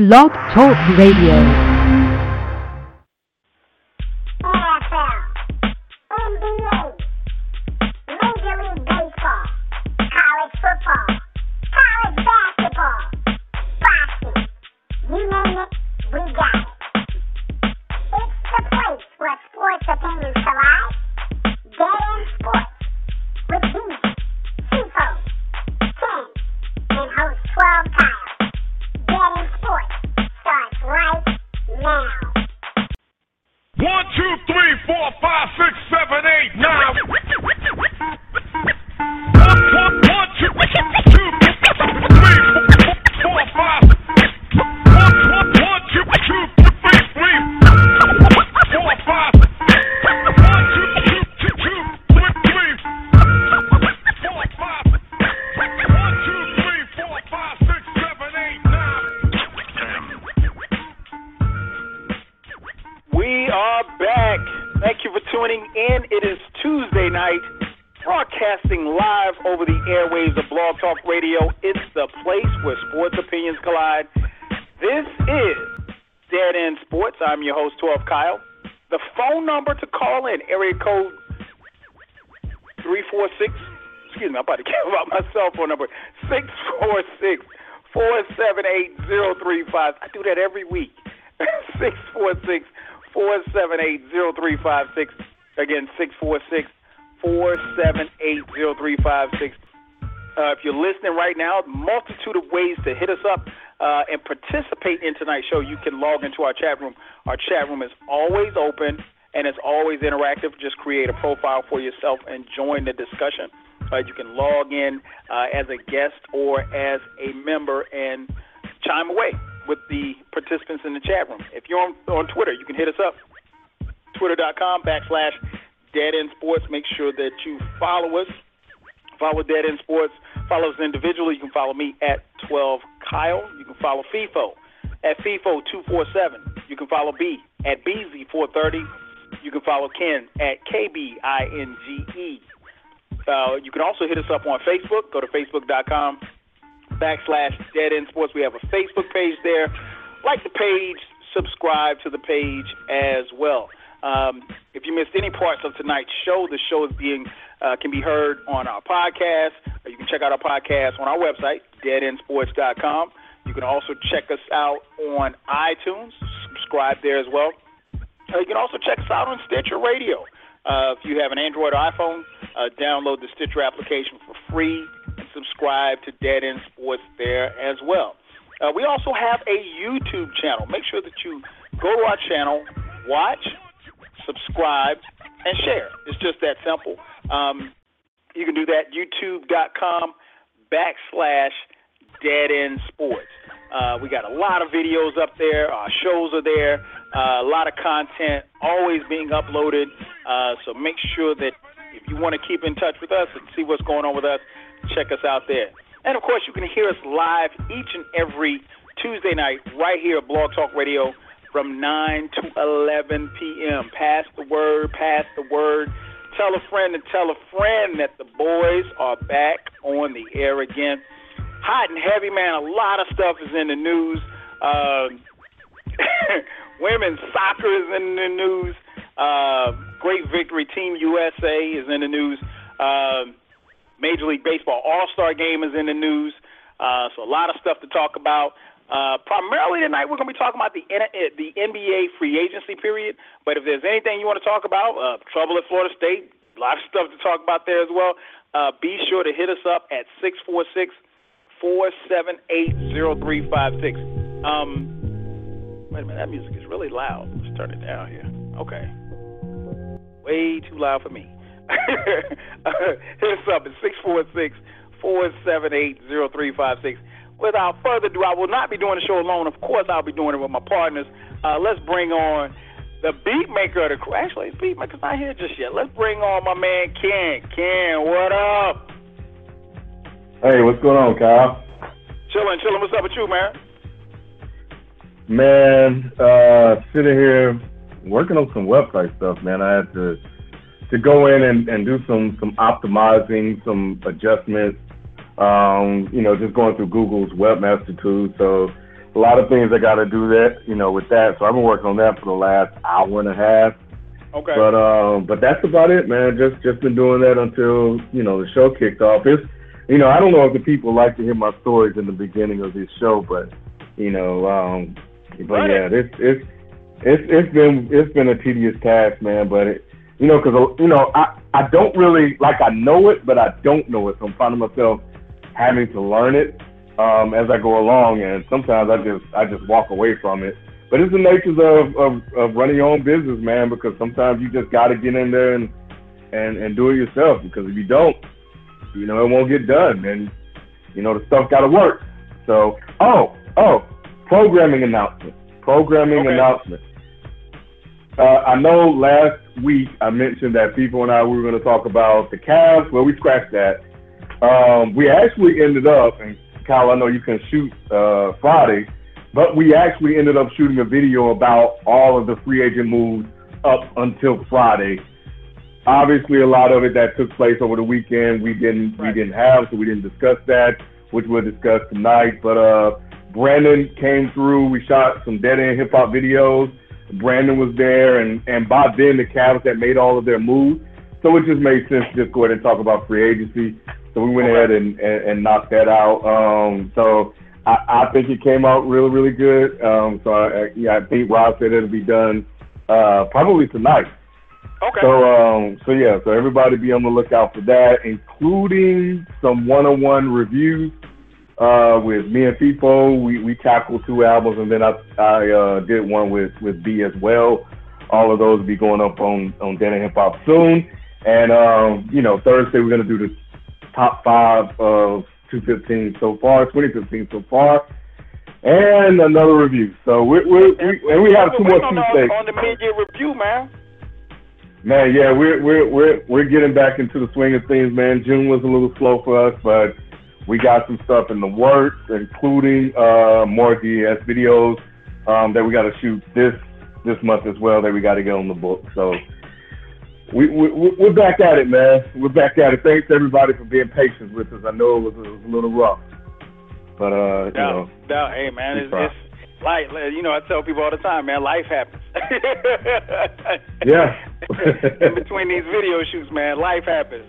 Blog Talk Radio. chat room is always open and it's always interactive. Just create a profile for yourself and join the discussion. Uh, you can log in uh, as a guest or as a member and chime away with the participants in the chat room. If you're on, on Twitter, you can hit us up, twitter.com backslash Dead End Sports. Make sure that you follow us. Follow Dead End Sports. Follow us individually. You can follow me at 12Kyle. You can follow Feefo at Feefo247. You can follow B at Beezy430. You can follow Ken at KBINGE. Uh, you can also hit us up on Facebook. Go to facebook.com backslash Dead End Sports. We have a Facebook page there. Like the page, subscribe to the page as well. Um, if you missed any parts of tonight's show, the show is being uh, can be heard on our podcast. you can check out our podcast on our website, deadendsports.com. You can also check us out on iTunes. Subscribe there as well. Uh, you can also check us out on Stitcher Radio. Uh, if you have an Android or iPhone, uh, download the Stitcher application for free and subscribe to Dead End Sports there as well. Uh, we also have a YouTube channel. Make sure that you go to our channel, watch, subscribe, and share. It's just that simple. Um, you can do that youtube.com backslash Dead End Sports. Uh, we got a lot of videos up there. Our shows are there. Uh, a lot of content always being uploaded. Uh, so make sure that if you want to keep in touch with us and see what's going on with us, check us out there. And of course, you can hear us live each and every Tuesday night right here at Blog Talk Radio from 9 to 11 p.m. Pass the word, pass the word. Tell a friend and tell a friend that the boys are back on the air again hot and heavy, man. A lot of stuff is in the news. Uh, women's soccer is in the news. Uh, great victory, Team USA is in the news. Uh, Major League Baseball All Star Game is in the news. Uh, so a lot of stuff to talk about. Uh, primarily tonight, we're going to be talking about the N- the NBA free agency period. But if there's anything you want to talk about, uh, trouble at Florida State, a lot of stuff to talk about there as well. Uh, be sure to hit us up at six four six. 646 four seven eight zero three five six. Um, wait a minute, that music is really loud. Let's turn it down here. Okay, way too loud for me. Here's something: six four six four seven eight zero three five six. Without further ado, I will not be doing the show alone. Of course, I'll be doing it with my partners. Uh, let's bring on the beat maker of the crew. Actually, beat maker's not here just yet. Let's bring on my man Ken. Ken, what up? Hey, what's going on, Kyle? Chilling, chilling. What's up with you, man? Man, uh, sitting here working on some website stuff, man. I had to to go in and, and do some some optimizing, some adjustments. Um, you know, just going through Google's Webmaster tools. So a lot of things I got to do that, you know, with that. So I've been working on that for the last hour and a half. Okay. But um, but that's about it, man. Just just been doing that until you know the show kicked off. It's you know I don't know if the people like to hear my stories in the beginning of this show, but you know, um, but yeah, this it's it's it's been it's been a tedious task, man. But it, you know, because you know I I don't really like I know it, but I don't know it. So I'm finding myself having to learn it um, as I go along, and sometimes I just I just walk away from it but it's the nature of, of, of running your own business, man, because sometimes you just got to get in there and, and, and do it yourself. Because if you don't, you know, it won't get done. And, you know, the stuff got to work. So, oh, oh, programming announcement. Programming Okay. announcement. Uh, I know last week I mentioned that people and I we were going to talk about the Cavs. Well, we scratched that. Um, we actually ended up, and Kyle, I know you can shoot uh, Friday, but we actually ended up shooting a video about all of the free agent moves up until Friday. Obviously, a lot of it that took place over the weekend we didn't Right. we didn't have, so we didn't discuss that, which we'll discuss tonight. But uh, Brandon came through. We shot some dead end hip hop videos. Brandon was there, and and by then the Cavs had made all of their moves, so it just made sense to just go ahead and talk about free agency. So we went Okay. ahead and, and, and knocked that out. Um, so I, I think it came out really, really good. Um, so I, I- yeah, I think Rob said it'll be done uh, probably tonight. Okay. So um, so yeah, so everybody be on the lookout for that, including some one-on-one reviews uh, with me and Feefo. We we tackled two albums, and then I I uh, did one with with B as well. All of those will be going up on on and Hip Hop soon. And um, you know, Thursday we're gonna do the top five of 215 so far, 2015 so far, and another review. So we we we and we have two more on the, Tuesdays. on the mid-year review, man. Man, yeah, we're we're we're we're getting back into the swing of things, man. June was a little slow for us, but we got some stuff in the works, including uh, more DES videos um, that we got to shoot this this month as well. That we got to get on the book. So we, we we're back at it, man. We're back at it. Thanks everybody for being patient with us. I know it was, it was a little rough, but uh, you know, doubt. Hey, man, it's, it's life. You know, I tell people all the time, man, life happens. yeah, In between these video shoots, man, life happens.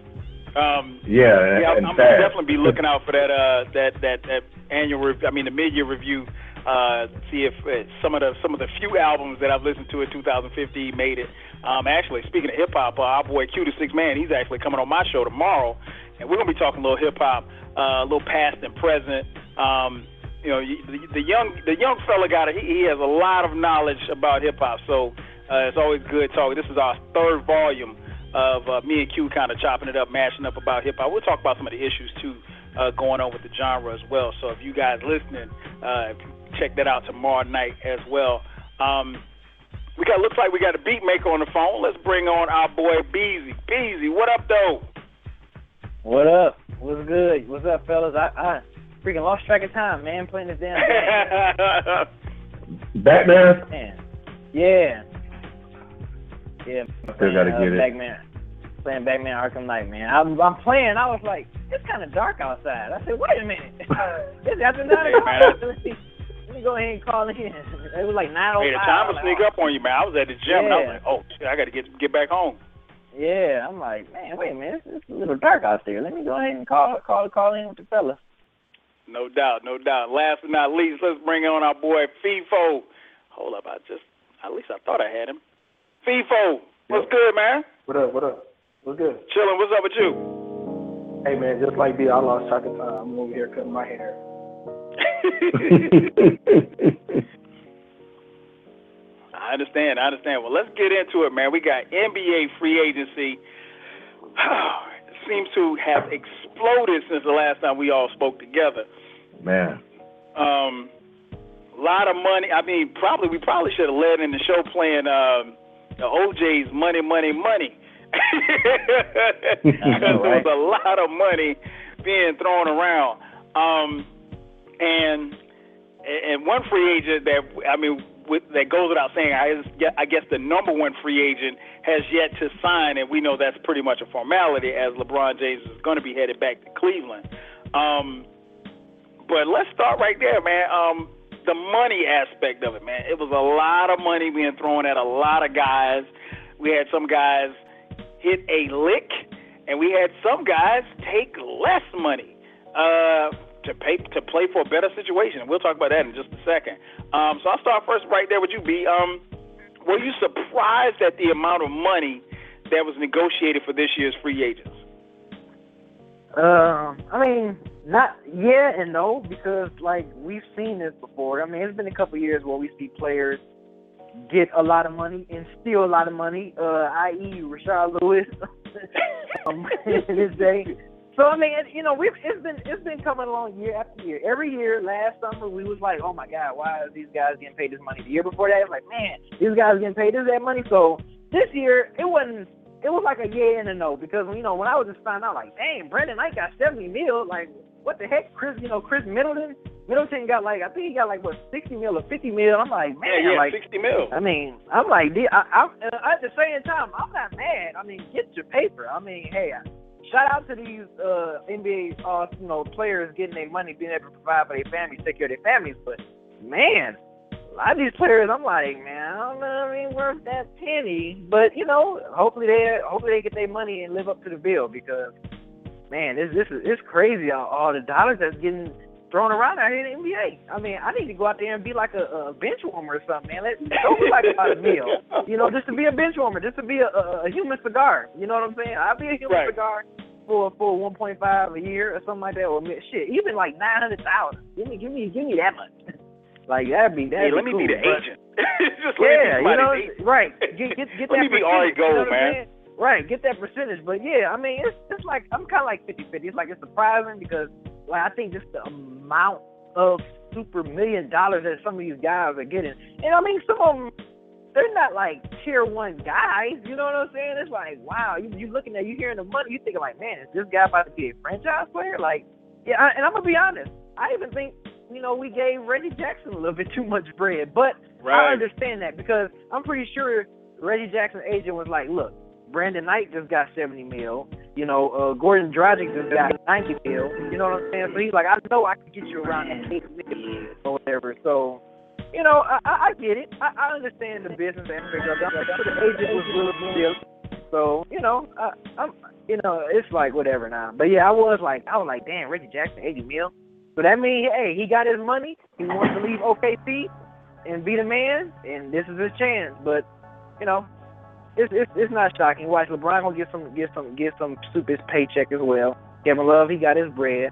Um, yeah, yeah, and I'm, gonna definitely be looking out for that. Uh, that that that annual. Rev- I mean, the mid-year review. Uh, see if uh, some of the some of the few albums that I've listened to in 2015 made it. Um, actually, speaking of hip hop, uh, our boy Q the Six Man, he's actually coming on my show tomorrow, and we're gonna be talking a little hip hop, uh, a little past and present. Um, you know, the, the young the young fella got a, he, he has a lot of knowledge about hip hop, so uh, it's always good talking. This is our third volume of uh, me and Q kind of chopping it up, mashing up about hip hop. We'll talk about some of the issues too uh, going on with the genre as well. So if you guys listening, uh, check that out tomorrow night as well. Um, we got looks like we got a beat maker on the phone. Let's bring on our boy Beezy. Beezy, what up though? What up? What's good? What's up, fellas? I, I freaking lost track of time, man, playing this damn game. Batman. man. Yeah. Yeah. Still gotta uh, get it. Batman. Playing Batman Arkham Knight, man. I'm, I'm playing. I was like, it's kind of dark outside. I said, wait a minute. it's after nine o'clock. Let me, let me go ahead and call in. It was like nine oh Hey, the five. time will sneak up on you, man. I was at the gym and I was like, oh shit, I got to get get back home. Yeah, I'm like, man, wait a minute. It's, it's a little dark out there. Let me go ahead and call call call in with the fellas. No doubt, no doubt. Last but not least, let's bring on our boy Feefo. Hold up, I just at least I thought I had him. Feefo, what's good, man? What up? What up? What's good? Chilling. What's up with you? Hey man, just like B, I lost track of time. I'm over here cutting my hair. I understand. I understand. Well, let's get into it, man. We got NBA free agency. seems to have exploded since the last time we all spoke together. Man. Um, a lot of money. I mean, probably we probably should have led in the show playing um, the O'Jays "Money, Money, Money." know, There was a lot of money being thrown around. Um, and and one free agent that I mean with, that goes without saying. I, I guess the number one free agent has yet to sign, and we know that's pretty much a formality as LeBron James is going to be headed back to Cleveland. Um, but let's start right there, man. Um, the money aspect of it, man. It was a lot of money being thrown at a lot of guys. We had some guys hit a lick, and we had some guys take less money uh, to pay to play for a better situation. And We'll talk about that in just a second. Um, so I'll start first right there with you, B. Um, were you surprised at the amount of money that was negotiated for this year's free agents? Um, I mean, not yeah and no because like we've seen this before. I mean, it's been a couple years where we see players get a lot of money and steal a lot of money, uh, i.e. Rashard Lewis um, in his day. So I mean, you know, we've it's been it's been coming along year after year. Every year, last summer we was like, oh my god, why are these guys getting paid this money? The year before that, it was like, man, these guys getting paid this that money. So this year, it wasn't it was like a yeah and a no because you know when I was just finding out like, dang, Brandon Knight got seventy mil, like what the heck, Chris? you know, Khris Middleton, Middleton got like I think he got like what sixty mil or fifty mil. I'm like, man, yeah, yeah, like sixty mil. I mean, I'm like, I, I, I, at the same time, I'm not mad. I mean, get your paper. I mean, hey, shout out to these uh, NBA, uh, you know, players getting their money, being able to provide for their families, take care of their families. But man, a lot of these players, I'm like, man, I don't know, I mean, worth that penny. But you know, hopefully they, hopefully they get their money and live up to the bill because, man, this this is it's crazy all, all the dollars that's getting thrown around out here in the NBA. I mean, I need to go out there and be like a, a bench warmer or something, man. Let don't be like about a meal, you know, just to be a bench warmer, just to be a, a, a human cigar. You know what I'm saying? I'll be a human Right. cigar for for 1.5 a year or something like that, or shit, even like 900,000. Give me, give me, give me that much. Like that'd be that'd let me cool. be the but- agent. Just let yeah, you know, agent. right. Get get get Let that me be Ari percentage, you know Gold, man. saying? Right, get that percentage. But yeah, I mean, it's it's like I'm kind of like 50-50. It's like it's surprising because like I think just the amount of super million dollars that some of these guys are getting, and I mean some of them. They're not like tier one guys, you know what I'm saying? It's like, wow, you you looking at you hearing the money, you thinking like, man, is this guy about to be a franchise player? Like, yeah, I, and I'm gonna be honest, I even think you know we gave Reggie Jackson a little bit too much bread, but I understand that because I'm pretty sure Reggie Jackson's agent was like, look, Brandon Knight just got 70 mil. You know, uh, Goran Dragic just got 90 mil. You know what I'm saying? So he's like, I know I can get you around that 8 mil or whatever. So, you know, I, I, I get it. I, I understand the business aspect of it. I'm sure the agent was to deal. So, you know, I, I'm, you know, it's like whatever now. But yeah, I was like, I was like, damn, Reggie Jackson, 80 mil. So that means, hey, he got his money. He wants to leave OKC and be the man, and this is his chance. But you know, it's it's, it's not shocking. Watch LeBron gonna get some get some get some stupid paycheck as well. Kevin Love, he got his bread.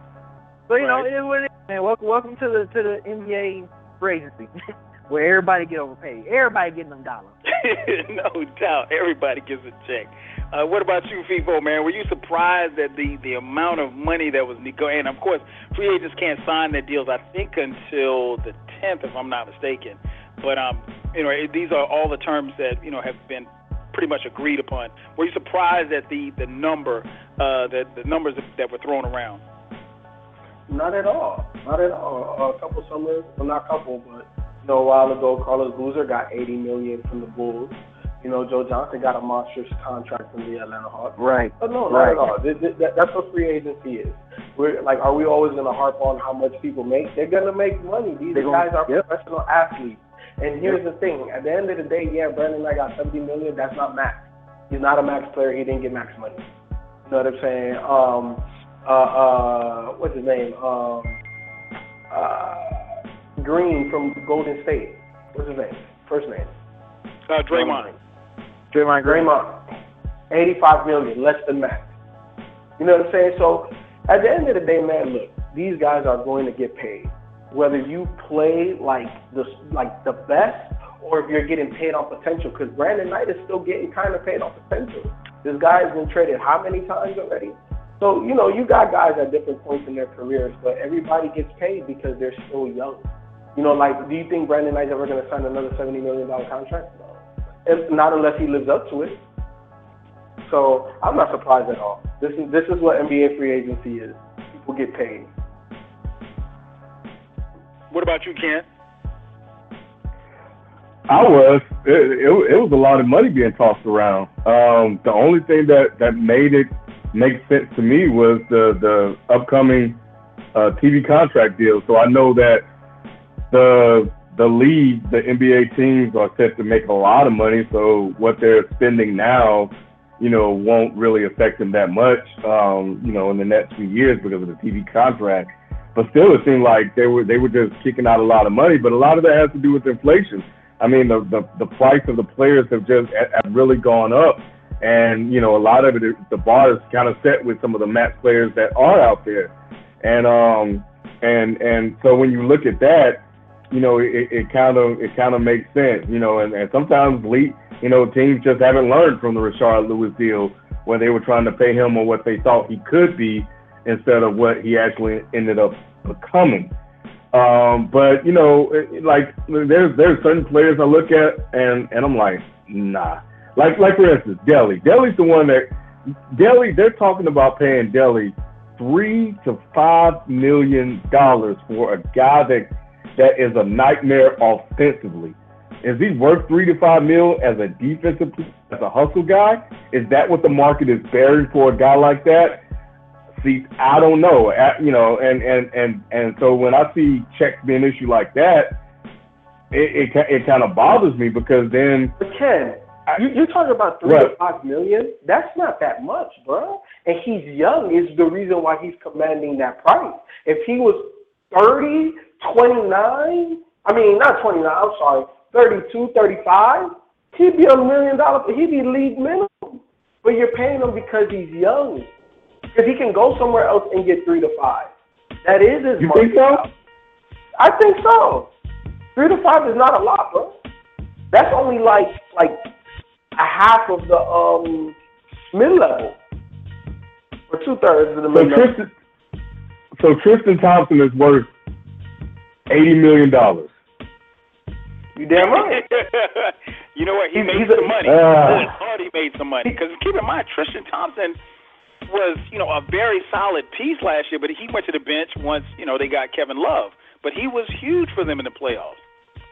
So you know, it is what it is. Man, welcome welcome to the to the NBA free agency, where everybody get overpaid. Everybody getting them dollars. no doubt, everybody gets a check. Uh, what about you, Feefo, man? Were you surprised at the, the amount of money that was negotiated? And of course, free agents can't sign their deals, I think, until the 10th, if I'm not mistaken. But um, you know, these are all the terms that you know have been pretty much agreed upon. Were you surprised at the the number, uh, the the numbers that were thrown around? Not at all. Not at all. a couple summers, well, not a couple, but you know, a while ago, Carlos Boozer got 80 million from the Bulls. You know, Joe Johnson got a monstrous contract from the Atlanta Hawks. Right. But no, not Right. at all. Th- th- that- That's what free agency is. We're like, are we always going to harp on how much people make? They're going to make money. These They're gonna- guys are yep. professional athletes. And here's the thing: at the end of the day, yeah, Brandon I got 70 million. That's not max. He's not a max player. He didn't get max money. You know what I'm saying? Um, uh, uh, what's his name? Um, uh, Green from Golden State. What's his name? First name? Uh, Draymond. Draymond Green. Draymond, 85 million, less than max. You know what I'm saying? So at the end of the day, man, look, these guys are going to get paid, whether you play like the like the best or if you're getting paid on potential. Because Brandon Knight is still getting kind of paid on potential. This guy has been traded how many times already? So you know, you got guys at different points in their careers, but everybody gets paid because they're still young. You know, like, do you think Brandon Knight's ever going to sign another seventy million dollar contract? No. If, not unless he lives up to it. So I'm not surprised at all. This is this is what NBA free agency is. People get paid. What about you, Ken? I was. It, it, it was a lot of money being tossed around. Um, the only thing that, that made it make sense to me was the the upcoming uh, TV contract deal. So I know that the the league, the NBA teams are set to make a lot of money, so what they're spending now, you know, won't really affect them that much, um, you know, in the next few years because of the TV contract. But still, it seemed like they were they were just kicking out a lot of money. But a lot of that has to do with inflation. I mean, the the, the price of the players have just have really gone up, and you know, a lot of it, the bar is kind of set with some of the max players that are out there, and um, and and so when you look at that you know, it kind of it kind of makes sense, you know, and, and sometimes lead, you know, teams just haven't learned from the Rashard Lewis deal where they were trying to pay him on what they thought he could be instead of what he actually ended up becoming. Um, but you know, like there's there's certain players I look at and and I'm like, nah. Like like for instance, Delly. Delly's the one that Delly. They're talking about paying Delly three to five million dollars for a guy that that is a nightmare offensively. Is he worth three to five mil as a defensive, as a hustle guy? Is that what the market is bearing for a guy like that? See, I don't know. You know, and and and and so when I see checks being issued like that, it it, it kind of bothers me because then. But Ken, you, you're talking about three what? to five million. That's not that much, bro. And he's young is the reason why he's commanding that price. If he was thirty 29, I mean, not 29, I'm sorry, 32, 35, he'd be a million dollar, he'd be league minimum. But you're paying him because he's young. Because he can go somewhere else and get three to five. That is his You think so? I think so. Three to five is not a lot, bro. That's only like like a half of the um mid level. Or two thirds of the mid level. So Tristan Thompson is worth eighty million dollars. You damn right. you know what? He He's- made he's a- some money. Ah. Good he made some money. Because keep in mind, Tristan Thompson was, you know, a very solid piece last year, but he went to the bench once, you know, they got Kevin Love. But he was huge for them in the playoffs.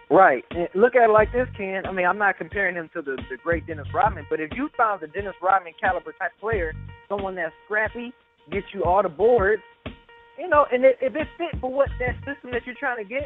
Right. And look at it like this, Ken. I mean, I'm not comparing him to the, the great Dennis Rodman, but if you found a Dennis Rodman caliber type player, someone that's scrappy, gets you all the boards, you know, and if it fit for what that system that you're trying to get,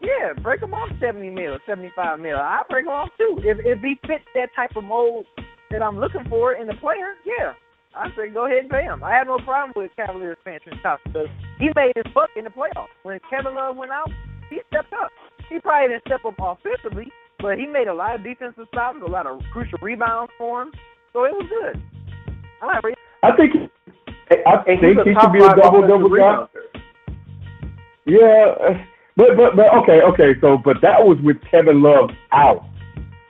yeah, break them off 70 mil, 75 mil. I break them off too. If if he fits that type of mold that I'm looking for in the player, yeah, I say go ahead and pay him. I have no problem with Cavaliers paying Trent Thompson because he made his buck in the playoffs. When Kevin Love went out, he stepped up. He probably didn't step up offensively, but he made a lot of defensive stops, a lot of crucial rebounds for him. So it was good. I, I think I and think he top could be a double double guy. Yeah, but but but okay, okay. So, but that was with Kevin Love out.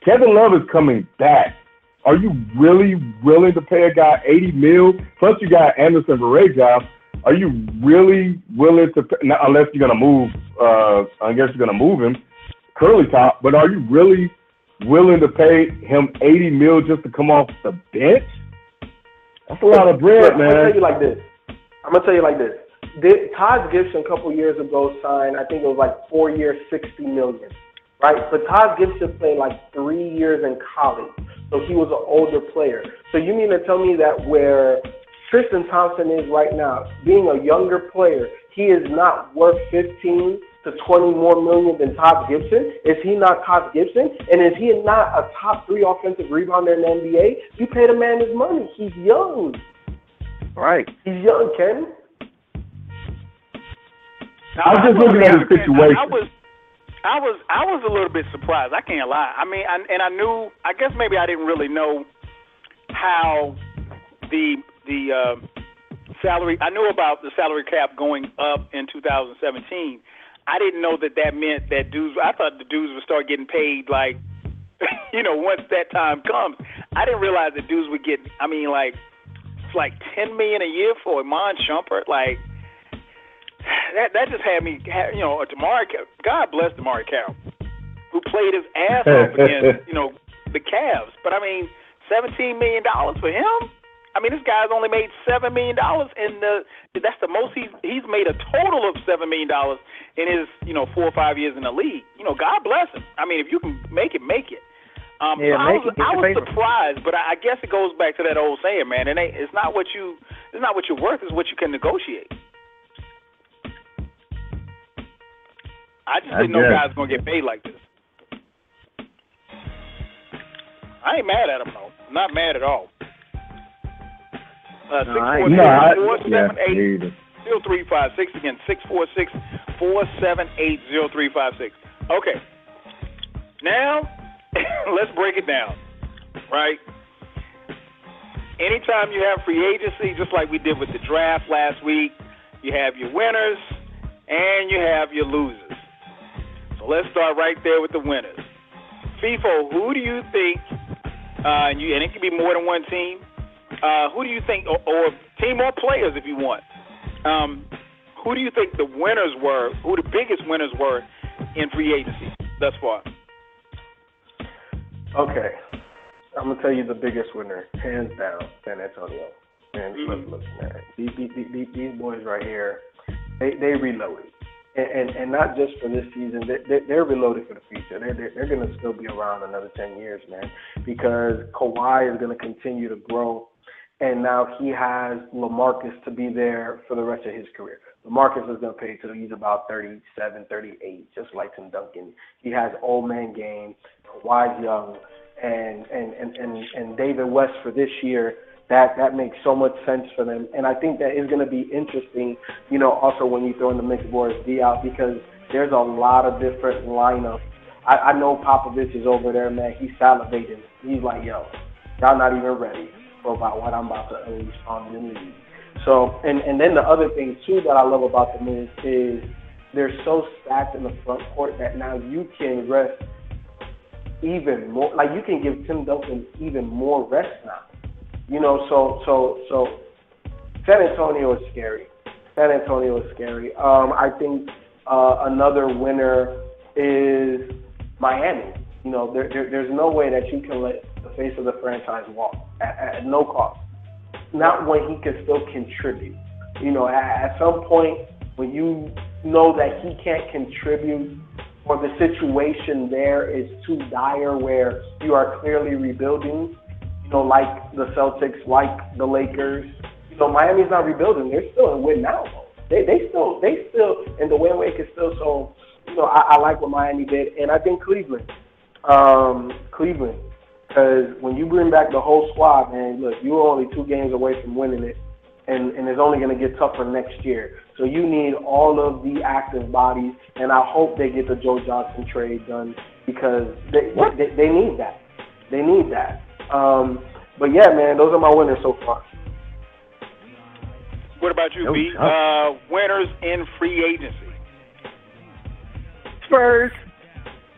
Kevin Love is coming back. Are you really willing to pay a guy eighty mil? Plus, you got Anderson Varejao. Are you really willing to, pay, not, unless you're gonna move? Uh, I guess you're gonna move him, curly top. But are you really willing to pay him eighty mil just to come off the bench? That's a lot of bread, Look, I'm gonna tell you like this. I'm gonna tell you like this. Did, Taj Gibson a couple years ago signed, I think it was like four years, sixty million, right? But Taj Gibson played like three years in college, so he was an older player. So you mean to tell me that where Tristan Thompson is right now, being a younger player, he is not worth fifteen to twenty more million than Taj Gibson? Is he not Taj Gibson? And is he not a top three offensive rebounder in the NBA? You pay the man his money. He's young. right. He's young, Ken. Now, I'm just I was- looking at his I- I was, I was, I was a little bit surprised. I can't lie. I mean, I, and I knew. I guess maybe I didn't really know how the the uh, salary. I knew about the salary cap going up in 2017. I didn't know that that meant that dudes. I thought the dudes would start getting paid like, you know, once that time comes. I didn't realize that dudes would get. I mean, like, it's like 10 million a year for Iman Shumpert. Like that that just had me, you know, Demar. God bless DeMarre Carroll, who played his ass off against, you know, the Cavs. But I mean, seventeen million dollars for him. I mean, this guy's only made seven million dollars, and the that's the most he's he's made a total of seven million dollars in his you know four or five years in the league. You know, God bless him. I mean, if you can make it, make it. Um, Yeah, so I was it, I was surprised, but I, I guess it goes back to that old saying, man. It ain't it's not what you it's not what you're worth, it's what you can negotiate. I just I didn't know guys were gonna get paid like this. I ain't mad at him though. I'm not mad at all. Uh, six four ain't- six No, I, four yeah, seven eight me either. zero three five six again six four six four seven eight zero three five six. Okay. Now let's break it down. Right? Anytime you have free agency, just like we did with the draft last week, you have your winners and you have your losers. So let's start right there with the winners. Feefo, who do you think uh, and you and it can be more than one team. Uh, who do you think, or, or team or players if you want? Um, who do you think the winners were? Who the biggest winners were in free agency thus far? Okay. I'm gonna tell you the biggest winner, hands down, San Antonio. And look, look, man, these, these, these, boys right here, they they reloaded, and and, and not just for this season. They, they, they're reloaded for the future. They're, they're they're gonna still be around another ten years, man, because Kawhi is gonna continue to grow, and now he has LaMarcus to be there for the rest of his career. LaMarcus is going to play till he's about 37, 38, just like Tim Duncan. He has old man game. Kawhi's young, and and and and, and David West for this year. That that makes so much sense for them, and I think that is going to be interesting. You know, also when you throw in the mix Boris Diaw because there's a lot of different lineups. I, I know Popovich is over there, man. He's salivating. He's like, yo, y'all not even ready for about what I'm about to unleash on the league. So, and and then the other thing too that I love about them is is they're so stacked in the front court that now you can rest even more. Like you can give Tim Duncan even more rest now. You know, so so so San Antonio is scary. San Antonio is scary. Um, I think uh, another winner is Miami. You know, there, there, there's no way that you can let the face of the franchise walk at, at no cost. Not when he can still contribute. You know, at, at some point when you know that he can't contribute or the situation there is too dire where you are clearly rebuilding, you know, like the Celtics, like the Lakers. You know, Miami's not rebuilding. They're still in win now mode. They they still they still and the Dwyane Wade is still so you know, I, I like what Miami did and I think Cleveland. Um, Cleveland. Because when you bring back the whole squad, man, look, you're only two games away from winning it, and and it's only going to get tougher next year. So you need all of the active bodies, and I hope they get the Joe Johnson trade done because they they, they need that. They need that. Um, but yeah, man, those are my winners so far. What about you, B? Uh, winners in free agency. Spurs.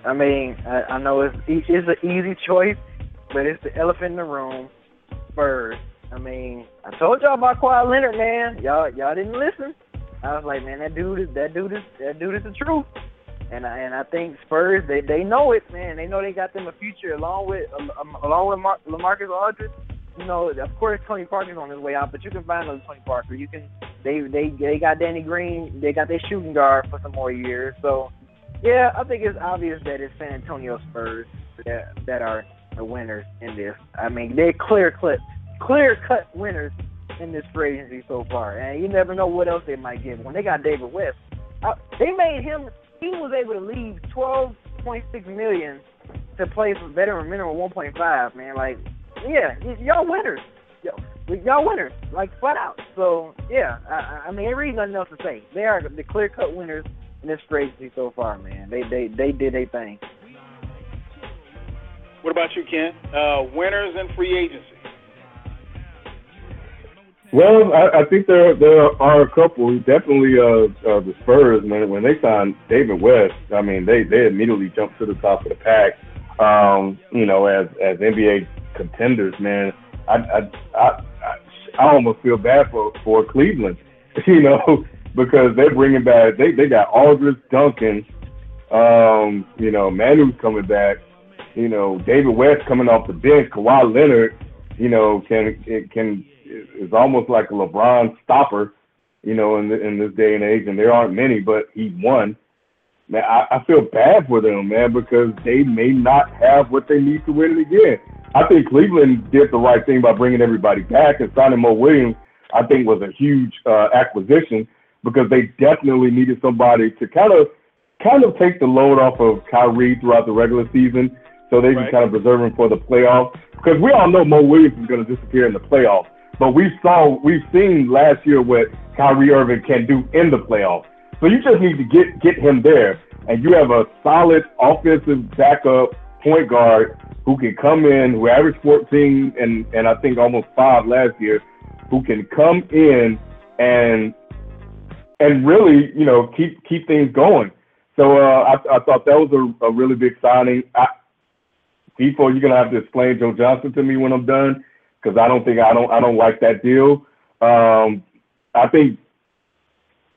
I mean, I, I know it's it's an easy choice, but it's the elephant in the room. Spurs. I mean, I told y'all about Kawhi Leonard, man. Y'all y'all didn't listen. I was like, man, that dude is that dude is that dude is the truth. And I, and I think Spurs they they know it, man. They know they got them a future along with um, um, along with Mar- LaMarcus Aldridge. You know, of course Tony Parker's on his way out, but you can find another Tony Parker. You can they they they got Danny Green. They got their shooting guard for some more years. So yeah, I think it's obvious that it's San Antonio Spurs that that are the winners in this. I mean, they're clear cut, clear cut winners in this free agency so far, and you never know what else they might get. When they got David West, uh, they made him. He was able to leave twelve point six million to play for veteran minimum one point five. Man, like, yeah, y- y'all winners. Yo, y'all winners, like flat out. So yeah, I, I mean, ain't nothing else to say. They are the clear cut winners in this free agency so far, man. They they they did their thing. What about you, Ken? Uh, winners in free agency. Well, I, I think there there are a couple. Definitely, uh, uh, the Spurs. Man, when they signed David West, I mean, they they immediately jumped to the top of the pack. Um, you know, as as NBA contenders, man. I I I, I, I almost feel bad for for Cleveland, you know, because they're bringing back. They they got Aldridge, Duncan. Um, you know, Manu's coming back. You know, David West coming off the bench. Kawhi Leonard. You know, can it can is almost like a LeBron stopper, you know, in the, in this day and age, and there aren't many, but he won. Man, I, I feel bad for them, man, because they may not have what they need to win it again. I think Cleveland did the right thing by bringing everybody back and signing Mo Williams. I think was a huge uh, acquisition because they definitely needed somebody to kind of kind of take the load off of Kyrie throughout the regular season, so they Right. can kind of preserve him for the playoffs. Because we all know Mo Williams is going to disappear in the playoffs, but we saw we've seen last year what Kyrie Irving can do in the playoffs. So you just need to get get him there, and you have a solid offensive backup point guard who can come in, who averaged 14 and and I think almost five last year, who can come in and and really, you know, keep keep things going. So uh, I, I thought that was a, a really big signing. I, people, you're gonna have to explain Joe Johnson to me when I'm done, because I don't think I don't I don't like that deal. Um, I think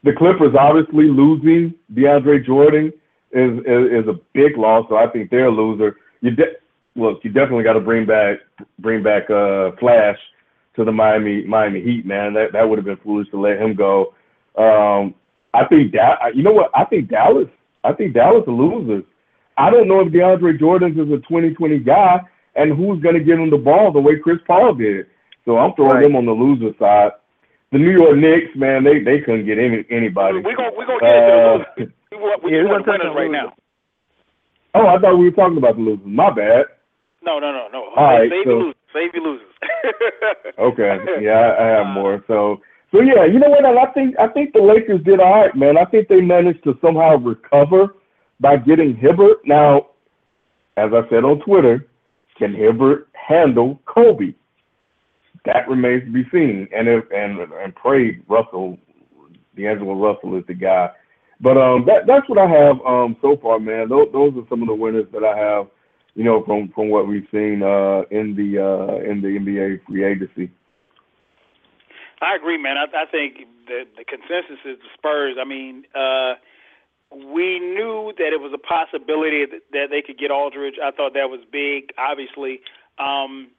the Clippers obviously losing DeAndre Jordan is is, is a big loss. So I think they're a loser. You de- look, you definitely got to bring back bring back uh, Flash to the Miami Miami Heat, man. That that would have been foolish to let him go. Um, I think that you know what? I think Dallas. I think Dallas are losers. I don't know if DeAndre Jordan is a 2020 guy and who's going to give him the ball the way Chris Paul did. So I'm throwing Right. them on the loser side. The New York Knicks, man, they they couldn't get any anybody. We're gonna we're gonna get into the Uh, losers. We want we Yeah, we're want the gonna winners right losers. now. oh, I thought we were talking about the losers. My bad. No, no, no, no. All right, Save so- your losers. Save your losers. Okay, yeah, I, I have more. So, so yeah, you know what? I think I think the Lakers did all right, man. I think they managed to somehow recover by getting Hibbert. Now, as I said on Twitter, can Hibbert handle Kobe? That remains to be seen. And if and and pray Russell, D'Angelo Russell is the guy. But um, that that's what I have um so far, man. Those those are some of the winners that I have. You know, from from what we've seen uh, in the uh, in the NBA free agency. I agree, man. I, I think the the consensus is the Spurs. I mean, uh, we knew that it was a possibility that, that they could get Aldridge. I thought that was big, obviously. Um,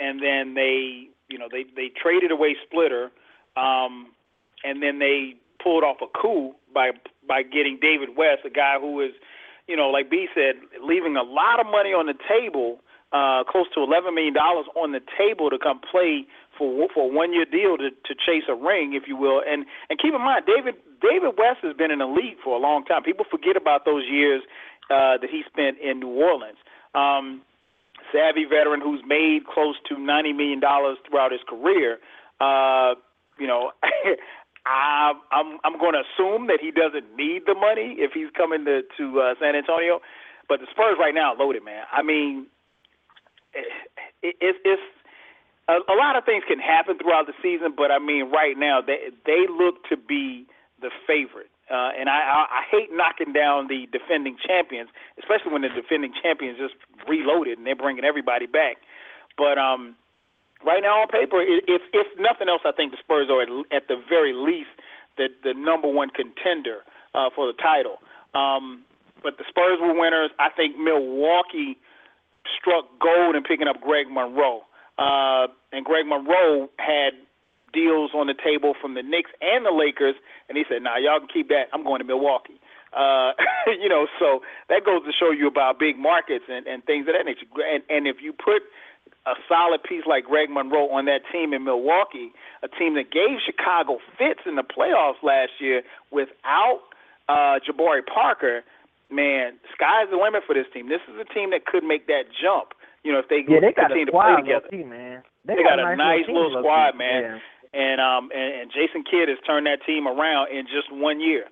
and then they, you know, they they traded away Splitter, um, and then they pulled off a coup by by getting David West, a guy who is, you know, like B said, leaving a lot of money on the table, uh, close to eleven million dollars on the table to come play for for a one year deal to to chase a ring, if you will. And and keep in mind, David David West has been in the league for a long time. People forget about those years uh, that he spent in New Orleans. Um, savvy veteran who's made close to ninety million dollars throughout his career. Uh, you know, I'm I'm going to assume that he doesn't need the money if he's coming to to uh, San Antonio. But the Spurs right now loaded, man. I mean, it, it, it's a, a lot of things can happen throughout the season, but I mean, right now they they look to be the favorite. Uh, and I, I, I hate knocking down the defending champions, especially when the defending champions just reloaded and they're bringing everybody back. But um, right now on paper, if if nothing else, I think the Spurs are at, at the very least the the number one contender uh, for the title. Um, but the Spurs were winners. I think Milwaukee struck gold in picking up Greg Monroe. Uh, and Greg Monroe had deals on the table from the Knicks and the Lakers, and he said, "Nah, y'all can keep that. I'm going to Milwaukee." Uh, you know, so that goes to show you about big markets and, and things of that nature. And, and if you put a solid piece like Greg Monroe on that team in Milwaukee, a team that gave Chicago fits in the playoffs last year without uh, Jabari Parker, man, sky's the limit for this team. This is a team that could make that jump. You know, if they Yeah, they got continue a to play together. low-key, man. They got a nice nice team, little low-key. squad, man. Yeah. and um and, and Jason Kidd has turned that team around in just one year.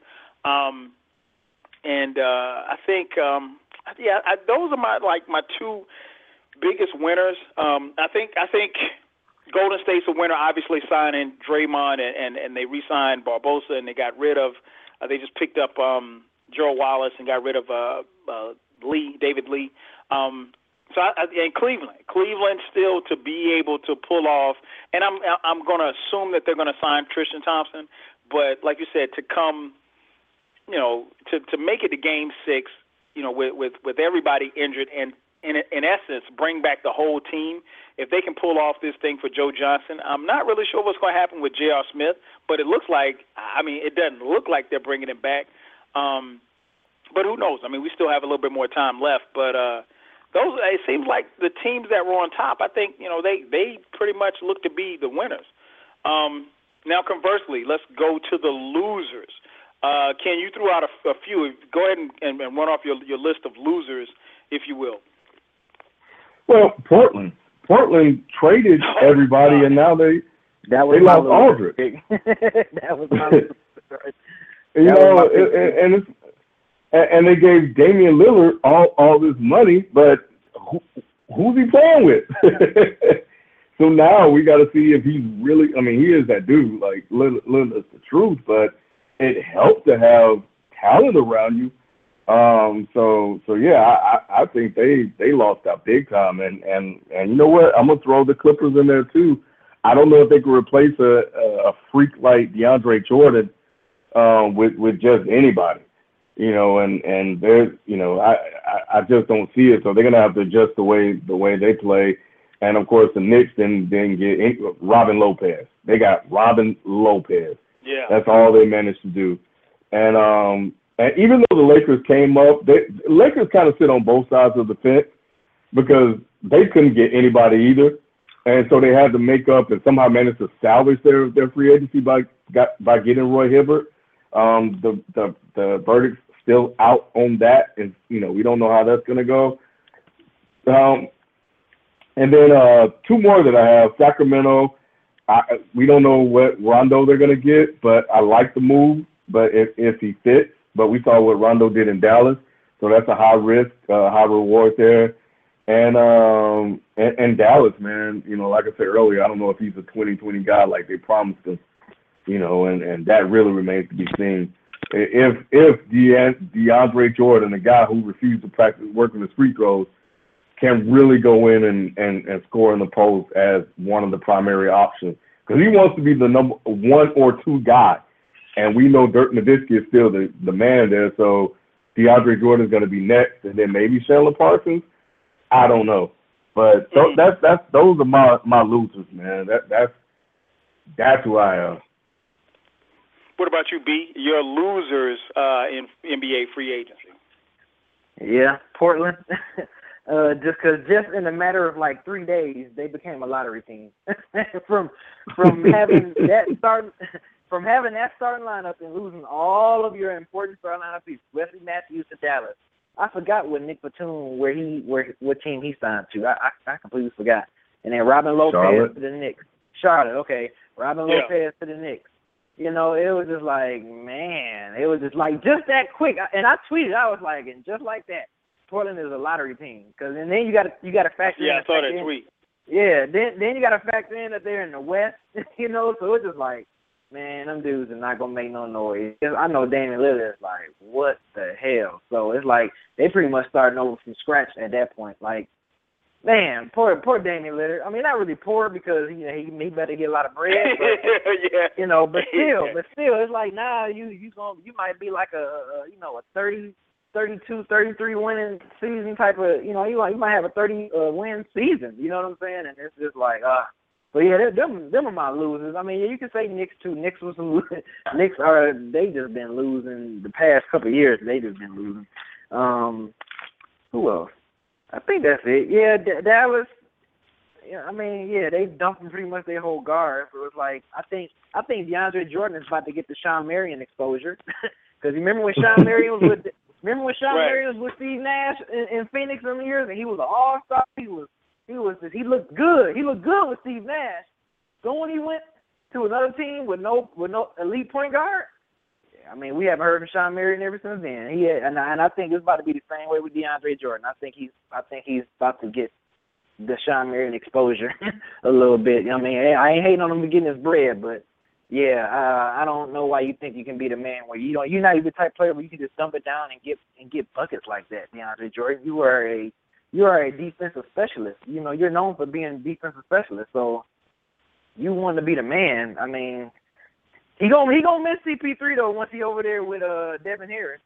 Um and uh I think um yeah, I, those are my like my two biggest winners. Um I think I think Golden State's a winner obviously signing Draymond and and, and they re-signed Barbosa and they got rid of uh, they just picked up um Joe Wallace and got rid of uh, uh Lee, David Lee. Um so I, I- and Cleveland, Cleveland still to be able to pull off, and I'm I'm going to assume that they're going to sign Tristan Thompson, but like you said, to come, you know, to to make it to Game Six, you know, with with with everybody injured and in in essence bring back the whole team. If they can pull off this thing for Joe Johnson, I'm not really sure what's going to happen with J.R. Smith, but it looks like I mean it doesn't look like they're bringing him back. Um, but who knows? I mean, we still have a little bit more time left, but. uh those it seems like the teams that were on top. I think you know they they pretty much look to be the winners. Um, now, conversely, let's go to the losers. Uh, Ken, you threw out a, a few. Go ahead and, and, and run off your your list of losers, if you will. Well, Portland. Portland traded Oh, everybody, and now they That was They my lost loser. Aldridge. that was my loser. you That was know, my pick, and, and it's and and they gave Damian Lillard all all this money, but who, who's he playing with? so now we got to see if he's really. I mean, he is that dude. Like Lillard, Lillard's the truth, but it helps to have talent around you. Um, so so yeah, I, I think they they lost out big time, and and and you know what? I'm gonna throw the Clippers in there too. I don't know if they can replace a a, a freak like DeAndre Jordan um, with with just anybody, you know. And and there's you know I, I I just don't see it. So they're gonna have to adjust the way the way they play. And of course, the Knicks didn't didn't get Robin Lopez. They got Robin Lopez. Yeah. That's all they managed to do. And um and even though the Lakers came up, they the Lakers kind of sit on both sides of the fence because they couldn't get anybody either. And so they had to make up and somehow manage to salvage their, their free agency by got by getting Roy Hibbert. Um the the the verdict's still out on that and you know, we don't know how that's gonna go. Um and then uh two more that I have, Sacramento I, we don't know what Rondo they're gonna get, but I like the move. But if if he fits, but we saw what Rondo did in Dallas, so that's a high risk, uh, high reward there. And um and, and Dallas, man, you know, like I said earlier, I don't know if he's a 2020 guy like they promised him, you know, and and that really remains to be seen. If if DeAn- DeAndre Jordan, the guy who refused to practice working his free throws, can really go in and, and, and score in the post as one of the primary options. Because he wants to be the number one or two guy. And we know Dirk Nowitzki is still the, the man there. So DeAndre Jordan is going to be next. And then maybe Chandler Parsons. I don't know. But th- Mhm. that's that's those are my, my losers, man. That that's that's who I am. What about you, B? Your losers uh, in NBA free agency. Yeah, Portland. uh, just because just in a matter of like three days, they became a lottery team. from from having that start, from having that starting lineup and losing all of your important starting lineup pieces, Wesley Matthews to Dallas. I forgot what Nic Batum where he where what team he signed to. I I, I completely forgot. And then Robin Lopez Charlotte. to the Knicks. Charlotte, okay. Robin Yeah. Lopez to the Knicks. You know, it was just like, man, it was just like just that quick. And I tweeted, I was like, and just like that, Portland is a lottery team. Cause and then you got to you got to factor Yeah, in I saw that in- tweet. Yeah, then then you got to factor in that they're in the West. You know, so it's just like, man, them dudes are not gonna make no noise. 'Cause I know Damian Lillard is like, what the hell? So it's like they pretty much starting over from scratch at that point. Like, man, poor poor Damian Lillard. I mean, not really poor because you know he he better get a lot of bread. But, yeah. you know, but still, but still, it's like nah, you you going you might be like a, a you know a thirty, thirty-two, thirty-three winning season type of you know you might you might have a thirty uh, win season. You know what I'm saying? And it's just like uh. But yeah, them them are my losers. I mean, you can say Knicks too. Knicks was some Knicks are they just been losing the past couple of years. They just been losing. Um, who else? I think that's it. Yeah, D- Dallas. Yeah, I mean, yeah, they dumping pretty much their whole guard. So it's like I think I think DeAndre Jordan is about to get the Shawn Marion exposure because remember when Shawn Marion was with remember when Shawn Right. Marion was with Steve Nash in, in Phoenix some years and he was an All Star. He was he was he looked good. He looked good with Steve Nash. So when he went to another team with no with no elite point guard, I mean we haven't heard from Shawn Marion ever since then. He had, and I, and I think it's about to be the same way with DeAndre Jordan. I think he's I think he's about to get the Shawn Marion exposure a little bit. I mean, I ain't hating on him for getting his bread, but yeah, uh, I don't know why you think you can be the man where you don't. You're not even the type of player where you can just dump it down and get and get buckets like that, DeAndre Jordan. You are a you are a defensive specialist. You know, you're known for being a defensive specialist. So you want to be the man. I mean, he gonna he gonna miss CP3 though once he over there with uh Devin Harris.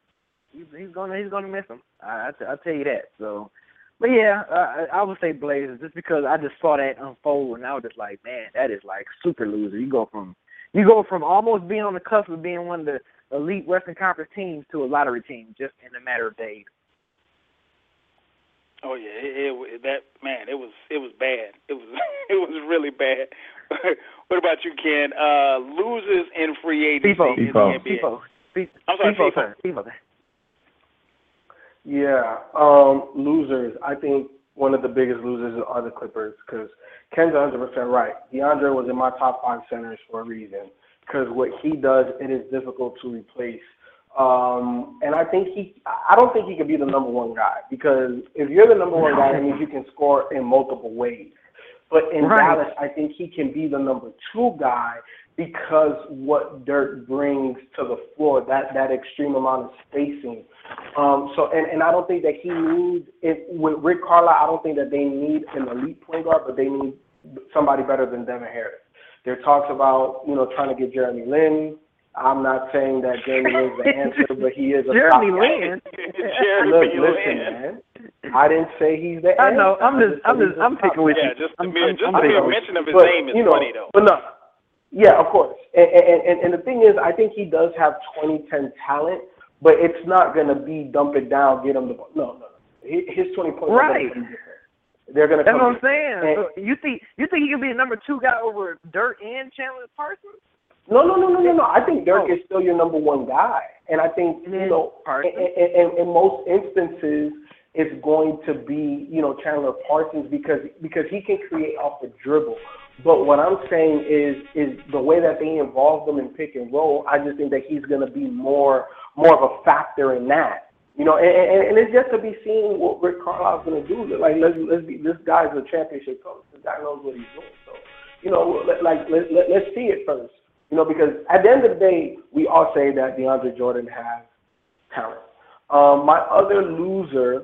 He's, he's gonna he's gonna miss him. I I tell you that. So, but yeah, I, I would say Blazers just because I just saw that unfold and I was just like, man, that is like super loser. You go from you go from almost being on the cusp of being one of the elite Western Conference teams to a lottery team just in a matter of days. Oh yeah, it, it that man, it was it was bad. It was it was really bad. what about you, Ken? Uh, losers in free agency People. in People. the NBA. People, Speak, I'm sorry, Steve-O, Steve-O. sir. Steve-O. Yeah, um, losers. I think one of the biggest losers are the Clippers because Ken's 100 percent right. DeAndre was in my top five centers for a reason because what he does it is difficult to replace. Um, and I think he, I don't think he could be the number one guy because if you're the number one guy, it means you can score in multiple ways. But in Right. Dallas, I think he can be the number two guy because what Dirk brings to the floor, that that extreme amount of spacing. Um, so and, and I don't think that he needs it with Rick Carlisle. I don't think that they need an elite point guard, but they need somebody better than Devin Harris. There talks about you know trying to get Jeremy Lin. I'm not saying that Jeremy Lin's the answer, but he is a Jeremy top guy. Lin. Jeremy Look, listen, man. I didn't say he's the answer. I know. I'm just. I'm just. I'm picking with Yeah, you. just the I'm, mere, just I'm the mere mention of his but, name is you know, funny though. But no, yeah, of course. And, and, and, and the thing is, I think he does have 2010 talent, but it's not going to be dump it down, get him the ball. No, no, no. His his 20 points are Right. going to be different. They're going to That's come. what I'm saying. And- So you think you think he can be the number two guy over Dirk and Chandler Parsons? No, no, no, no, no, no. I think Dirk Oh. is still your number one guy, and I think you know, in, in, in, in most instances, it's going to be you know Chandler Parsons because because he can create off the dribble. But what I'm saying is is the way that they involve them in pick and roll. I just think that he's going to be more more of a factor in that. You know, and, and, and it's just to be seen what Rick Carlisle's going to do. Like let's let's be this guy's a championship coach. This guy knows what he's doing. So you know, like let, let, let's see it first. You know, because at the end of the day, we all say that DeAndre Jordan has talent. Um, my other loser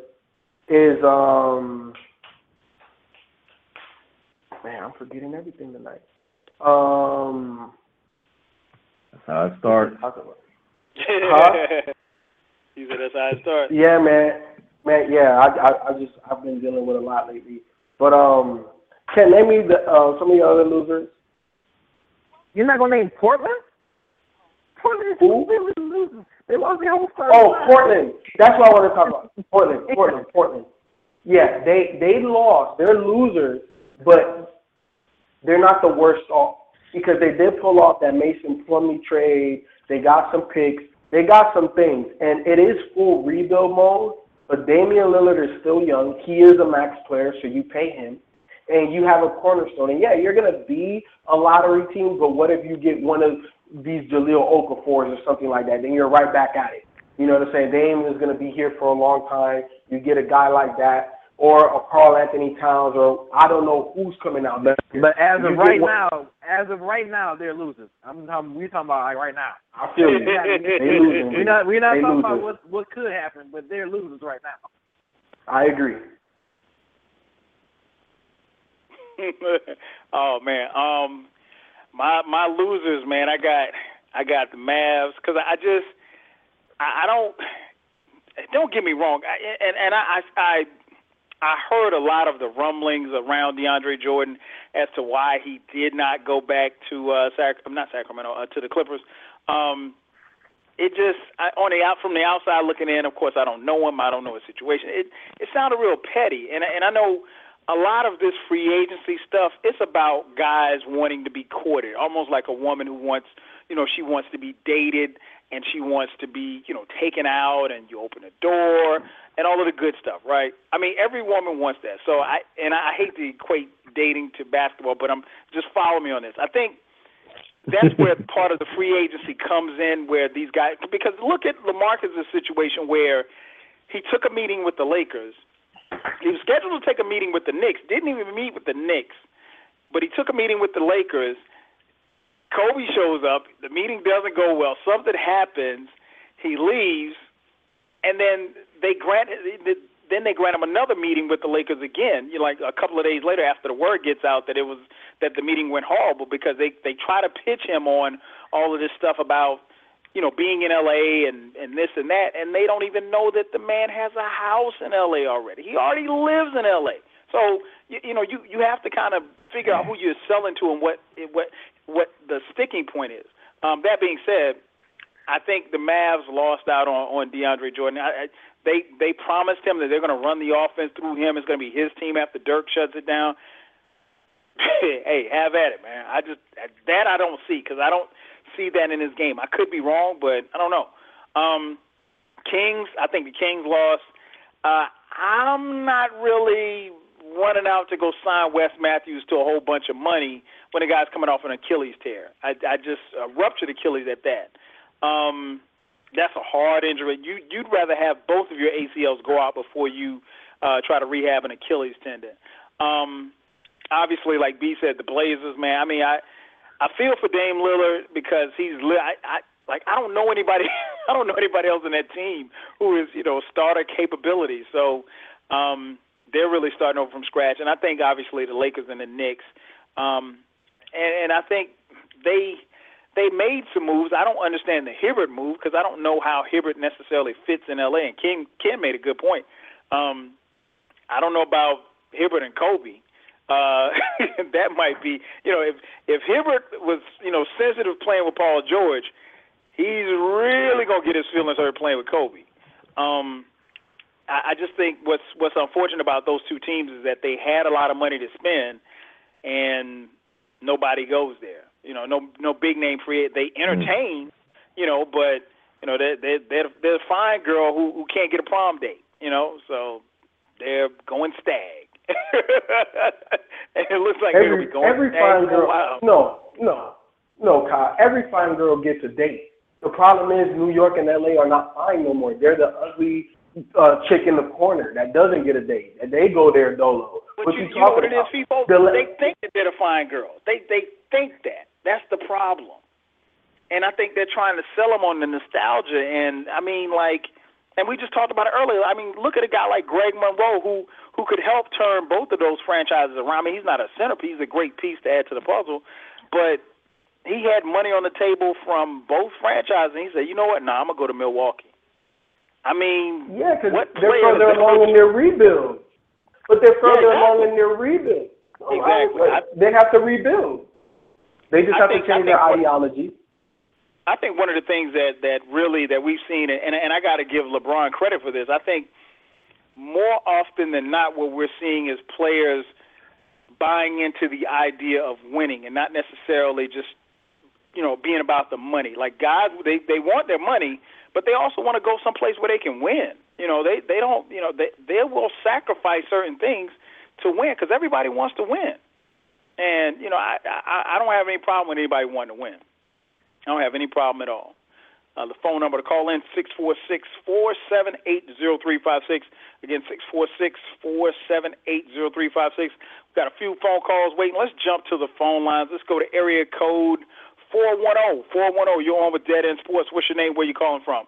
is um, man, I'm forgetting everything tonight. Um, That's how it starts. talk about- Huh? he said that's how it starts. yeah, man, man, yeah. I, I, I just I've been dealing with a lot lately. But um, can name me the uh, some of your other losers? You're not gonna name Portland? Portland they losing. They lost their whole. Oh, Portland. That's what I want to talk about. Portland, Portland, Portland. Yeah, they they lost. They're losers, but they're not the worst off because they did pull off that Mason Plumlee trade. They got some picks. They got some things, and it is full rebuild mode. But Damian Lillard is still young. He is a max player, so you pay him, and you have a cornerstone. And yeah, you're gonna be a lottery team, but what if you get one of these Jahlil Okafors or something like that? Then you're right back at it. You know what I'm saying? Dame is going to be here for a long time. You get a guy like that, or a Karl-Anthony Towns, or I don't know who's coming out. But but as of right one- now, as of right now, they're losers. I'm talking. We're talking about like right now. I feel you. they losing. We're not. We're not They talking about what what could happen, but they're losers right now. I agree. oh man, um, my my losers, man. I got I got the Mavs because I just I, I don't don't get me wrong, I, and and I I I heard a lot of the rumblings around DeAndre Jordan as to why he did not go back to uh Sac not Sacramento uh, to the Clippers. Um, it just I, on the out from the outside looking in. Of course, I don't know him. I don't know his situation. It it sounded real petty, and and I know a lot of this free agency stuff. It's about guys wanting to be courted, almost like a woman who wants, you know, she wants to be dated and she wants to be, you know, taken out, and you open the door and all of the good stuff, right? I mean, every woman wants that. So I and I hate to equate dating to basketball, but I'm just follow me on this. I think that's where part of the free agency comes in, where these guys because look at LaMarcus' situation where he took a meeting with the Lakers. He was scheduled to take a meeting with the Knicks, didn't even meet with the Knicks, but he took a meeting with the Lakers. Kobe shows up, the meeting doesn't go well, something happens, he leaves, and then they grant then they grant him another meeting with the Lakers again. You know, like a couple of days later, after the word gets out that it was that the meeting went horrible because they they try to pitch him on all of this stuff about you know being in L.A. and and this and that, and they don't even know that the man has a house in L.A. already. He already lives in L.A. So you, you know you you have to kind of figure out who you're selling to and what what what the sticking point is. Um, that being said, I think the Mavs lost out on on DeAndre Jordan. I, I, they they promised him that they're going to run the offense through him. It's going to be his team after Dirk shuts it down. hey, have at it, man. I just that I don't see because I don't see that in his game. I could be wrong, but I don't know. Um, Kings, I think the Kings lost. Uh, I'm not really running out to go sign Wes Matthews to a whole bunch of money when the guy's coming off an Achilles tear. I, I just uh, ruptured Achilles at that. Um, that's a hard injury. You you'd rather have both of your ACLs go out before you uh, try to rehab an Achilles tendon. Um, obviously, like B said, the Blazers, man. I mean, I I feel for Dame Lillard because he's li- I, I like I don't know anybody I don't know anybody else in that team who is you know starter capability. So um, they're really starting over from scratch, and I think obviously the Lakers and the Knicks, um, and, and I think they they made some moves. I don't understand the Hibbert move because I don't know how Hibbert necessarily fits in LA. And Ken Ken made a good point. Um, I don't know about Hibbert and Kobe. Uh, that might be, you know, if if Hibbert was, you know, sensitive playing with Paul George, he's really gonna get his feelings hurt playing with Kobe. Um, I, I just think what's what's unfortunate about those two teams is that they had a lot of money to spend, and nobody goes there. You know, no no big name free. They entertain, you know, but you know they they they're, they're a fine girl who who can't get a prom date. You know, so they're going stag. And it looks like every, going every fine girl. while. No, no, no, Kyle. Every fine girl gets a date. The problem is New York and LA are not fine no more. They're the ugly uh, chick in the corner that doesn't get a date, and they go there dolo. But what you, you, you know talking what it is, people? The- They think that they're a fine girl. They they think that. That's the problem. And I think they're trying to sell them on the nostalgia. And I mean, like, and we just talked about it earlier. I mean, look at a guy like Greg Monroe who who could help turn both of those franchises around. I mean, he's not a centerpiece, he's a great piece to add to the puzzle, but he had money on the table from both franchises. And he said, you know what? Nah, I'm gonna go to Milwaukee. I mean, Yeah, because they're further along in their rebuild. But they're further exactly. along in their rebuild. So I- Exactly. I- they have to rebuild. They just I have think- to I change their think what- ideology. I think one of the things that that really that we've seen, and and I got to give LeBron credit for this. I think more often than not, what we're seeing is players buying into the idea of winning and not necessarily just you know being about the money. Like guys, they they want their money, but they also want to go someplace where they can win. You know, they they don't you know they they will sacrifice certain things to win because everybody wants to win. And you know, I, I I don't have any problem with anybody wanting to win. I don't have any problem at all. Uh, the phone number to call in six four six four seven eight zero three five six. Again, six four six four seven eight zero three five six. We've got a few phone calls waiting. Let's jump to the phone lines. Let's go to area code four one zero four one zero. You're on with Dead End Sports. What's your name? Where you calling from?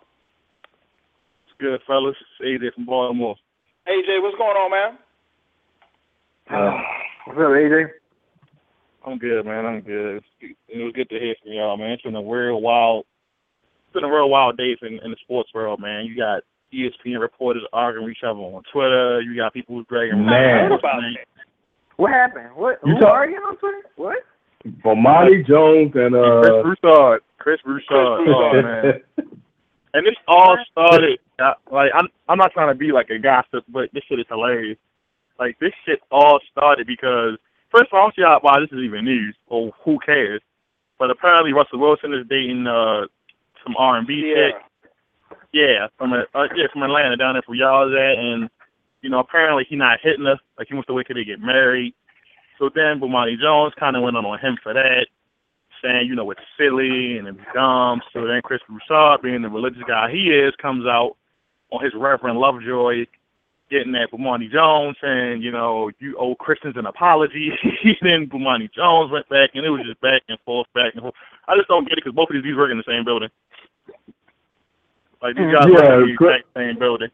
It's good, fellas. It's AJ from Baltimore. AJ, what's going on, man? Uh, What's up, AJ? I'm good, man. I'm good. It was good to hear from y'all, man. It's been a real wild, it's been a real wild day in, in the sports world, man. You got ESPN reporters arguing with each other on Twitter. You got people who's dragging Man. I heard about that. What happened? What? You Who talk- arguing on Twitter? What? Bomani Jones and Chris uh Broussard. Chris Broussard. Oh, man. And this all started uh, like I'm I'm not trying to be like a gossip, but this shit is hilarious. Like this shit all started because first of all, I don't see why this is even news or who cares. But apparently Russell Wilson is dating uh some R and B chick. Yeah, from a, uh, yeah from Atlanta down there where y'all is at, and you know apparently he not hitting her. Like he wants to wait till they get married. So then Bomani Jones kind of went on on him for that saying, you know, it's silly and it's dumb. So then Chris Broussard, being the religious guy he is, comes out on his Reverend Lovejoy, getting at Bomani Jones, saying, you know, you owe Christians an apology. then Bomani Jones went back, and it was just back and forth, back and forth. I just don't get it because both of these dudes work in the same building. Like these guys Yeah, work in the Chris- exact same building.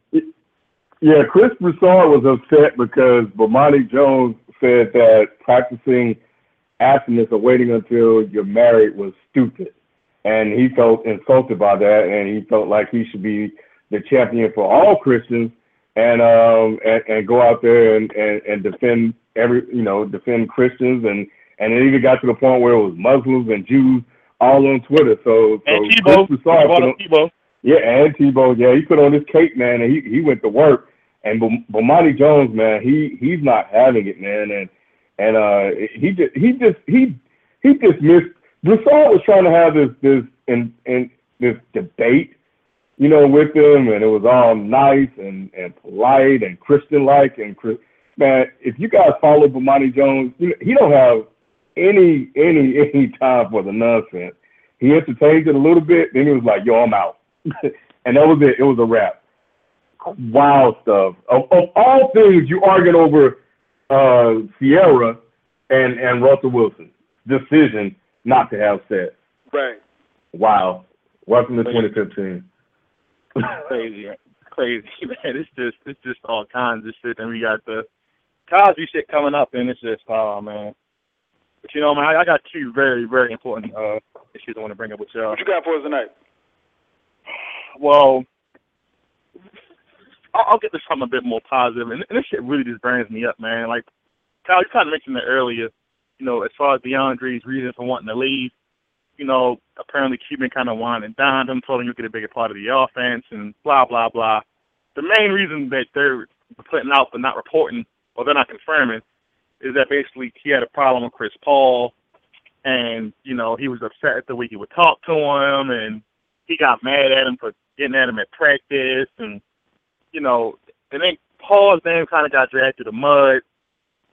Yeah, Chris Broussard was upset because Bomani Jones said that practicing abstinence or waiting until you're married was stupid. And he felt insulted by that and he felt like he should be the champion for all Christians and um and, and go out there and, and, and defend every you know, defend Christians and and it even got to the point where it was Muslims and Jews all on Twitter. So so And Chris Tebow, Broussard on- Tebow, yeah, and Tebow. Yeah, he put on his cape, man, and he he went to work. And Bom- Bomani Jones, man, he he's not having it, man, and and uh he just he just he he dismissed. Broussard was trying to have this this in in this debate, you know, with him, and it was all nice and and polite and Christian like. And man, if you guys follow Bomani Jones, he don't have any any any time for the nonsense. He entertained it a little bit, then he was like, "Yo, I'm out," and that was it. It was a wrap. Wild stuff. Of, of all things, you arguing over uh, Ciara and and Russell Wilson's decision not to have sex. Right. Wow. Welcome to 2015 crazy, crazy man. It's just it's just all kinds of shit, and we got the Cosby shit coming up, and it's just oh man. But you know, man, I, I got two very very important uh issues I want to bring up with y'all. What you got for us tonight? Well, I'll, I'll get to something a bit more positive, and, and this shit really just burns me up, man. Like Kyle, you kind of mentioned it earlier. You know, as far as DeAndre's reason for wanting to leave, you know, apparently Cuban kind of winding down him, told him you get a bigger part of the offense, and blah blah blah. The main reason that they're putting out but not reporting, or they're not confirming, is that basically he had a problem with Chris Paul, and you know he was upset at the way he would talk to him, and he got mad at him for getting at him at practice, and you know, and then Paul's name kind of got dragged through the mud.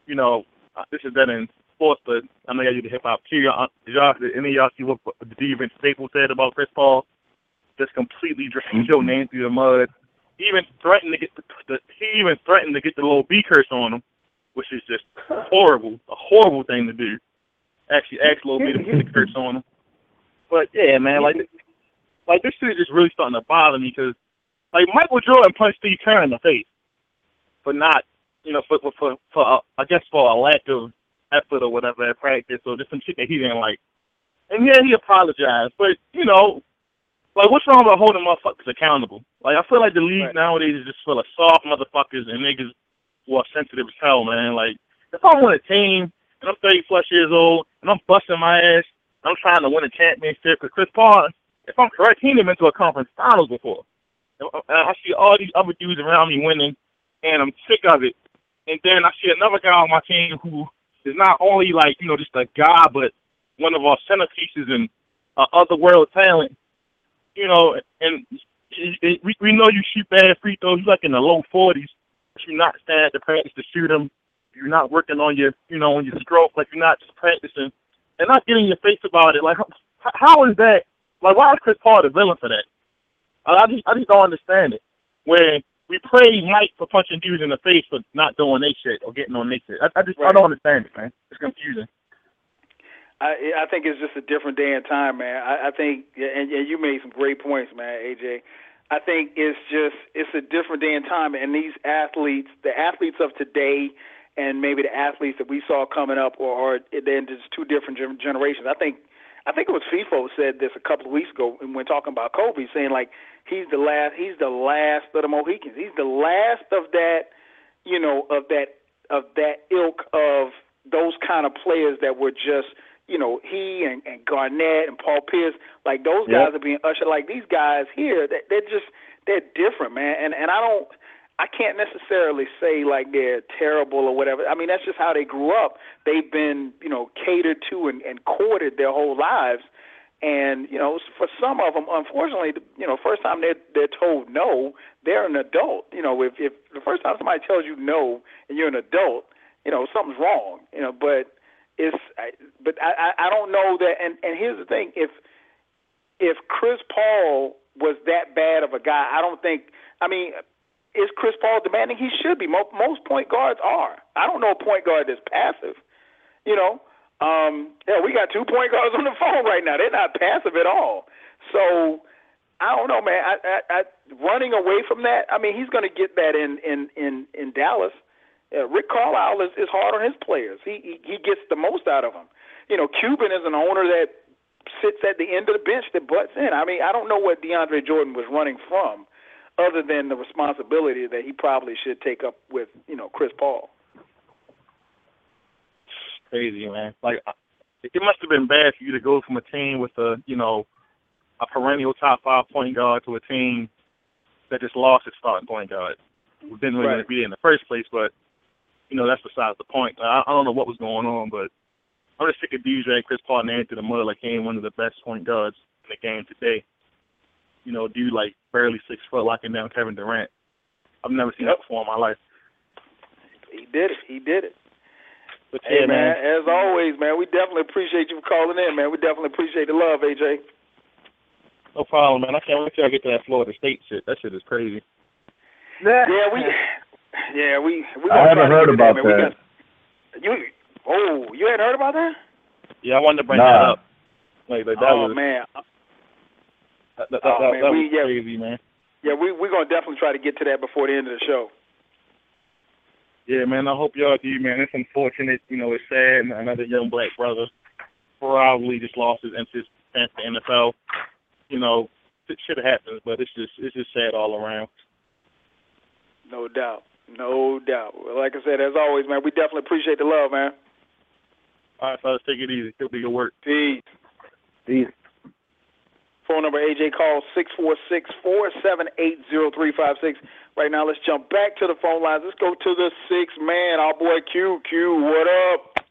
You know, uh, this is done in sports, but I know y'all do the hip hop did y'all, did any of y'all see what the Steven Staples said about Chris Paul? Just completely dragged your name through the mud. Even threatened to get the, the he even threatened to get the Lil B curse on him, which is just horrible, a horrible thing to do. Actually, ask Lil B to put the curse on him. But yeah, man, like like this shit is just really starting to bother me because like Michael Jordan punched Steve Kerr in the face for not, you know, for for for, for uh, I guess for a lack of effort or whatever at practice or just some shit that he didn't like. And yeah, he apologized, but you know, like what's wrong with holding motherfuckers accountable? Like I feel like the league right. nowadays is just full of soft motherfuckers and niggas who are sensitive as hell, man. Like if I'm on a team and I'm 30 plus years old and I'm busting my ass, I'm trying to win a championship. Because Chris Paul, if I'm correct, he been to a conference finals before. Uh, and I see all these other dudes around me winning, and I'm sick of it. And then I see another guy on my team who is not only like you know just a guy, but one of our centerpieces and uh, other world talent. You know, and it, it, we we know you shoot bad free throws. You're like in the low forties, but you're not standing at the practice to shoot them. You're not working on your you know on your stroke. Like you're not just practicing and not getting your face about it. Like how, is that? Like why is Chris Paul the villain for that? I just I just don't understand it. When we praise Mike for punching dudes in the face for not doing their shit or getting on their shit. I, I just right. I don't understand it, man. It's confusing. I I think it's just a different day and time, man. I, I think, and, and you made some great points, man, AJ. I think it's just it's a different day and time, and these athletes, the athletes of today, and maybe the athletes that we saw coming up, or, or then just two different generations. I think I think it was Feefo said this a couple of weeks ago and when talking about Kobe, saying like he's the last he's the last of the Mohicans. He's the last of that, you know, of that of that ilk of those kind of players that were just, you know, he and, and Garnett and Paul Pierce, like those yep. guys are being ushered. Like these guys here, they, they're just they're different, man. And and I don't I can't necessarily say like they're terrible or whatever. I mean, that's just how they grew up. They've been, you know, catered to and, and courted their whole lives. And you know, for some of them, unfortunately, you know, first time they're they're told no, they're an adult. You know, if if the first time somebody tells you no and you're an adult, you know, something's wrong. You know, but it's, but I I don't know that. And and here's the thing: if if Chris Paul was that bad of a guy, I don't think. I mean, is Chris Paul demanding? He should be. Most point guards are. I don't know a point guard that's passive. You know, um, yeah, we got two point guards on the phone right now. They're not passive at all. So I don't know, man. I, I, I running away from that. I mean, he's going to get that in in in in Dallas. Uh, Rick Carlisle is, is hard on his players. He, he he gets the most out of them. You know, Cuban is an owner that sits at the end of the bench that butts in. I mean, I don't know what DeAndre Jordan was running from other than the responsibility that he probably should take up with you know Chris Paul. Crazy man, like it must have been bad for you to go from a team with a you know a perennial top five point guard to a team that just lost its starting point guard. We didn't really right. be there in the first place, but you know that's besides the point. I, I don't know what was going on, but I'm just sick of DJ Chris Paul and to the mud like he ain't one of the best point guards in the game today you know, dude like barely six foot locking down Kevin Durant. I've never seen that before in my life. He did it. He did it. But Hey yeah, man, as always, man, we definitely appreciate you calling in, man. We definitely appreciate the love, AJ. no problem, man. I can't wait till I get to that Florida State shit. That shit is crazy. Yeah, yeah we, yeah, we, we. I haven't heard about there, man. We that. got- you, oh, you hadn't heard about that? Yeah, I wanted to bring Nah. that up. Like, like that oh was man, that, that, Oh, that, man, that we- was yeah. crazy, man. yeah, we we're gonna definitely try to get to that before the end of the show. Yeah, man. I hope y'all do, man. It's unfortunate, you know. It's sad. and Another young black brother probably just lost his interest in the NFL. You know, it should have happened, but it's just it's just sad all around. No doubt, no doubt. Like I said, as always, man, we definitely appreciate the love, man. All right, fellas, take it easy. It'll be good work. Peace. Peace. Phone number AJ call six four six four seven eight zero three five six. Right now, let's jump back to the phone lines. Let's go to the six man. Our boy Q. Q, what up?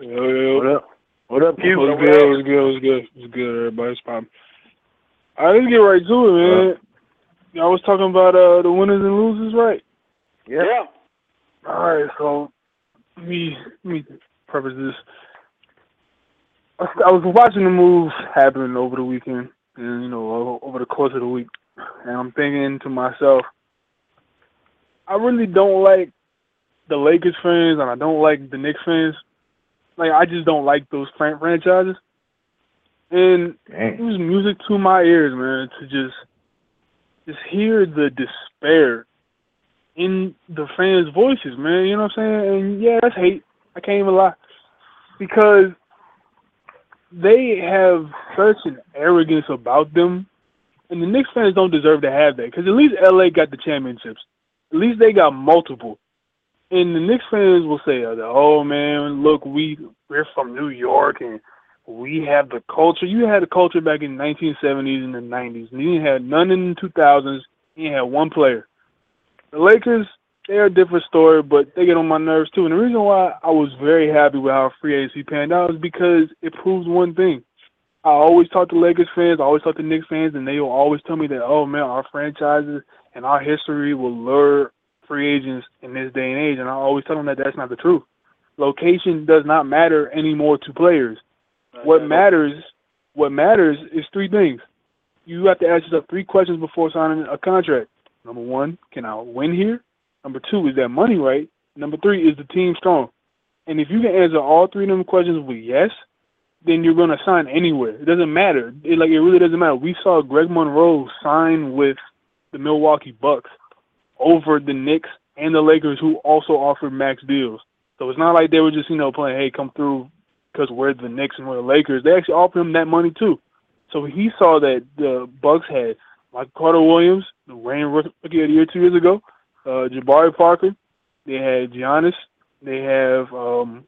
Yo, What up? What up, Q? What's good? What's good? What's good? What's good, everybody? It's poppin'. All right, let's get right to it, man. Y'all was talking about uh the winners and losers, right? Yeah. Yeah. All right, so let me let me preface this. I was- watching the moves happen over the weekend, and you know, over, the course of the week, and I'm thinking to myself, I really don't like the Lakers fans, and I don't like the Knicks fans. Like, I just don't like those fran- franchises, and it was music to my ears, man, to just just hear the despair in the fans' voices, man. You know what I'm saying? And yeah, that's hate. I can't even lie. Because they have such an arrogance about them. And the Knicks fans don't deserve to have that. Because at least LA got the championships. At least they got multiple. And the Knicks fans will say, uh, oh, man, look, we, we're from New York and we have the culture. You had a culture back in the 1970s and the 90s. And you had none in the 2000s. You had one player. The Lakers, they're a different story, but they get on my nerves too. And the reason why I was very happy with how free agency panned out is because it proves one thing. I always talk to Lakers fans, I always talk to Knicks fans, and they will always tell me that, oh man, our franchises and our history will lure free agents in this day and age. And I always tell them that that's not the truth. Location does not matter anymore to players. What matters, what matters is three things. You have to ask yourself three questions before signing a contract. Number one, can I win here? Number two, is that money right? Number three, is the team strong? And if you can answer all three of them questions with yes, then you're going to sign anywhere. It doesn't matter. It, like it really doesn't matter. We saw Greg Monroe sign with the Milwaukee Bucks over the Knicks and the Lakers, who also offered max deals. So it's not like they were just you know playing, hey, come through because we're the Knicks and we're the Lakers. They actually offered him that money too. So he saw that the Bucks had like Carter Williams, the reigning rookie of the year two years ago, uh, Jabari Parker. They had Giannis. They have um,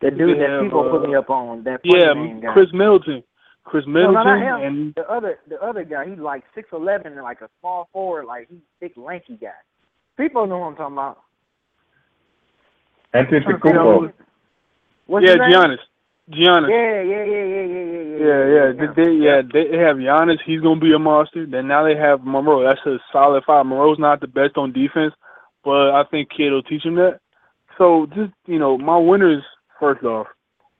That dude that have, people put uh, me up on. That yeah, name guy. Khris Middleton. Khris No, Middleton no, not and The other, the other guy, he's like six eleven and like a small forward, like he's big lanky guy. People know who I'm talking about. Antetokounmpo. What's yeah, his name? Giannis. Giannis. Yeah, yeah, yeah, yeah, yeah, yeah, yeah. Yeah, yeah, they, they, yeah. They have Giannis. He's gonna be a monster. Then now they have Monroe. That's a solid five. Monroe's not the best on defense, but I think Kidd will teach him that. So just you know, my winners first off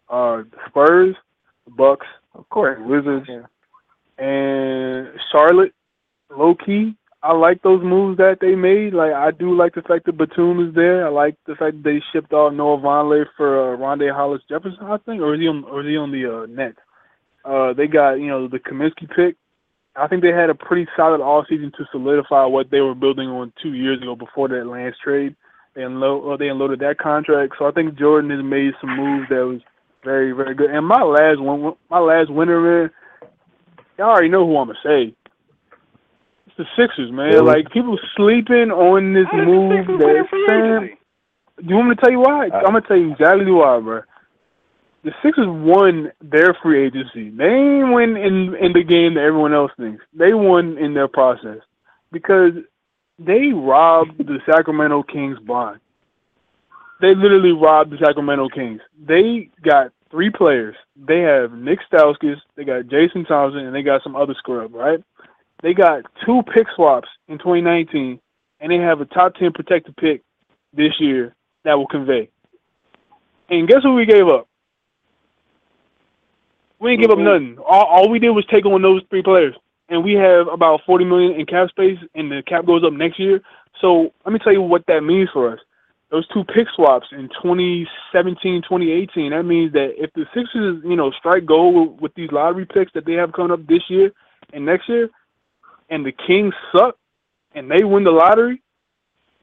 are the Spurs, the Bucks, Of course. Wizards, Yeah. and Charlotte. Low key, I like those moves that they made. Like I do like the fact that Batum is there. I like the fact that they shipped off Noah Vonleh for uh, Rondae Hollis-Jefferson, I think, or is he on or is he on the uh, Nets? Uh, they got you know the Kaminsky pick. I think they had a pretty solid all season to solidify what they were building on two years ago before that Lance trade. They well, they unloaded that contract, so I think Jordan has made some moves that was very very good. And my last one, my last winner, man, y'all already know who I'm gonna say. It's the Sixers, man. Really? Like people sleeping on this How did the move Sixers win in that Sam. Do you want me to tell you why? Uh, I'm gonna tell you exactly why, bro. The Sixers won their free agency. They ain't win in in the game that everyone else thinks. They won in their process because they robbed the Sacramento Kings blind. They literally robbed the Sacramento Kings. They got three players. They have Nick Stauskas, they got Jason Thompson, and they got some other scrub, right? They got two pick swaps in 2019, and they have a top 10 protected pick this year that will convey. And guess what we gave up? We didn't give up nothing. All, all we did was take on those three players, and we have about 40 million in cap space, and the cap goes up next year. So let me tell you what that means for us. Those two pick swaps in 2017, 2018. That means that if the Sixers, you know, strike gold with, with these lottery picks that they have coming up this year and next year, and the Kings suck, and they win the lottery,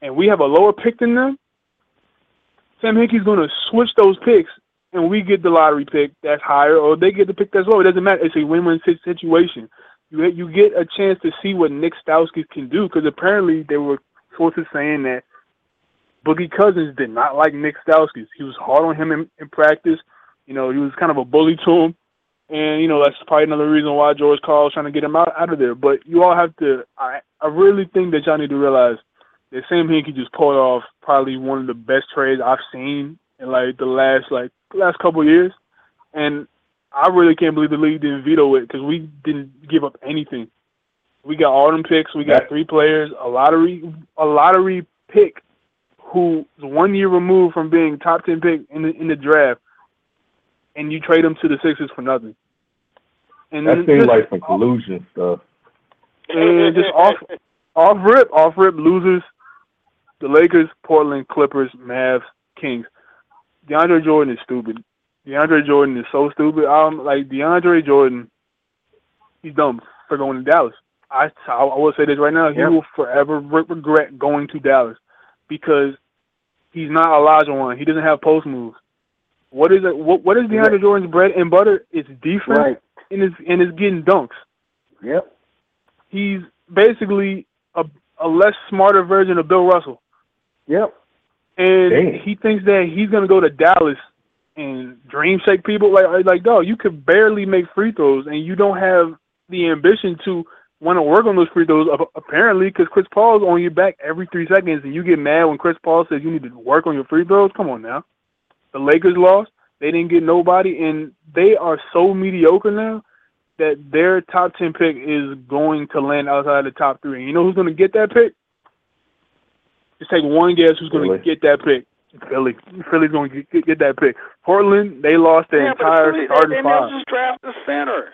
and we have a lower pick than them, Sam Hinkie's going to switch those picks, and we get the lottery pick that's higher, or they get the pick that's lower. It doesn't matter. It's a win-win situation. You you get a chance to see what Nick Stauskas can do because apparently there were sources saying that Boogie Cousins did not like Nick Stauskas. He was hard on him in, in practice. You know, he was kind of a bully to him. And, you know, that's probably another reason why George Karl is trying to get him out, out of there. But you all have to, I, I really think that y'all need to realize that Sam Hinkie just pulled off probably one of the best trades I've seen in like the last, like, last couple of years. And I really can't believe the league didn't veto it because we didn't give up anything. We got all them picks. We got three players, a lottery, a lottery pick who's one year removed from being top ten pick in the in the draft, and you trade him to the Sixers for nothing. And That seems like some collusion stuff. and just off off rip, off rip losers. The Lakers, Portland, Clippers, Mavs, Kings. DeAndre Jordan is stupid. DeAndre Jordan is so stupid. Um, like DeAndre Jordan, he's dumb for going to Dallas. I I will say this right now: he will forever re- regret going to Dallas because he's not Olajuwon. He doesn't have post moves. What is it? What what is DeAndre Jordan's bread and butter? It's defense Right. And it's and it's getting dunks Yep. he's basically a, a less smarter version of Bill Russell. Yep. And Damn. he thinks that he's gonna go to Dallas and dream shake people. Like like dog, you could barely make free throws, and you don't have the ambition to want to work on those free throws. ap- Apparently, because Chris Paul's on your back every three seconds, and you get mad when Chris Paul says you need to work on your free throws. Come on now, the Lakers lost. They didn't get nobody, and they are so mediocre now that their top ten pick is going to land outside the top three. And you know who's going to get that pick? Just take one guess who's going Philly. to get that pick. Philly. Philly's going to get, get that pick. Portland, they lost their yeah, entire Philly, starting they, they five. just draft the center.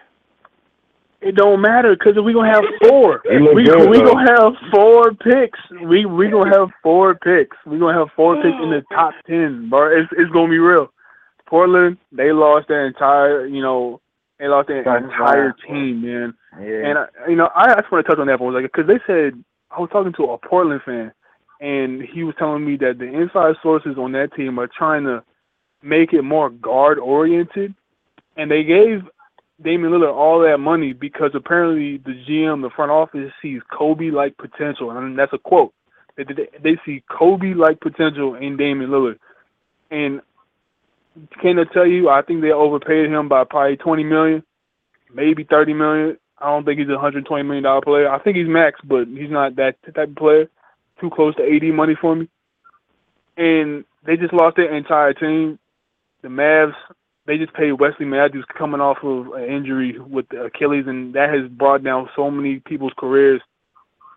It don't matter because we gonna have four. We good, we though. gonna have four picks. We we gonna have four picks. We gonna have four picks in the top ten, bro. It's it's gonna be real. Portland, they lost their entire, you know, they lost their Starting entire five. team, man. Yeah. And I, you know, I just want to touch on that for a second because they said I was talking to a Portland fan, and he was telling me that the inside sources on that team are trying to make it more guard oriented, and they gave Damian Lillard all that money because apparently the GM, the front office, sees Kobe like potential, and that's a quote. They they, they see Kobe like potential in Damian Lillard, and can I tell you, I think they overpaid him by probably twenty million, maybe thirty million. I don't think he's a hundred twenty million dollar player. I think he's max, but he's not that type of player. Too close to AD money for me. And they just lost their entire team. The Mavs, they just paid Wesley Matthews coming off of an injury with the Achilles, and that has brought down so many people's careers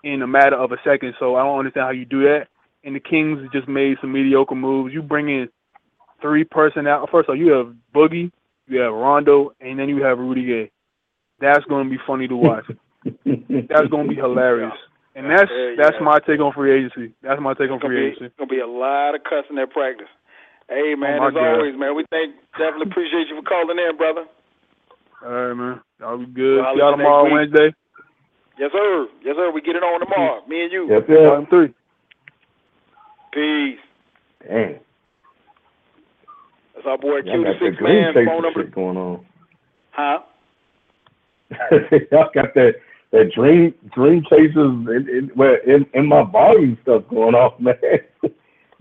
in a matter of a second. So I don't understand how you do that. And the Kings just made some mediocre moves. You bring in three personnel. First of all, you have Boogie, you have Rondo, and then you have Rudy Gay. That's going to be funny to watch. That's going to be hilarious. And that's Yeah, that's yeah. my take on free agency. That's my take on free be, agency. gonna be a lot of cussing at practice. Hey oh, man, Oh, as God. always, man, we thank definitely appreciate you for calling in, brother. All right, man. Y'all be good. Well, See y'all tomorrow, week. Wednesday. Yes sir, yes sir. We get it on tomorrow. Me and you. Yep, yep. Three. Peace. Dang. That's our boy Q, the six man phone number. going on. Huh? Y'all got that that dream dream chasers in in, in in my volume stuff going off, man.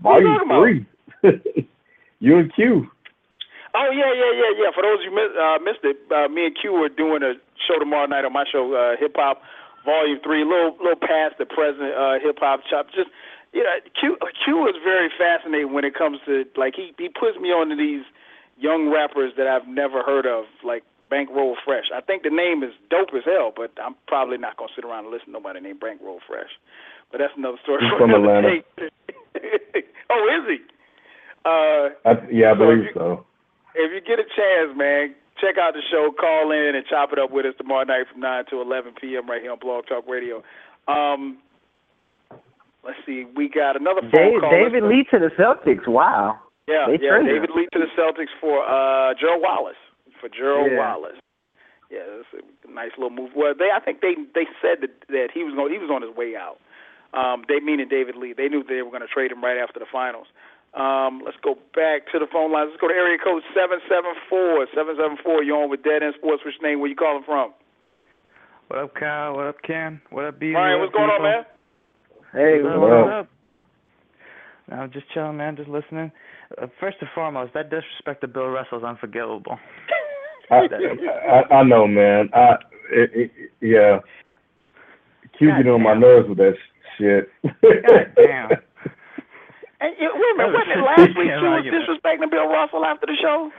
volume three. you and Q. Oh yeah, yeah, yeah, yeah. For those who miss, uh, missed it, uh, me and Q are doing a show tomorrow night on my show, uh, Hip Hop Volume Three. A little, little past the present uh, hip hop chop. Just you know, Q Q is very fascinating when it comes to like he he puts me onto these young rappers that I've never heard of, like Bankroll Fresh. I think the name is dope as hell, but I'm probably not gonna sit around and listen to nobody named Bankroll Fresh. But that's another story He's from Atlanta. oh, is he? Uh, I, yeah, I So believe you- so. if you get a chance, man, check out the show. Call in and chop it up with us tomorrow night from 9 to 11 p.m. right here on Blog Talk Radio. Um, let's see. We got another phone Dave, call. David Lee to the Celtics. Wow. Yeah, they yeah. traded David Lee to the Celtics for uh, Gerald Wallace. For Gerald Yeah. Wallace. Yeah, that's a nice little move. Well, they I think they they said that that he was going he was on his way out. Um, they meaning David Lee. They knew they were going to trade him right after the finals. Um, let's go back to the phone lines. Let's go to area code seven seven four seven seven four. You're on with Dead End Sports. Which name? Where you calling from? What up, Kyle? What up, Ken? What up, B? Ryan, what's going on, man? Hey, What's up? What up? What's up? I'm just chilling, man. Just listening. Uh, first and foremost, that disrespect to Bill Russell is unforgivable. I, I, I know, man. I, it, it, yeah. Q God get on my nerves with that shit. God damn. And, yeah, wait a minute. Was Wasn't it last week freaking you was disrespecting Bill Russell after the show?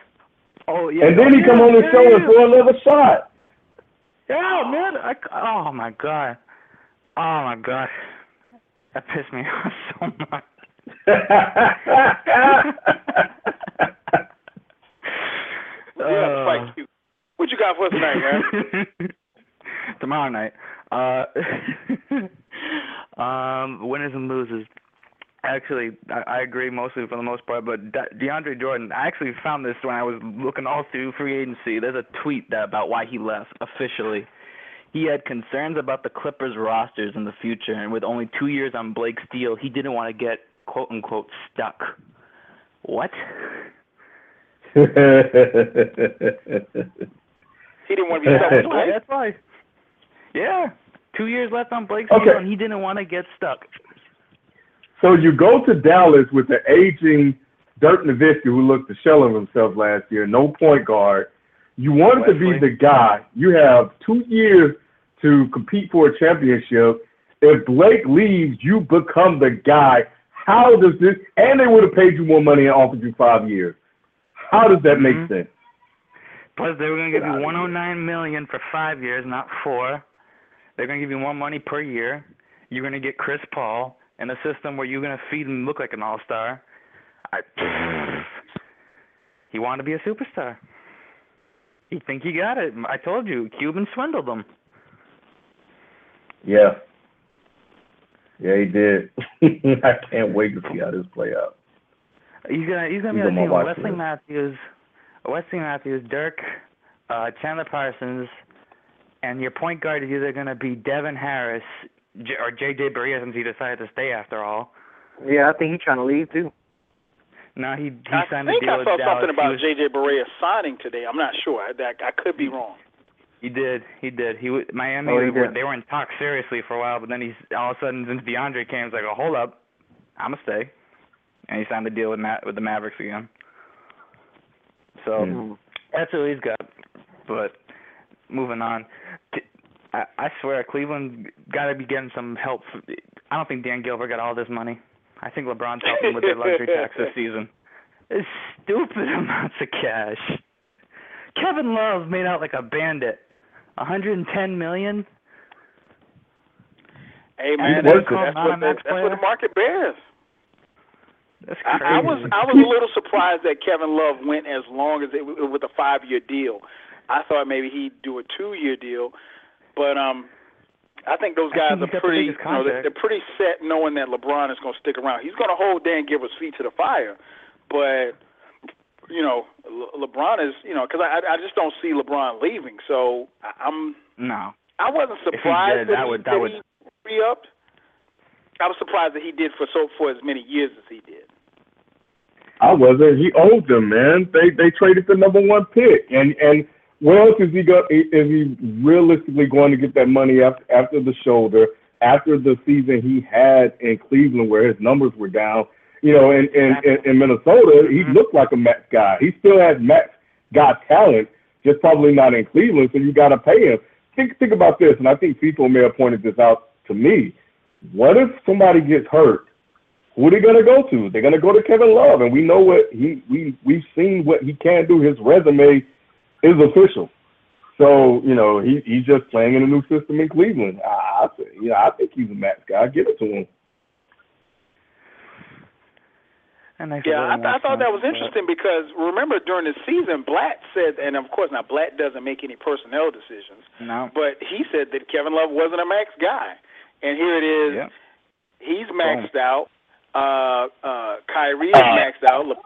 Oh yeah. and then he come on the yeah, show and yeah. throw another shot. Yeah, man. I, oh my god. Oh my god. That pissed me off so much. We have to fight Q. What you got for us tonight, man? Tomorrow night. Uh, um, winners and losers. Actually, I, I agree mostly for the most part, but De- DeAndre Jordan. I actually found this when I was looking all through free agency. There's a tweet that about why he left officially. He had concerns about the Clippers rosters in the future, and with only two years on Blake's deal, he didn't want to get quote unquote stuck. What? He didn't want to be stuck with That's why. Blake. That's why. Yeah, two years left on Blake's deal, Okay. and he didn't want to get stuck. so you go to Dallas with the aging Dirk Nowitzki, who looked the shell of himself last year, no point guard. You wanted to be the guy. You have two years to compete for a championship. If Blake leaves, you become the guy. How does this? And they would have paid you more money and offered you five years. How does that make Mhm. sense? Plus, they were going to give you 109 million for five years, not four. They're going to give you more money per year. You're going to get Chris Paul in a system where you're going to feed and look like an all-star. I, he wanted to be a superstar. He think he got it. I told you, Cuban swindled him. Yeah. Yeah, he did. I can't wait to see how this play out. He's gonna he's gonna He's be on on the team Wesley list. Matthews, Wesley Matthews, Dirk, uh, Chandler Parsons, and your point guard is either gonna be Devin Harris J- or J.J. Barea since he decided to stay after all. Yeah, I think he's trying to leave too. No, he he I signed a think deal I with saw Dallas. something He about was- J.J. Barea signing today. I'm not sure. I, I, I could be wrong. He did. He did. He w- Miami. Oh, he were, they were in talks seriously for a while, but then he's all of a sudden since DeAndre came, he's like, "Oh, hold up, I'ma stay," and he signed the deal with Ma- with the Mavericks again. So Hmm. that's who he's got. But moving on, I swear Cleveland got to be getting some help. I don't think Dan Gilbert got all this money. I think LeBron's helping with their luxury tax this season. It's stupid amounts of cash. Kevin Love made out like a bandit. 110 million. Hey man, that's, that's, what, Non-max that's what the market bears. That's crazy. I, I was I was a little surprised that Kevin Love went as long as it with a five year deal. I thought maybe he'd do a two year deal, but um, I think those guys think are pretty. You know, they're, they're pretty set knowing that LeBron is going to stick around. He's going to hold Dan Gilbert's feet to the fire, but you know, Le- LeBron is you know because I I just don't see LeBron leaving. So I- I'm no. I wasn't surprised did, that, that he, would- that that would- he re-upped. I was surprised that he did for so for as many years as he did. I wasn't. He owed them, man. They they traded the number one pick, and and where else is he go? Is he realistically going to get that money after after the shoulder? After the season he had in Cleveland, where his numbers were down, you know, in in, in, in Minnesota, he Mhm. looked like a max guy. He still has max guy talent, just probably not in Cleveland. So you got to pay him. Think think about this, and I think people may have pointed this out to me. What if somebody gets hurt? Who are they gonna go to? They're gonna go to Kevin Love, and we know what he we we've seen what he can do. His resume is official. So you know he he's just playing in a new system in Cleveland. I, I you know I think he's a max guy. Give it to him. That makes Yeah, a I, little I thought that was sense, but- interesting because remember during the season, Blatt said, and of course now Blatt doesn't make any personnel decisions, No. but he said that Kevin Love wasn't a max guy, and here it is. Yeah. He's maxed out. Uh, uh, Kyrie is maxed out. Le-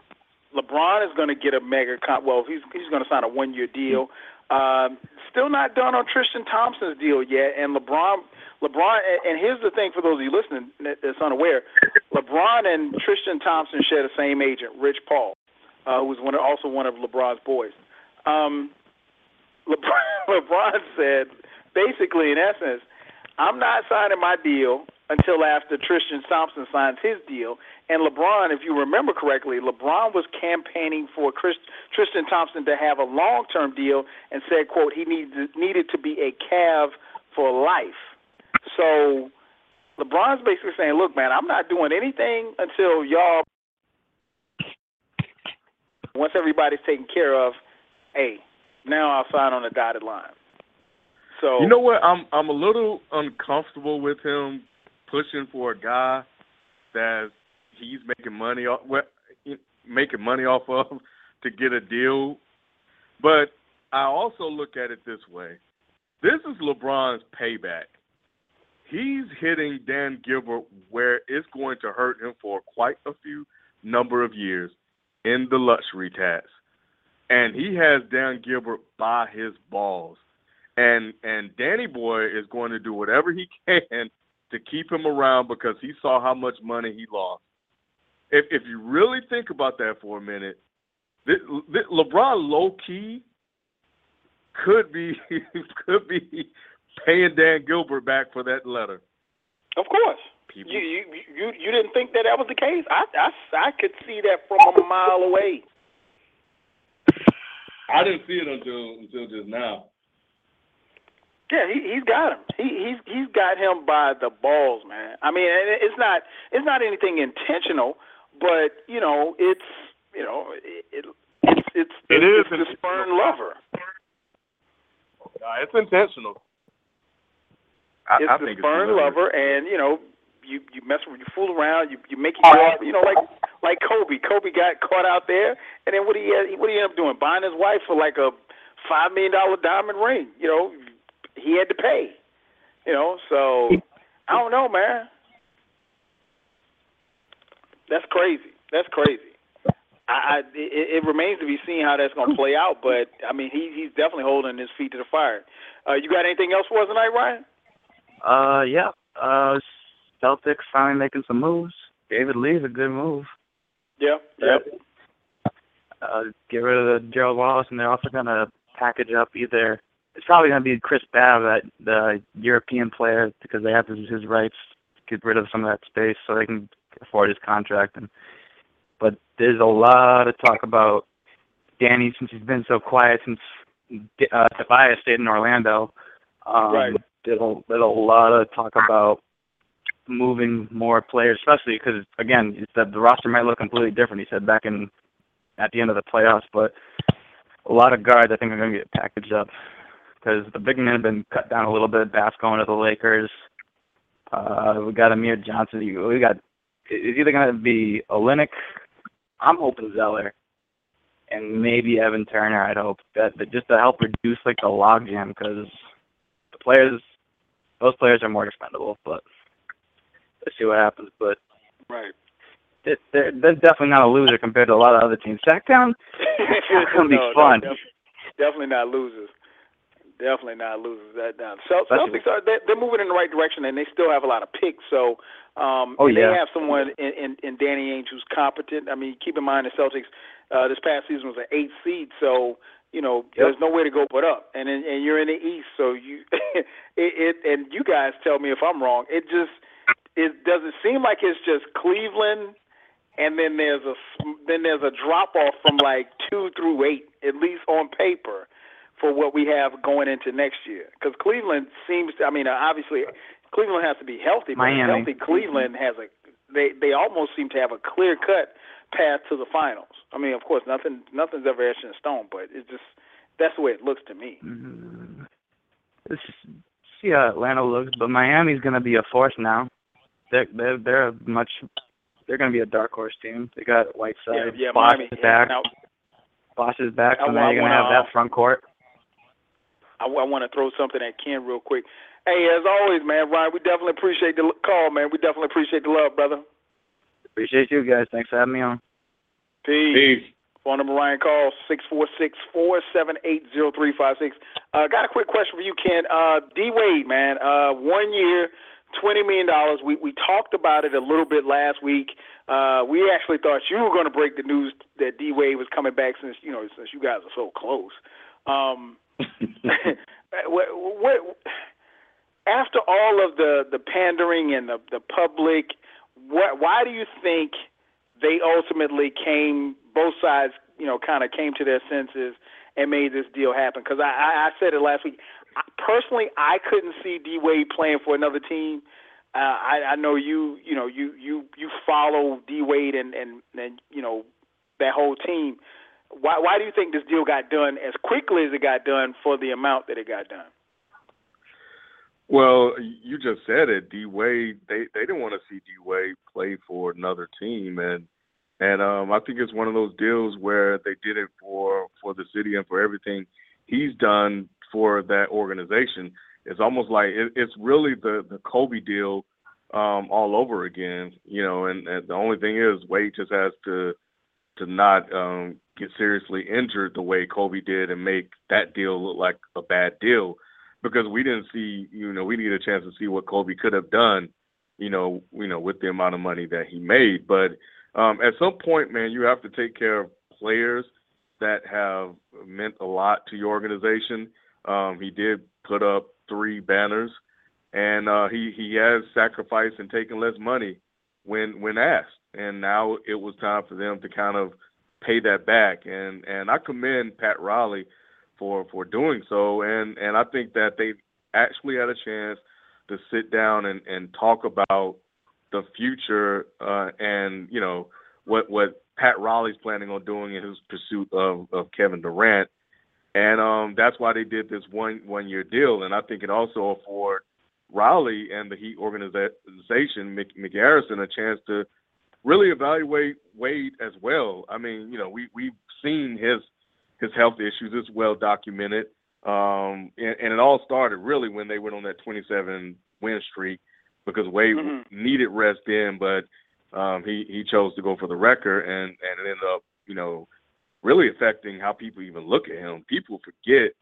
LeBron is going to get a mega con- well, he's he's going to sign a one year deal. Um, still not done on Tristan Thompson's deal yet, and LeBron LeBron and- here's the thing for those of you listening that's unaware, LeBron and Tristan Thompson share the same agent, Rich Paul, uh, who was one of, also one of LeBron's boys. Um, LeBron, LeBron said basically in essence, I'm not signing my deal until after Tristan Thompson signs his deal. And LeBron, if you remember correctly, LeBron was campaigning for Chris, Tristan Thompson to have a long-term deal and said, "quote He needed needed to be a Cav for life." So LeBron's basically saying, "Look, man, I'm not doing anything until y'all. Once everybody's taken care of, hey, now I'll sign on the dotted line." So You know what? I'm I'm a little uncomfortable with him pushing for a guy that he's making money off well, making money off of to get a deal. But I also look at it this way. This is LeBron's payback. He's hitting Dan Gilbert where it's going to hurt him for quite a few number of years in the luxury tax. And he has Dan Gilbert by his balls and and Danny Boy is going to do whatever he can to keep him around because he saw how much money he lost. If if you really think about that for a minute, this, this, LeBron low key could be could be paying Dan Gilbert back for that letter. Of course. People, You you you you didn't think that that was the case? I I I could see that from a mile away. I didn't see it until until just now. Yeah, he he's got him. He he's he's got him by the balls, man. I mean, it's not it's not anything intentional, but you know, it's you know, it, it it's it's It the, is it's the spurn lover. Uh, it's intentional. I, It's I the it's lover, and you know, you you mess with you fool around, you you make yourself, you know, like like Kobe. Kobe got caught out there, and then what he what he end up doing? Buying his wife for like a five million dollar diamond ring. You know, he had to pay. You know, so I don't know, man. That's crazy. That's crazy. I, I it, it remains to be seen how that's going to play out, but I mean, he he's definitely holding his feet to the fire. Uh, you got anything else for us tonight, Ryan? Uh, yeah. Uh, Celtics finally making some moves. David Lee's a good move. Yeah. Yep. Uh, get rid of the Gerald Wallace, and they're also gonna package up either. It's probably gonna be Chris Babb, that the European player, because they have his, his rights. Get rid of some of that space so they can afford his contract. And but there's a lot of talk about Danny since he's been so quiet since uh, Tobias stayed in Orlando. Um, Right. There's a, there's a lot of talk about moving more players, especially because again, he said the roster might look completely different. He said back in at the end of the playoffs, but a lot of guards I think are going to get packaged up because the big men have been cut down a little bit. Bass going to the Lakers. Uh, we got Amir Johnson. We got it's either going to be Olynyk. I'm hoping Zeller, and maybe Evan Turner. I'd hope that, that just to help reduce like the logjam because the players, those players are more expendable. But let's see what happens. But Right. it, they're, they're definitely not a loser compared to a lot of other teams. Sacktown, it's gonna be No, no, fun. def- definitely not losers. Definitely not losers. That down. Especially- Celtics are they're, they're moving in the right direction, and they still have a lot of picks. So, um, Oh, yeah. they have someone in, in, in Danny Ainge who's competent. I mean, keep in mind the Celtics uh, this past season was an eighth seed, so you know Yep. there's no way to go but up. And and you're in the East, so you it, it and you guys tell me if I'm wrong. It just it does it seem like it's just Cleveland and then there's a then there's a drop off from like two through eight, at least on paper, for what we have going into next year. Because Cleveland seems, to, I mean, uh, obviously Cleveland has to be healthy, but Miami. healthy Cleveland has a they they almost seem to have a clear cut path to the finals. I mean, of course, nothing nothing's ever etched in stone, but it's just that's the way it looks to me. Mm, let's see how Atlanta looks, but Miami's going to be a force now. They're they're they're a much they're going to be a dark horse team. They got Whiteside, Yeah, yeah, Bosh Miami. is back, Now, Bosh is back, I so now I you're going to have uh, that front court. I, want to throw something at Ken real quick. Hey, as always, man, Ryan, we definitely appreciate the call, man. We definitely appreciate the love, brother. Appreciate you guys. Thanks for having me on. Peace. Peace. Phone number Ryan call six four six four seven eight zero three five six. Uh, got a quick question for you, Ken. Uh, D Wade, man, uh, one year, twenty million dollars. We we talked about it a little bit last week. Uh, we actually thought you were going to break the news that D Wade was coming back since you know since you guys are so close. Um, what, what after all of the the pandering and the the public, what why do you think they ultimately came both sides, you know, kind of came to their senses and made this deal happen? Because I, I I said it last week. I, personally, I couldn't see D Wade playing for another team. Uh, I, I know you, you know, you you you follow D Wade and and and you know that whole team. Why why do you think this deal got done as quickly as it got done for the amount that it got done? Well, you just said it. D Wade, they they didn't want to see D Wade play for another team, and and um, I think it's one of those deals where they did it for for the city and for everything he's done for that organization. It's almost like it, it's really the the Kobe deal um, all over again, you know. And, and the only thing is, Wade just has to to not um, get seriously injured the way Kobe did and make that deal look like a bad deal because we didn't see, you know, we needed a chance to see what Kobe could have done, you know, you know, with the amount of money that he made. But um, at some point, man, you have to take care of players that have meant a lot to your organization. Um, he did put up three banners, and uh, he he has sacrificed and taken less money when when asked, and now it was time for them to kind of pay that back. And and I commend Pat Riley for for doing so, and and I think that they actually had a chance to sit down and and talk about the future uh, and you know what what Pat Riley's planning on doing in his pursuit of of Kevin Durant, and um, that's why they did this one one year deal, and I think it also afford Riley and the Heat organization, Mick, Mick Arison, a chance to really evaluate Wade as well. I mean, you know, we we've seen his his health issues. It's well documented, um, and, and it all started really when they went on that 27 win streak because Wade Mhm. needed rest then, but um, he he chose to go for the record, and and it ended up, you know, really affecting how people even look at him. People forget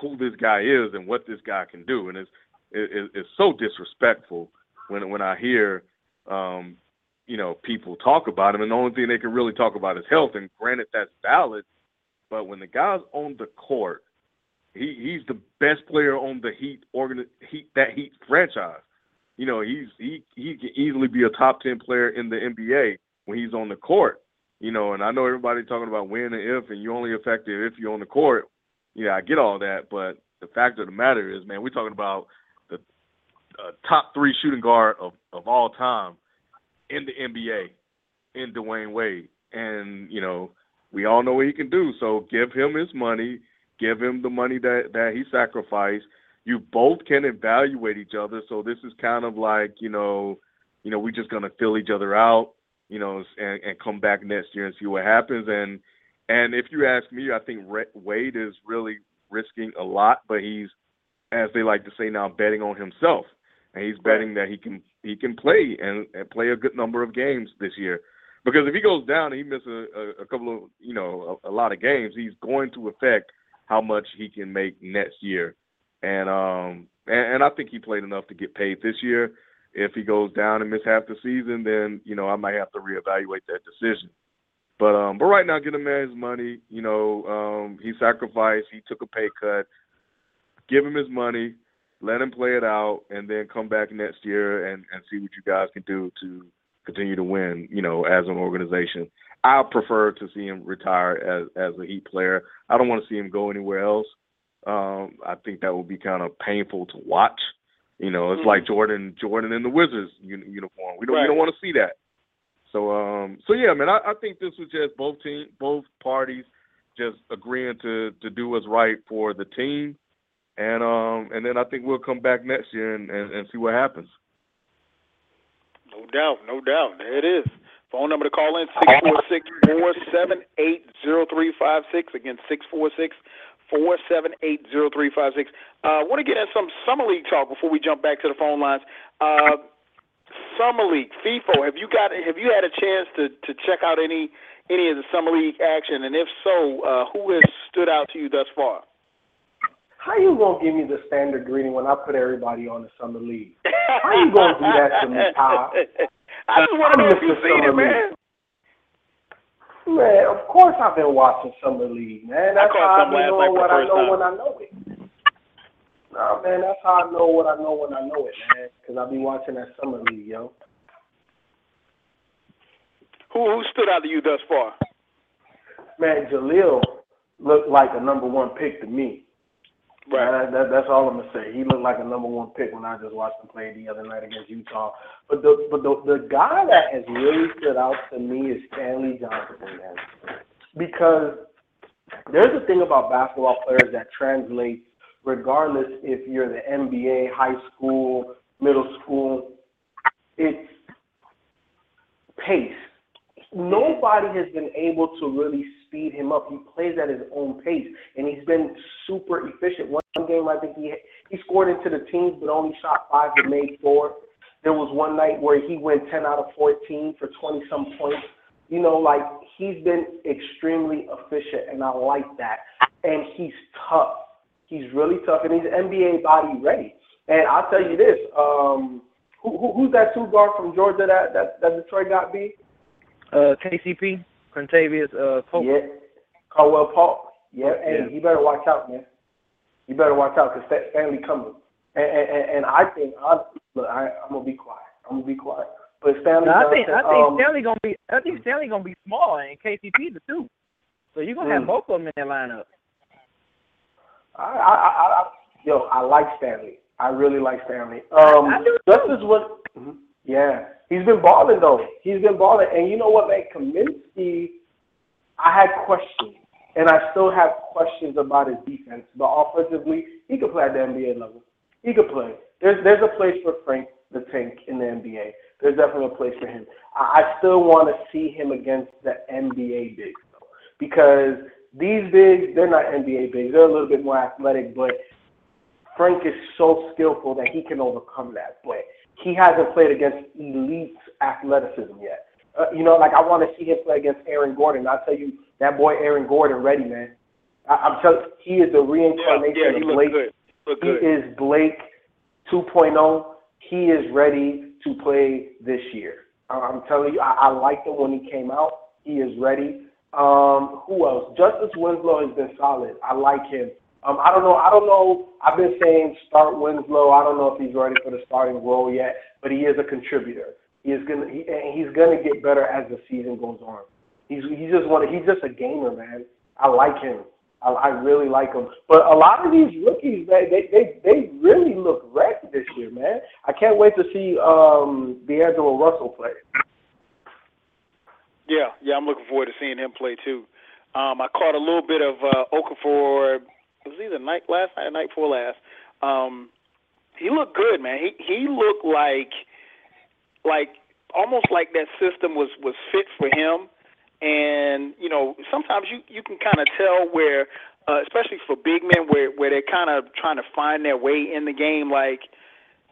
who this guy is and what this guy can do, and it's it, it's so disrespectful when when I hear um, you know people talk about him, and the only thing they can really talk about is health. And granted, that's valid, but when the guy's on the court, he he's the best player on the Heat organ Heat that Heat franchise. You know, he's he he can easily be a top ten player in the NBA when he's on the court. You know, and I know everybody talking about when and if, and you're only effective if you're on the court. Yeah, I get all that, but the fact of the matter is, man, we're talking about the uh, top three shooting guard of of all time in the NBA, in Dwyane Wade, and you know, we all know what he can do. So give him his money, give him the money that that he sacrificed. You both can evaluate each other. So this is kind of like you know, you know, we're just gonna fill each other out, you know, and, and come back next year and see what happens. And and if you ask me, I think Wade is really risking a lot, but he's, as they like to say now, betting on himself, and he's betting that he can he can play and, and play a good number of games this year. Because if he goes down and he misses a, a, a couple of you know a, a lot of games, he's going to affect how much he can make next year. And um and, and I think he played enough to get paid this year. If he goes down and miss half the season, then you know I might have to reevaluate that decision. But um, but right now, get him his money. You know, um, he sacrificed. He took a pay cut. Give him his money. Let him play it out, and then come back next year and and see what you guys can do to continue to win. You know, as an organization. I prefer to see him retire as as a Heat player. I don't want to see him go anywhere else. Um, I think that would be kind of painful to watch. You know, it's Mhm. like Jordan Jordan in the Wizards uni- uniform. We don't we don't want to see that. So um so yeah, man, I, I think this was just both team both parties just agreeing to to do what's right for the team and um, and then I think we'll come back next year and, and, and see what happens. No doubt, no doubt. There it is. Phone number to call in six four six four seven eight zero three five six. Again, six four six four seven eight zero three five six. Uh, want to get in some summer league talk before we jump back to the phone lines. Uh, summer league, Feefo. Have you got? Have you had a chance to to check out any any of the summer league action? And if so, uh, who has stood out to you thus far? How you gonna give me the standard greeting when I put everybody on the summer league? How you gonna do that to me, Todd? I just want to know if you've seen it, man. Man, of course I've been watching summer league, man. That's I how I know what I know time. when I know it. Nah, man, that's how I know what I know when I know it, man. Because I be watching that summer league, yo. Who who stood out to you thus far? Man, Jahlil looked like a number one pick to me. Right. That, that, that's all I'm gonna say. He looked like a number one pick when I just watched him play the other night against Utah. But the but the the guy that has really stood out to me is Stanley Johnson, man. Because there's a thing about basketball players that translates regardless if you're the NBA, high school, middle school. It's pace. Nobody has been able to really speed him up. He plays at his own pace, and he's been super efficient. One game, I think he he scored into the teams, but only shot five but made four. There was one night where he went 10 out of 14 for 20 some points. You know, like he's been extremely efficient, and I like that. And he's tough. He's really tough, and he's NBA body ready. And I'll tell you this: um, who, who, who's that two guard from Georgia that that, that Detroit got beat? Uh, KCP, Kentavious uh, Pope. Yeah, Caldwell Paul. Yeah, hey, Yeah. you better watch out, man. You better watch out because Stanley coming. And, and, and I think I look, I, I'm gonna be quiet. I'm gonna be quiet. But Stanley, No, I think I think um, Stanley gonna be I think Stanley gonna be small and KCP the two. So you're gonna have Mm. both of them in that lineup. I, I, I, I, yo, I like Stanley. I really like Stanley. Um, I do just as what, Mhm. Yeah, he's been balling though. He's been balling, and you know what, man, Kaminsky, I had questions, and I still have questions about his defense. But offensively, he could play at the NBA level. He could play. There's there's a place for Frank the Tank in the NBA. There's definitely a place for him. I, I still want to see him against the NBA bigs though, because these bigs they're not NBA bigs. They're a little bit more athletic, but Frank is so skillful that he can overcome that. But he hasn't played against elite athleticism yet. Uh, you know, like I want to see him play against Aaron Gordon. I'll tell you, that boy Aaron Gordon, ready man. I, I'm telling, he is the Yeah, reincarnation yeah, he of Blake. good. He good. is Blake 2.0. He is ready to play this year. I- I'm telling you, I, I liked him when he came out. He is ready. Um, who else? Justice Winslow has been solid. I like him. Um, I don't know. I don't know. I've been saying start Winslow. I don't know if he's ready for the starting role yet, but he is a contributor. He is gonna. He, and he's gonna get better as the season goes on. He's he's just one. He's just a gamer, man. I like him. I, I really like him. But a lot of these rookies, they they they really look ready this year, man. I can't wait to see um D'Angelo Russell play. Yeah, yeah, I'm looking forward to seeing him play too. Um, I caught a little bit of uh, Okafor. It was either night last night or night before last. Um, he looked good, man. He he looked like like almost like that system was was fit for him. And you know, sometimes you you can kind of tell where, uh, especially for big men, where where they're kind of trying to find their way in the game. Like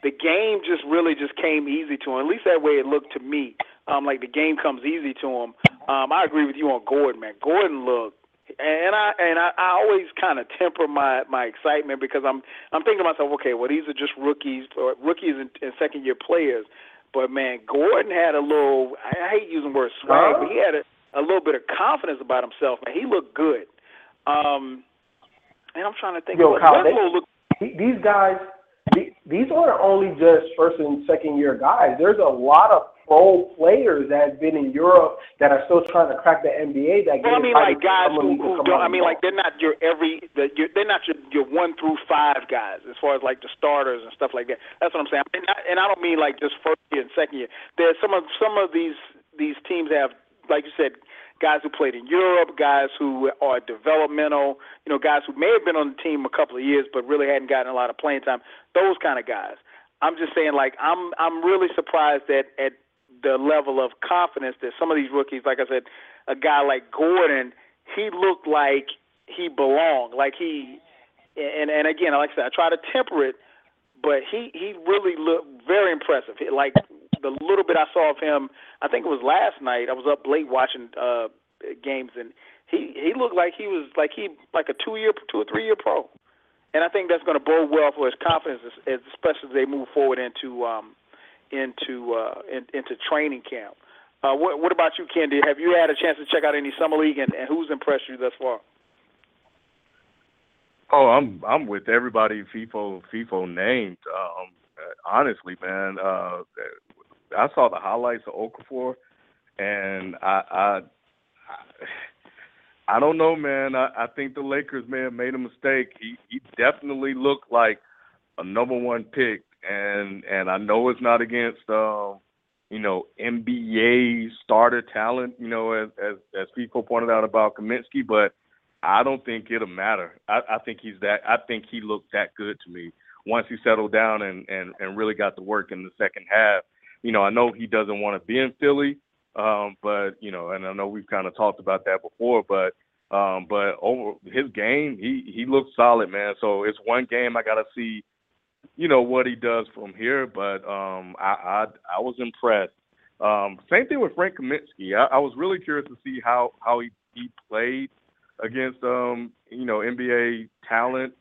the game just really just came easy to him. At least that way it looked to me. Um, like the game comes easy to him. Um, I agree with you on Gordon, man. Gordon looked, and I and I, I always kind of temper my my excitement because I'm I'm thinking to myself, okay, well these are just rookies or rookies and, and second year players, but man, Gordon had a little. I hate using the word swag, but he had a, a little bit of confidence about himself, man. He looked good. Um, and I'm trying to think. Yo, Kyle, they- Th- These guys, th- these aren't only just first and second year guys. There's a lot of pro players that have been in Europe that are still trying to crack the NBA. That Well, I mean, like guys who, who don't. I mean, like they're not your every. The, you're, they're not your your one through five guys as far as like the starters and stuff like that. That's what I'm saying. And I, and I don't mean like just first year and second year. There's some of some of these these teams have, like you said, guys who played in Europe, guys who are developmental, you know, guys who may have been on the team a couple of years but really hadn't gotten a lot of playing time. Those kind of guys. I'm just saying, like, I'm I'm really surprised at at the level of confidence that some of these rookies, like I said, a guy like Gordon, he looked like he belonged, like he, and and again, like I said, I try to temper it, but he he really looked very impressive. Like the little bit I saw of him, I think it was last night. I was up late watching uh games, and he he looked like he was like he like a two year, two or three year pro, and I think that's going to bode well for his confidence, especially as they move forward into um into uh in, into training camp. Uh, what, what about you, Kendi? Have you had a chance to check out any summer league, and, and who's impressed you thus far? Oh, I'm I'm with everybody Feefo Feefo named. Um, honestly, man, uh, I saw the highlights of Okafor, and I I I don't know, man. I, I think the Lakers may have made a mistake. He he definitely looked like a number one pick, and and I know it's not against um, you know NBA starter talent, you know, as as as people pointed out about Kaminsky, but I don't think it'll matter. I, I think he's that. I think he looked that good to me once he settled down and and and really got to work in the second half. You know, I know he doesn't want to be in Philly, um, but you know, and I know we've kind of talked about that before, but um, but over his game, he he looks solid, man. So it's one game I got to see, you know, what he does from here. But um, I I, I was impressed. Um, same thing with Frank Kaminsky. I, I was really curious to see how how he he played against um, you know NBA talent.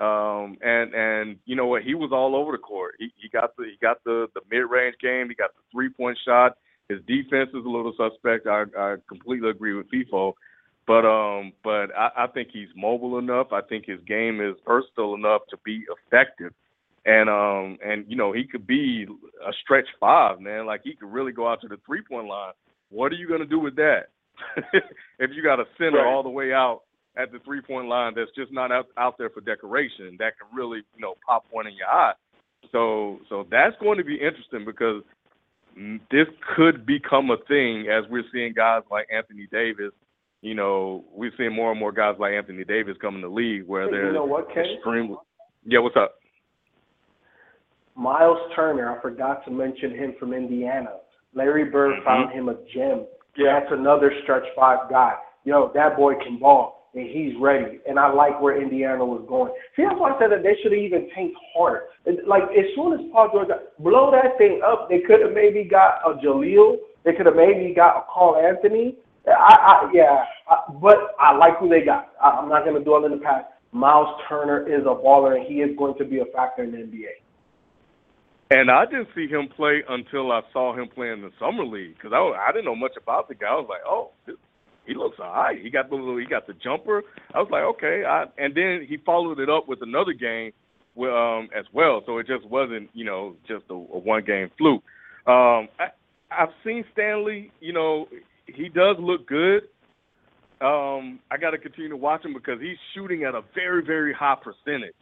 Um, and and you know what? He was all over the court. He he got the he got the the mid range game. He got the three point shot. His defense is a little suspect. I I completely agree with Feefo. But um, but I, I think he's mobile enough. I think his game is versatile enough to be effective, and um, and you know he could be a stretch five, man. Like he could really go out to the three point line. What are you gonna do with that? if you got a center Right. all the way out at the three point line that's just not out, out there for decoration, that can really, you know, pop one in your eye. So so that's going to be interesting because this could become a thing as we're seeing guys like Anthony Davis. You know, we're seeing more and more guys like Anthony Davis come in the league where Hey, they're you know what, extremely. Yeah, what's up? Miles Turner, I forgot to mention him from Indiana. Larry Bird Mhm. found him a gem. That's another stretch five guy. Yo, that boy can ball, and he's ready. And I like where Indiana was going. See, that's why I said that they should have even tanked harder. Like, as soon as Paul George got, blow that thing up, they could have maybe got a Jahlil. They could have maybe got a Karl-Anthony. I, I yeah, I, but I like who they got. I, I'm not going to dwell in the past. Miles Turner is a baller, and he is going to be a factor in the NBA. And I didn't see him play until I saw him play in the summer league because I, I didn't know much about the guy. I was like, oh, he looks all right. He got the little, he got the jumper. I was like, okay. I, and then he followed it up with another game, with, um, as well. So it just wasn't, you know, just a, a one game fluke. Um, I, I've seen Stanley. You know, he does look good. Um, I got to continue to watch him because he's shooting at a very, very high percentage.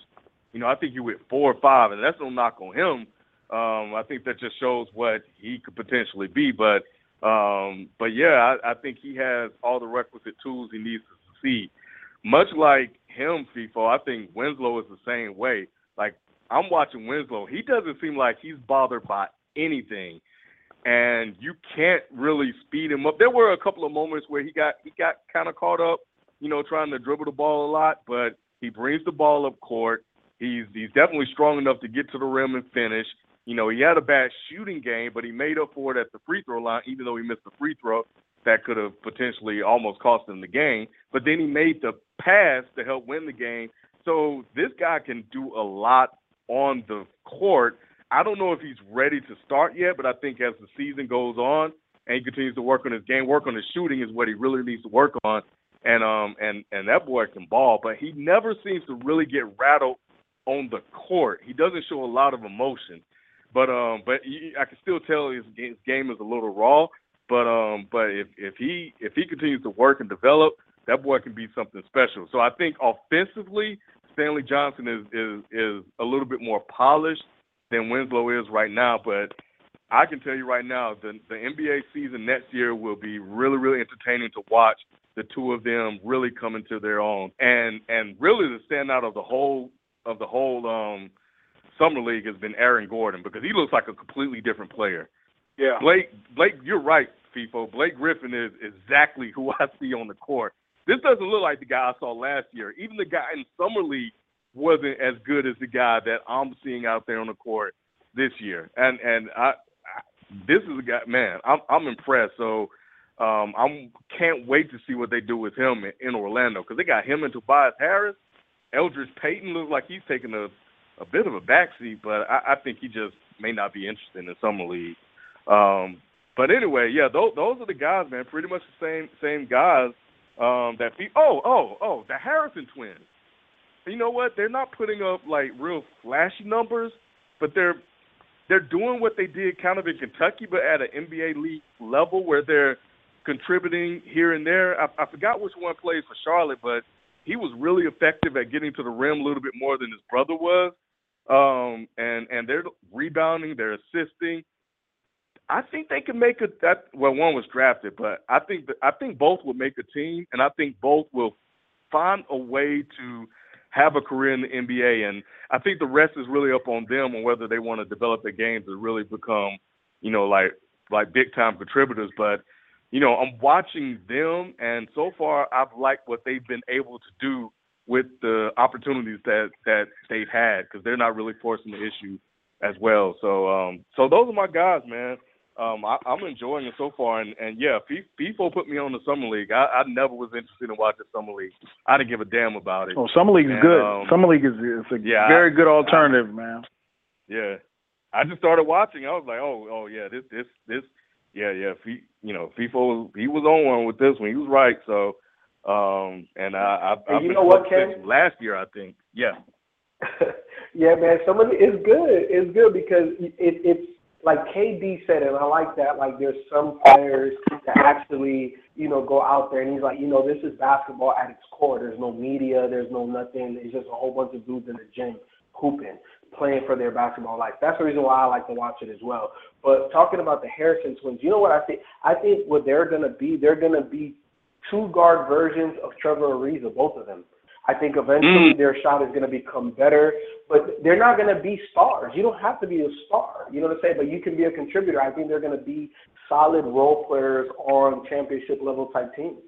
You know, I think he went four or five, and that's no knock on him. Um, I think that just shows what he could potentially be. But um, but yeah, I, I think he has all the requisite tools he needs to succeed. Much like him, Feefo, I think Winslow is the same way. Like I'm watching Winslow, he doesn't seem like he's bothered by anything, and you can't really speed him up. There were a couple of moments where he got he got kind of caught up, you know, trying to dribble the ball a lot, but he brings the ball up court. He's he's definitely strong enough to get to the rim and finish. You know, he had a bad shooting game, but he made up for it at the free throw line, even though he missed the free throw that could have potentially almost cost him the game. But then he made the pass to help win the game. So this guy can do a lot on the court. I don't know if he's ready to start yet, but I think as the season goes on and he continues to work on his game, work on his shooting is what he really needs to work on. And um and and that boy can ball, but he never seems to really get rattled on the court. He doesn't show a lot of emotion. But um, but I can still tell his, his game is a little raw. But um, but if if he if he continues to work and develop, that boy can be something special. So I think offensively, Stanley Johnson is is is a little bit more polished than Winslow is right now. But I can tell you right now, the the NBA season next year will be really, really entertaining to watch. The two of them really come into their own, and and really the standout of the whole of the whole um, summer league has been Aaron Gordon because he looks like a completely different player. Yeah. Blake, Blake, you're right, Feefo. Blake Griffin is exactly who I see on the court. This doesn't look like the guy I saw last year. Even the guy in summer league wasn't as good as the guy that I'm seeing out there on the court this year. And and I, I this is a guy, man. I'm I'm impressed. So um, I can't wait to see what they do with him in, in Orlando because they got him and Tobias Harris. Elfrid Payton looks like he's taking a a bit of a backseat, but I, I think he just may not be interested in summer league. Um, but anyway, yeah, those those are the guys, man. Pretty much the same same guys um, that. Be, oh, oh, oh, the Harrison twins. You know what? They're not putting up like real flashy numbers, but they're they're doing what they did kind of in Kentucky, but at an NBA league level where they're contributing here and there. I, I forgot which one plays for Charlotte, but he was really effective at getting to the rim a little bit more than his brother was. Um, and and they're rebounding, they're assisting. I think they can make a that well one was drafted, but I think I think both will make a team, and I think both will find a way to have a career in the NBA. And I think the rest is really up on them on whether they want to develop their games to really become, you know, like like big time contributors. But you know, I'm watching them, and so far I've liked what they've been able to do with the opportunities that that they've had because they're not really forcing the issue as well. So um, so those are my guys, man. Um, I, I'm enjoying it so far, and, and yeah, Feefo put me on the summer league. I, I never was interested in watching summer league. I didn't give a damn about it. Oh, summer league is And, good. um, summer league is, is a yeah, very I- good alternative, man. Yeah, I just started watching. I was like, oh, oh yeah, this, this, this, yeah, yeah. F- you know, Feefo, he was on one with this one. He was right. So, um, and I, I, And you know what, Ken? last year, I think. Yeah. yeah, man, some of it is good. It's good because it, it's like KD said it, and I like that. Like, there's some players that actually, you know, go out there and he's like, you know, this is basketball at its core. There's no media, there's no nothing. It's just a whole bunch of dudes in the gym hooping, playing for their basketball life. That's the reason why I like to watch it as well. But talking about the Harrison twins, you know what I think? I think what they're gonna be, they're gonna be two guard versions of Trevor Ariza, both of them. I think eventually mm. their shot is going to become better, but they're not going to be stars. You don't have to be a star, you know what I'm saying? But you can be a contributor. I think they're going to be solid role players on championship level type teams.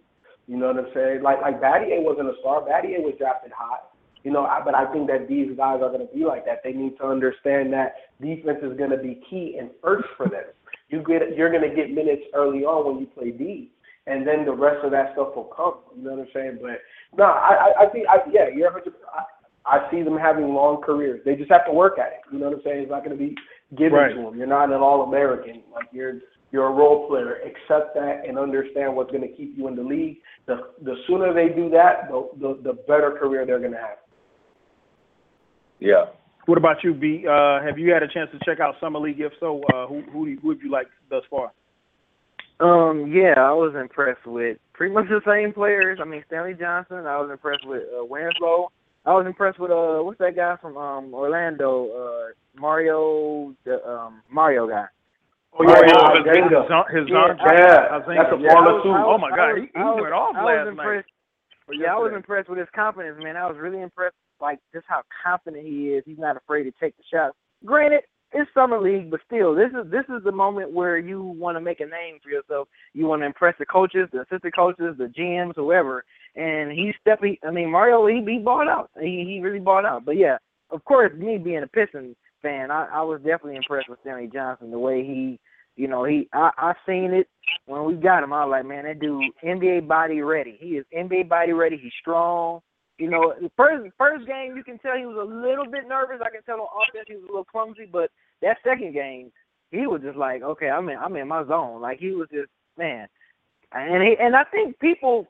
You know what I'm saying? Like like Battier wasn't a star. Battier was drafted high. You know, I, but I think that these guys are going to be like that. They need to understand that defense is going to be key and first for them. You get you're going to get minutes early on when you play D and then the rest of that stuff will come. You know what I'm saying? But no, I I, I think I yeah, you're 100. I, I see them having long careers. They just have to work at it. You know what I'm saying? It's not going to be given Right. to them. You're not an All American. Like you're you're a role player. Accept that and understand what's going to keep you in the league. The the sooner they do that, the the, the better career they're going to have. Yeah. What about you, B? Uh, have you had a chance to check out summer league? If so, uh, who who, do you, who have you liked thus far? Um, yeah, I was impressed with pretty much the same players. I mean, Stanley Johnson. I was impressed with uh, Winslow. I was impressed with uh, what's that guy from um Orlando? Uh, Mario, the um Mario guy. Oh yeah, Mario yeah, His- his- his Yeah, arm- yeah, Hezonja. that's a Yeah, baller I was- too. Oh my God, he, he was- went off I last was night. impressed. or Yeah, I was impressed with his confidence, man. I was really impressed, like just how confident he is. He's not afraid to take the shots. Granted, it's summer league, but still, this is this is the moment where you want to make a name for yourself. You want to impress the coaches, the assistant coaches, the GMs, whoever. And he's stepped. He, I mean, Mario, he he bought out. He he really bought out. But yeah, of course, me being a Pistons fan, I, I was definitely impressed with Stanley Johnson. The way he, you know, he I I seen it when we got him. I was like, man, that dude NBA body ready. He is NBA body ready. He's strong. You know, the first first game you can tell he was a little bit nervous. I can tell on offense he was a little clumsy, but that second game he was just like, okay, I'm in I'm in my zone. Like he was just man, and he and I think people.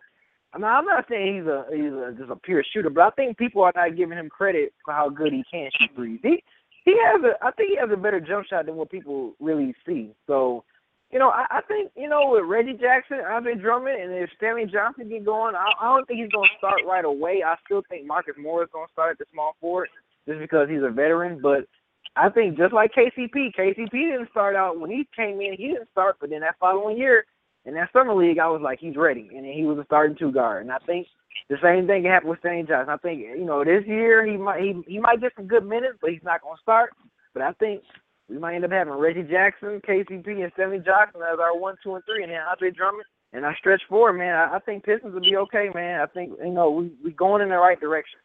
I mean, I'm not saying he's a he's a, just a pure shooter, but I think people are not giving him credit for how good he can shoot. He he has a I think he has a better jump shot than what people really see. So you know, I, I think you know with Reggie Jackson, I've been drumming, and if Stanley Johnson get going, I, I don't think he's going to start right away. I still think Marcus Moore is going to start at the small forward just because he's a veteran. But I think just like KCP, KCP didn't start out when he came in. He didn't start, but then that following year in that summer league, I was like, he's ready, and he was a starting two guard. And I think the same thing happened with St. Johnson. I think you know this year he might he he might get some good minutes, but he's not going to start. But I think we might end up having Reggie Jackson, KCP, and Stanley Johnson as our one, two, and three, and then Andre Drummond and I stretch four. Man, I, I think Pistons will be okay, man. I think you know we we going in the right direction.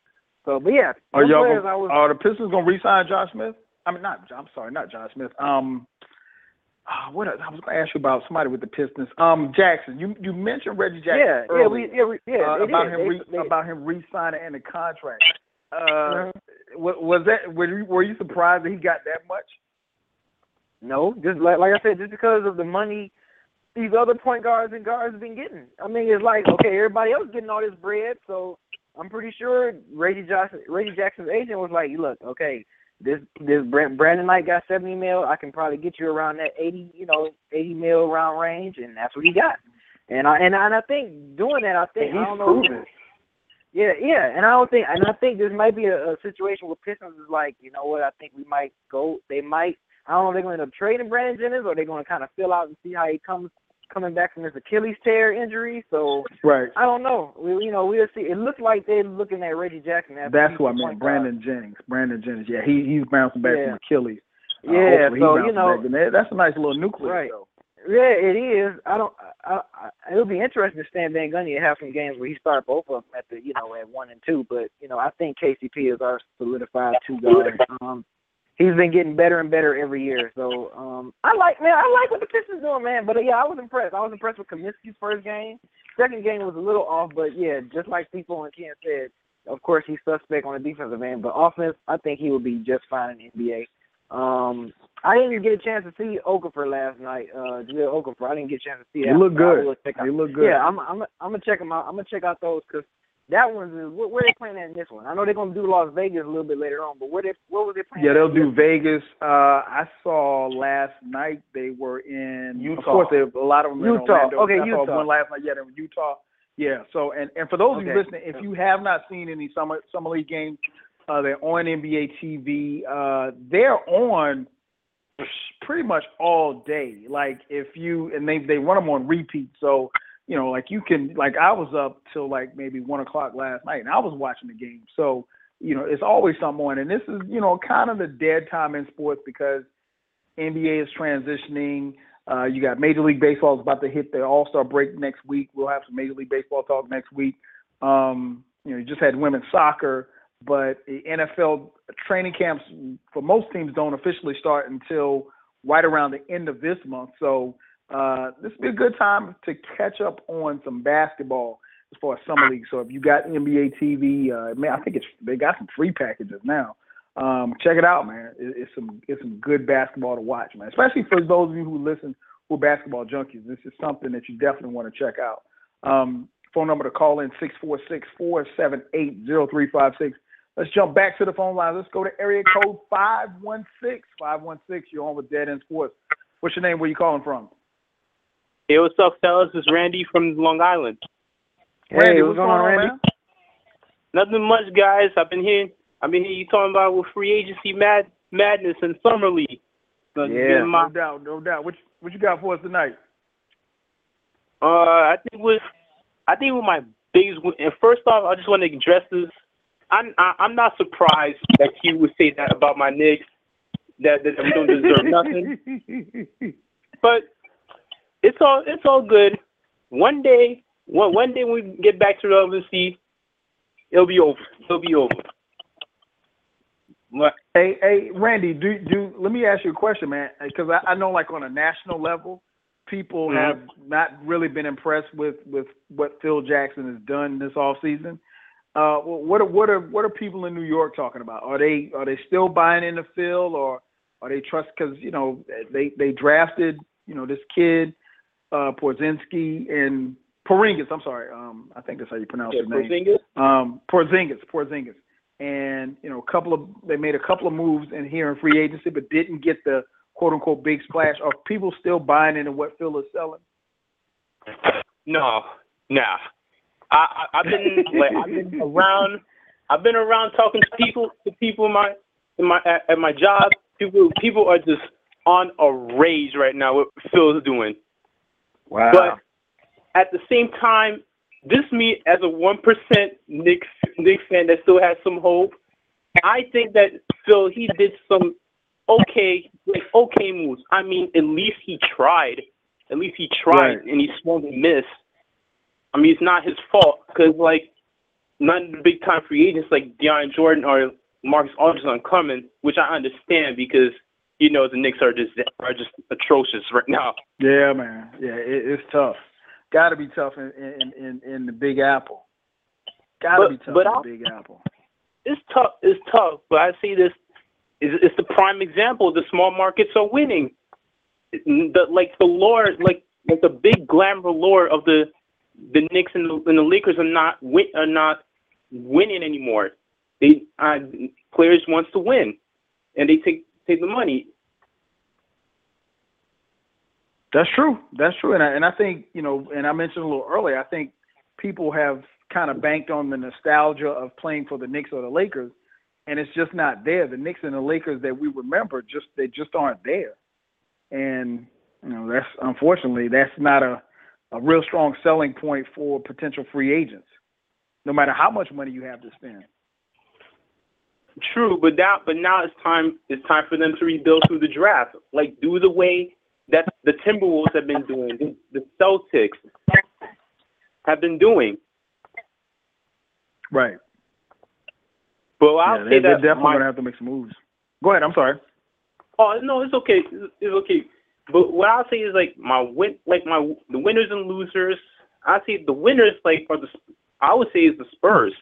So, but yeah, Are y'all gonna, I was, are the Pistons gonna re-sign Josh Smith? I mean, not. I'm sorry, not Josh Smith. Um, ah, what else? I was gonna ask you about somebody with the Pistons. Um, Jackson. You you mentioned Reggie Jackson. yeah, yeah, we yeah, we, yeah, uh, about him They- re- they- about him re-signing and the contract. Uh, Mhm. was that were you, were you surprised that he got that much? No, just like like I said, just because of the money these other point guards and guards have been getting. I mean, it's like okay, everybody else getting all this bread, so I'm pretty sure Reggie Johnson, Reggie Jackson's agent was like, look, okay, this this Brand- Brandon Knight got 70 mil. I can probably get you around that 80, you know, 80 mil round range, and that's what he got. And I and I, and I think doing that, I think And I he's don't know. proven. Yeah, yeah, and I don't think, and I think this might be a, a situation where Pistons is like, you know what? I think we might go. They might. I don't know if they're going to end up trading Brandon Jennings or they're going to kind of fill out and see how he comes coming back from this Achilles tear injury. So Right. I don't know. We, you know, we'll see. It looks like they're looking at Reggie Jackson That's what I meant. guard. Brandon Jennings. Brandon Jennings. Yeah, he he's bouncing back Yeah. from Achilles. Uh, Yeah, so you know. That's a nice little nucleus. Right. Though. Yeah, it is. I don't. I, I, it'll be interesting to Stan Van Gundy to have some games where he start both of them at the, you know, at one and two. But you know, I think KCP is our solidified two guard. Um, he's been getting better and better every year. So um, I like, man, I like what the Pistons doing, man. But uh, yeah, I was impressed. I was impressed with Kaminsky's first game. Second game was a little off, but yeah, just like people and Ken said, of course he's suspect on the defensive end, but offense, I think he will be just fine in the NBA. Um, I didn't even get a chance to see Okafor last night. Uh, Jahlil Okafor, I didn't get a chance to see He looked good. will check out- He looked good. Yeah, I'm I'm I'm gonna check him out. I'm gonna check out those because that one's where, where they playing at in this one. I know they're gonna do Las Vegas a little bit later on, but where they where was they playing? Yeah, they'll in do this Vegas. Uh, I saw last night they were in Utah. Of course, they, a lot of them in Utah. Orlando. Okay, I saw Utah. one last night. Yeah, they were in Utah. Yeah. So, and and for those of you listening, if you have not seen any summer summer league games, uh, they're on NBA TV. Uh, they're on pretty much all day. Like if you and they they run them on repeat. So you know, like you can like I was up till like maybe one o'clock last night, and I was watching the game. So you know, it's always something and this is you know kind of the dead time in sports because NBA is transitioning. Uh, you got Major League Baseball is about to hit the All Star break next week. We'll have some Major League Baseball talk next week. Um, you know, you just had women's soccer, but the NFL training camps for most teams don't officially start until right around the end of this month. So uh, this would be a good time to catch up on some basketball as far as summer league. So if you got NBA TV, uh, man, I think it's they got some free packages now. Um, check it out, man. It, it's some it's some good basketball to watch, man. Especially for those of you who listen who are basketball junkies. This is something that you definitely want to check out. Um, phone number to call in six four six four seven eight zero three five six. Let's jump back to the phone line. Let's go to area code five one six five one six. You're on with Dead End Sports. What's your name? Where you calling from? Hey, what's up, fellas? It's Randy from Long Island. Randy, what's going on, Randy? man? Nothing much, guys. I've been hearing, I've been hearing you talking about with free agency mad madness and summer league. So Yeah. my- No doubt, no doubt. What you, what you got for us tonight? Uh, I think with, I think with my biggest. win- And first off, I just want to address this. I'm I, I'm not surprised that you would say that about my Knicks. That, that we don't deserve nothing. But it's all it's all good. One day, one one day when we get back to the relevancy, it'll be over. It'll be over. What? Hey, hey, Randy, do do let me ask you a question, man, because I, I know like on a national level, people Mhm. have not really been impressed with with what Phil Jackson has done this off season. Uh, wh- what are what are what are people in New York talking about? Are they are they still buying into Phil, or are they trust? Because you know they they drafted you know this kid uh, Porzingis and Porzingis. I'm sorry, um, I think that's how you pronounce Yeah, his name Porzingis? um, Porzingis, Porzingis, and you know, a couple of they made a couple of moves in here in free agency, but didn't get the quote unquote big splash. Are people still buying into what Phil is selling? No, nah. I, I I've been like I've been around. I've been around talking to people to people in my in my at, at my job, people people are just on a rage right now. What Phil's doing. Wow. But at the same time, this me as a one percent Knicks Knicks fan that still has some hope. I think that Phil he did some okay like okay moves. I mean, at least he tried. At least he tried Right. and he swung and missed. I mean, it's not his fault because like none of the big time free agents like Deion Jordan or Marcus Aldridge aren't coming, which I understand because you know the Knicks are just are just atrocious right now. Yeah, man. Yeah, it, it's tough. Got to be tough in in in, in the Big Apple. Got to be tough but in I'll- the Big Apple. it's tough. It's tough, but I see this. It's, it's the prime example. The small markets are winning. The like the lore, like like the big glamour lore of the the Knicks and the, and the Lakers are not win, are not winning anymore. They uh, players wants to win, and they take take the money. That's true. That's true. And I, and I think, you know, and I mentioned a little earlier, I think people have kind of banked on the nostalgia of playing for the Knicks or the Lakers, and it's just not there. The Knicks and the Lakers that we remember just they just aren't there. And you know, that's unfortunately that's not a a real strong selling point for potential free agents, no matter how much money you have to spend. True, but now but now it's time it's time for them to rebuild through the draft. Like do the way that the Timberwolves have been doing, the, the Celtics have been doing. Right. But I'll yeah, say they, they're definitely my- gonna have to make some moves. Go ahead. I'm sorry. Oh no, it's okay. It's, it's okay. But what I'll say is like my win, like my the winners and losers. I say the winners like are the I would say is the Spurs.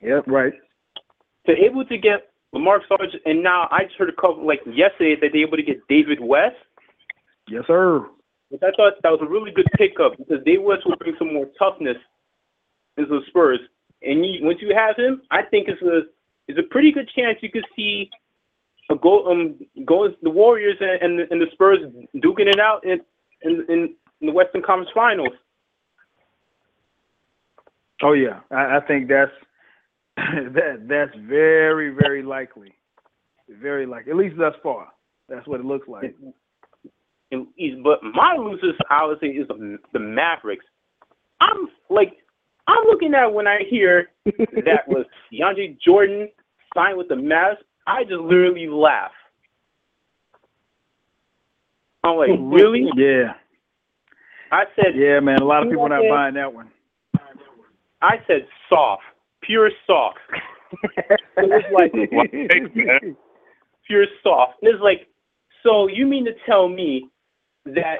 Yep. Right. To able to get Lamar Sargent, and now I just heard a couple like yesterday that they're able to get David West. Yes, sir. Which I thought that was a really good pickup because David West will bring some more toughness into the Spurs. And you, once you have him, I think it's a it's a pretty good chance you could see a go um go the Warriors and and, the- and the Spurs duking it out in in, in the Western Conference Finals. Oh yeah, I, I think that's that that's very very likely, very likely. At least thus far, that's what it looks like. And but my losers, I would say, is the, the Mavericks. I'm like, I'm looking at when I hear that was DeAndre Jordan signed with the Mavs. I just literally laugh. I'm like, really? Yeah, I said, yeah, man. A lot of people are not buying that one. I said soft, pure soft. it was like pure soft. And it's like, so you mean to tell me that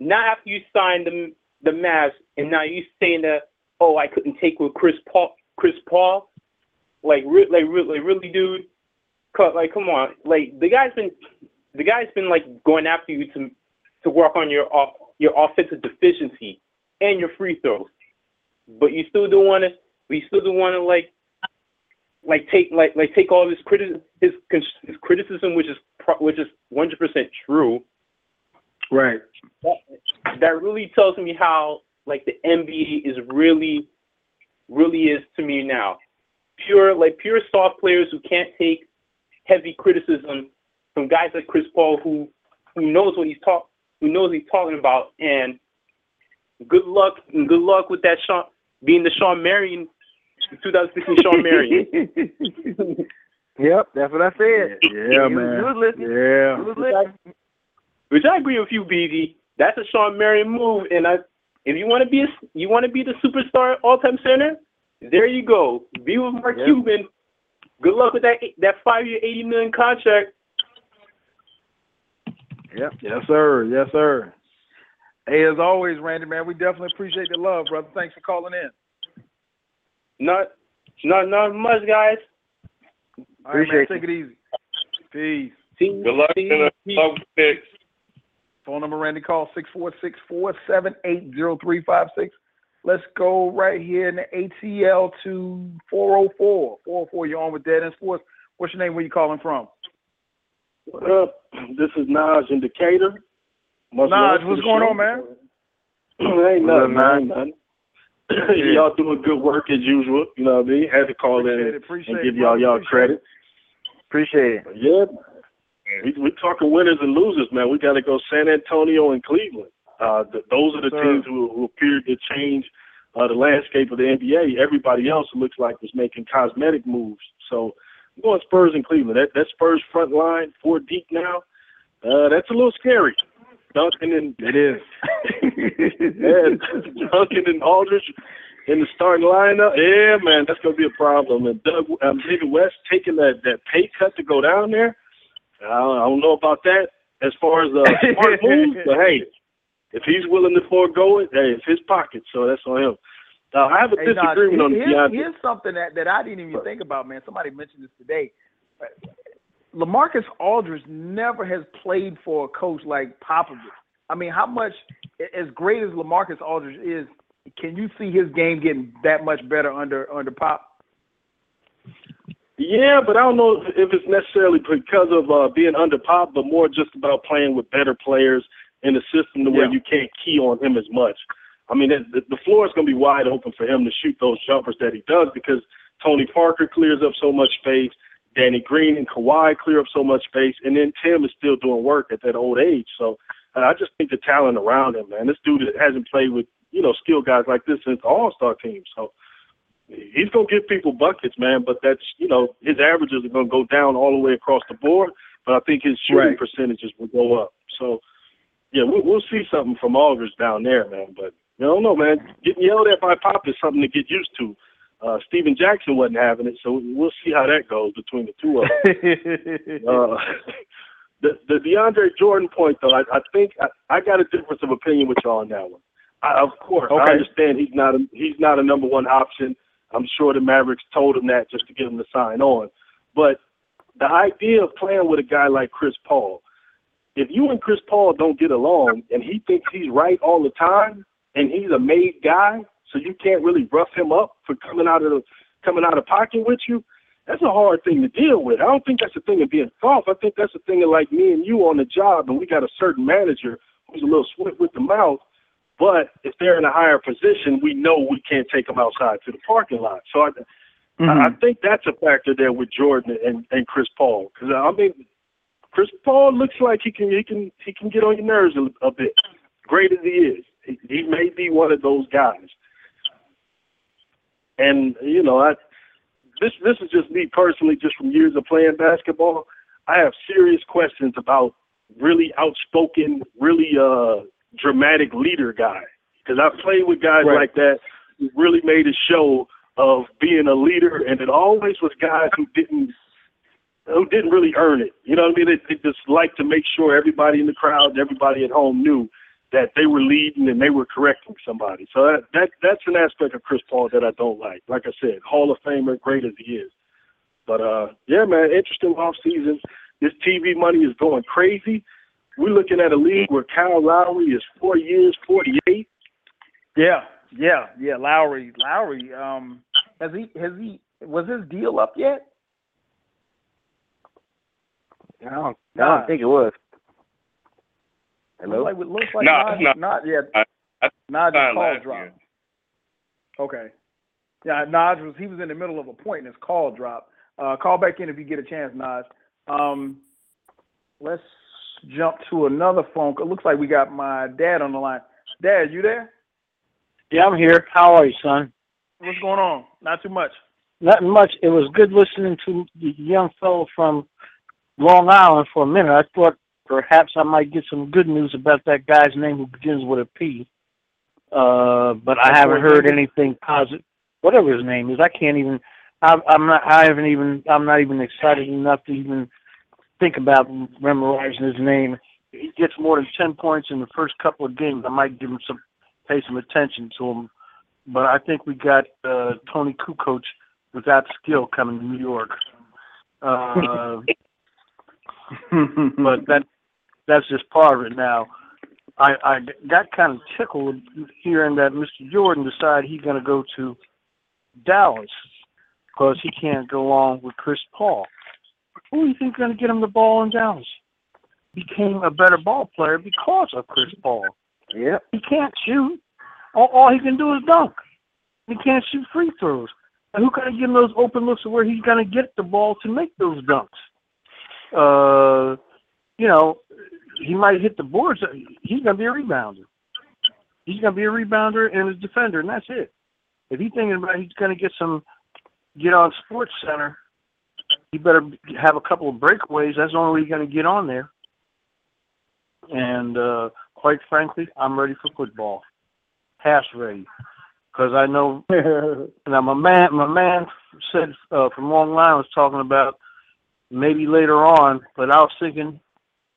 not after you signed the the Mavs, and now you saying that oh I couldn't take with Chris Paul, Chris Paul, like re- like re- like really, dude, like come on, like the guy's been the guy's been like going after you to to work on your off your offensive deficiency and your free throws, but you still don't want to. We still don't want to like like take like like take all this criti- his, his criticism, which is pro- which is 100 percent true. Right. That, that really tells me how like the NBA is really really is to me now. Pure like pure soft players who can't take heavy criticism from guys like Chris Paul who who knows what he's talk who knows he's talking about and good luck and good luck with that Shawn being the Shawn Marion 2016 Shawn Marion. Yep, that's what I said. Yeah, You- man. You was listening. Yeah. You was listening. Which I agree with you, BG. That's a Shawn Marion move, and I, if you want to be a, you want to be the superstar all-time center, there you go. Be with Mark Yep. Cuban. Good luck with that that five-year, eighty million contract. Yep. Yes, sir. Yes, sir. Hey, as always, Randy, man, we definitely appreciate the love, brother. Thanks for calling in. Not, not, not much, guys. All right, man. Appreciate Take it easy. Peace. See, Good luck see, in see- the Knicks. Phone number, Randy, call 646-478-0356. Let's go right here in the ATL to 404. 404, you're on with Dead End Sports. What's your name? Where you calling from? What up? This is Naj in Decatur. Much Naj, what's going show. on, man? ain't What up, nothing, man. Ain't nothing. y'all doing good work as usual. You know what I mean? Had to call Appreciate in it, appreciate and give y'all y'all credit. Appreciate it. But yeah, we we talking winners and losers, man. We got to go San Antonio and Cleveland. Uh, th those are the Sir. teams who, who appeared to change uh, the landscape of the NBA. Everybody else looks like was making cosmetic moves. So I'm going Spurs and Cleveland. That that Spurs front line, four deep now. Uh, that's a little scary. Duncan and It is. yeah, Duncan and Aldridge in the starting lineup. Yeah, man, that's gonna be a problem. And Doug, um, David West taking that that pay cut to go down there. I don't, I don't know about that as far as a smart move, but hey, if he's willing to forego it, hey, it's his pocket, so that's on him. Now, I have a Hey, nah, disagreement on here's, DeAndre. here's something that, that I didn't even think about, man. Somebody mentioned this today. LaMarcus Aldridge never has played for a coach like Popovich. I mean, how much, as great as LaMarcus Aldridge is, can you see his game getting that much better under under Pop? Yeah, but I don't know if it's necessarily because of uh, being under pop, but more just about playing with better players in the system to where Yeah. you can't key on him as much. I mean, the, the floor is going to be wide open for him to shoot those jumpers that he does because Tony Parker clears up so much space, Danny Green and Kawhi clear up so much space, and then Tim is still doing work at that old age. So uh, I just think the talent around him, man. This dude hasn't played with you know skilled guys like this since the All Star team. So he's gonna give people buckets, man. But that's you know his averages are gonna go down all the way across the board. But I think his shooting Right. percentages will go up. So yeah, we'll, we'll see something from Aldridge down there, man. But I don't know, man. Getting yelled at by Pop is something to get used to. Uh, Stephen Jackson wasn't having it, so we'll see how that goes between the two of them. uh, the the DeAndre Jordan point, though, I, I think I, I got a difference of opinion with y'all on that one. I, of course, I understand he's not a, he's not a number one option. I'm sure the Mavericks told him that just to get him to sign on. But the idea of playing with a guy like Chris Paul, if you and Chris Paul don't get along and he thinks he's right all the time and he's a made guy, so you can't really rough him up for coming out of the coming out of pocket with you, that's a hard thing to deal with. I don't think that's a thing of being soft. I think that's a thing of like me and you on the job and we got a certain manager who's a little swift with the mouth, but if they're in a higher position, we know we can't take them outside to the parking lot. So I, I, I think that's a factor there with Jordan and, and Chris Paul. Because uh, I mean, Chris Paul looks like he can he can he can get on your nerves a, a bit. Great as he is, he, he may be one of those guys. And you know, I this this is just me personally, just from years of playing basketball. I have serious questions about really outspoken, really uh dramatic leader guy. Because I've played with guys Right. like that who really made a show of being a leader, and it always was guys who didn't who didn't really earn it. You know what I mean? They, they just like to make sure everybody in the crowd and everybody at home knew that they were leading and they were correcting somebody. So that, that that's an aspect of Chris Paul that I don't like. Like I said, Hall of Famer, great as he is. But uh, yeah, man, interesting off season. This TV money is going crazy. We're looking at a league where Kyle Lowry is four years, forty-eight. Yeah, yeah, yeah. Lowry, Lowry. Um, has he has he was his deal up yet? I don't, I don't think it was. Hello? Like, it looks like No, not, no. not yet. I- I Not signed call last drop. Okay. Yeah, Naj was he was in the middle of a point and his call dropped. Uh, call back in if you get a chance, Naj. Um, let's jump to another phone. call. It looks like we got my dad on the line. Dad, you there? Yeah, I'm here. How are you, son? What's going on? Not too much. Not much. It was good listening to the young fellow from Long Island for a minute. I thought perhaps I might get some good news about that guy's name who begins with a P. Uh, but I haven't heard anything positive. Whatever his name is, I can't even. I, I'm not. I haven't even. I'm not even excited enough to even think about memorizing his name. He gets more than ten points in the first couple of games. I might give him some, pay some attention to him. But I think we got uh, Toni Kukoc without skill coming to New York. Uh, but that that's just part of it now. I, I got kind of tickled hearing that Mr. Jordan decided he's going to go to Dallas because he can't go along with Chris Paul. Who do you think going to get him the ball in Dallas? Became a better ball player because of Chris Paul. Yeah. He can't shoot. All, all he can do is dunk. He can't shoot free throws. And who can give him those open looks of where he's going to get the ball to make those dunks? Uh, you know, he might hit the boards. He's going to be a rebounder. He's going to be a rebounder and a defender, and that's it. If he's thinking about he's going to get some, get on Sports Center, he better have a couple of breakaways. That's the only way he's going to get on there. And uh, quite frankly, I'm ready for football. pass ready, because I know. now my man, my man said uh, from Long Line was talking about maybe later on, but I was thinking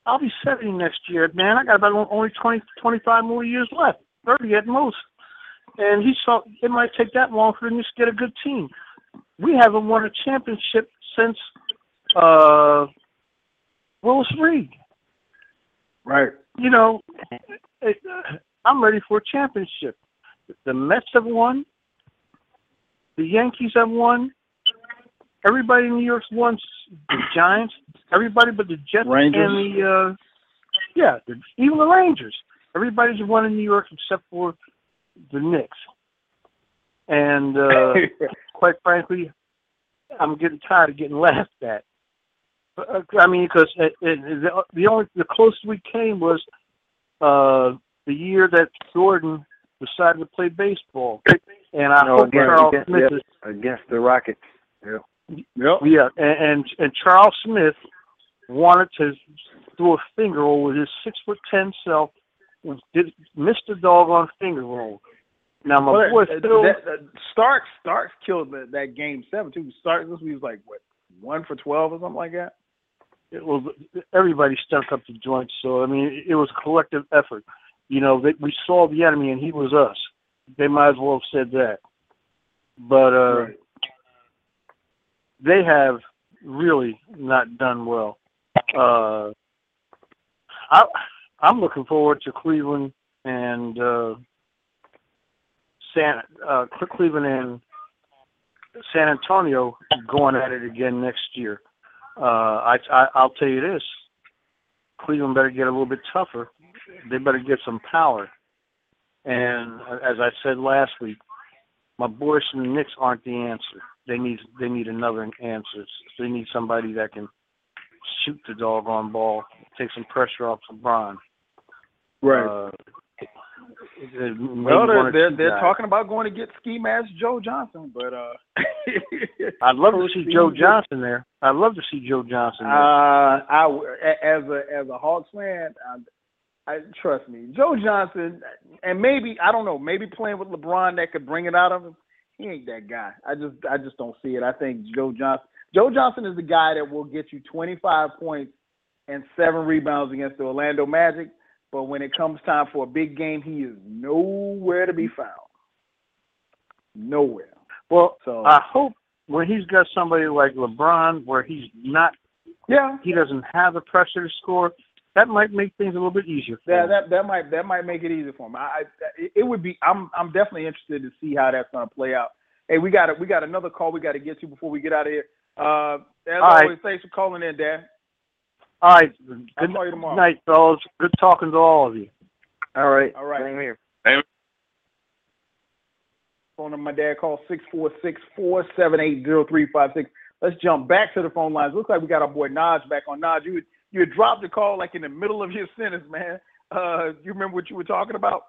I'll be 70 next year, man. I got about only 20, 25 more years left, 30 at most. And he saw it might take that long for them to get a good team. We haven't won a championship since uh, Willis Reed. Right. You know, it, I'm ready for a championship. The Mets have won. The Yankees have won. Everybody in New York's won. The Giants, everybody but the Jets Rangers. and the uh, yeah, the, even the Rangers. Everybody's won in New York except for the Knicks. And uh, quite frankly, I'm getting tired of getting laughed at. Uh, I mean, because it, the, the only the closest we came was uh, the year that Jordan decided to play baseball, and I No, hope against, Charles against, Smith yeah, is against the Rockets. Yeah. Yep. yeah, and, and and Charles Smith wanted to throw a finger roll with his six foot ten self, did missed the doggone finger roll. Now my Well, boy Phil, that, that Starks Starks killed that, that game seven too. Starks this was like what one for twelve or something like that. it was everybody stuck up the joints. So I mean, it, was a collective effort. You know, they, we saw the enemy, and he was us. They might as well have said that. But uh, Right. They have really not done well. Uh, I I'm looking forward to Cleveland and uh, San uh, Cleveland and San Antonio going at it again next year. Uh, I, I I'll tell you this: Cleveland better get a little bit tougher. They better get some power. And uh, as I said last week, my boys from the Knicks aren't the answer. They need they need another answer. They need somebody that can shoot the doggone ball, take some pressure off LeBron. Right. Uh, well, they're they're, they're talking about going to get ski mask Joe Johnson, but uh, I'd love to see Joe Johnson there. I'd love to see Joe Johnson there. Uh, I w- a- as a as a Hawks fan, I, I trust me, Joe Johnson, and maybe I don't know, maybe playing with LeBron that could bring it out of him. He ain't that guy. I just I just don't see it. I think Joe Johnson, Joe Johnson is the guy that will get you 25 points and seven rebounds against the Orlando Magic. But when it comes time for a big game, he is nowhere to be found. Nowhere. Well, So I hope when he's got somebody like LeBron, where he's not, yeah, he doesn't have the pressure to score. That might make things a little bit easier. For Yeah, him. that that might that might make it easier for him. I, I it- it would be. I'm I'm definitely interested to see how that's going to play out. Hey, we got a, we got another call we got to get to before we get out of here. Uh, as All right. always, thanks for calling in, Dan. All right. I'll Good call you tomorrow. night, fellas. Good talking to all of you. All right. All right. Same here. Phone number my dad called six four six four seven eight zero three five six. Let's jump back to the phone lines. Looks like we got our boy Naj back on. Naj, you you had dropped the call like in the middle of your sentence, man. Uh, you remember what you were talking about?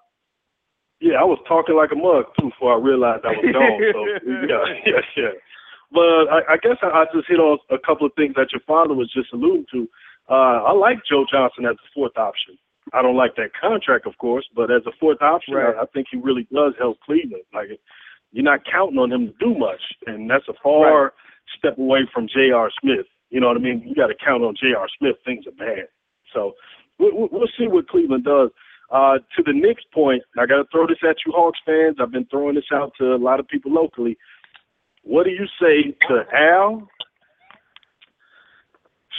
Yeah, I was talking like a mug too before I realized I was gone. So yeah, yeah, yeah. But I, I guess I, I just hit on a couple of things that your father was just alluding to. Uh, I like Joe Johnson as the fourth option. I don't like that contract, of course, but as a fourth option, Right. I, I think he really does help Cleveland. Like you're not counting on him to do much, and that's a far step away from J.R. Smith. You know what I mean? You got to count on J.R. Smith. Things are bad. So we'll, we'll see what Cleveland does. Uh, to the Knicks point, I got to throw this at you, Hawks fans. I've been throwing this out to a lot of people locally. What do you say to Al,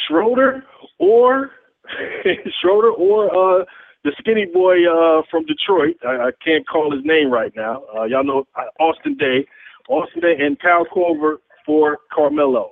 Schroeder, or Schroeder, or uh, the skinny boy uh, from Detroit? I, I can't call his name right now. Uh, y'all know uh, Austin Daye, Austin Daye, and Kyle Korver for Carmelo.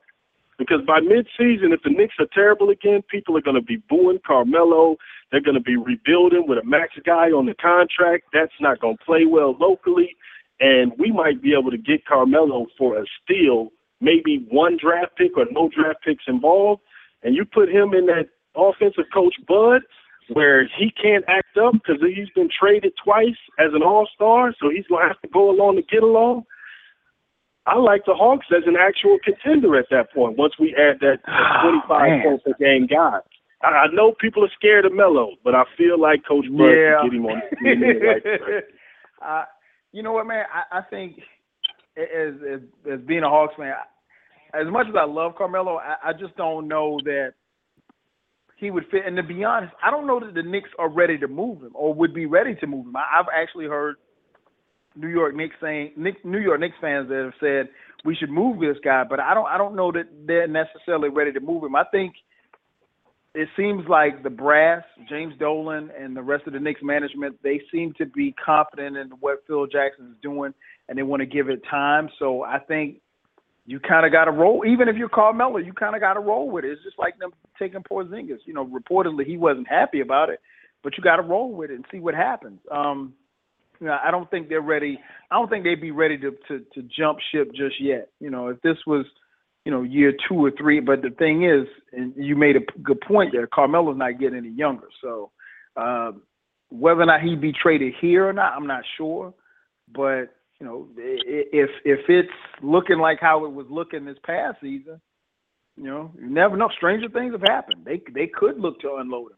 Because by mid-season, if the Knicks are terrible again, people are going to be booing Carmelo. They're going to be rebuilding with a max guy on the contract. That's not going to play well locally. And we might be able to get Carmelo for a steal, maybe one draft pick or no draft picks involved. And you put him in that offensive coach Bud, where he can't act up because he's been traded twice as an All Star, so he's gonna have to go along to get along. I like the Hawks as an actual contender at that point. Once we add that Oh, 25 points per game guy, I, I know people are scared of Melo, but I feel like Coach Bud Yeah. can get him on the uh, you know what, man? I, I think as, as as being a Hawks fan, as much as I love Carmelo, I, I just don't know that he would fit. And to be honest, I don't know that the Knicks are ready to move him or would be ready to move him. I, I've actually heard New York Knicks saying New York Knicks fans that have said we should move this guy, but I don't I don't know that they're necessarily ready to move him. I think it seems like the brass, James Dolan, and the rest of the Knicks management, they seem to be confident in what Phil Jackson is doing, and they want to give it time. So I think you kind of got to roll. Even if you're Carmelo, you kind of got to roll with it. It's just like them taking Porzingis. You know, reportedly he wasn't happy about it, but you got to roll with it and see what happens. Um, I don't think they're ready. I don't think they'd be ready to, to to jump ship just yet. You know, if this was, you know, year two or three. But the thing is, and you made a good point there. Carmelo's not getting any younger, so uh, whether or not he'd be traded here or not, I'm not sure. But you know, if if it's looking like how it was looking this past season, you know, you never know. Stranger things have happened. They they could look to unload him.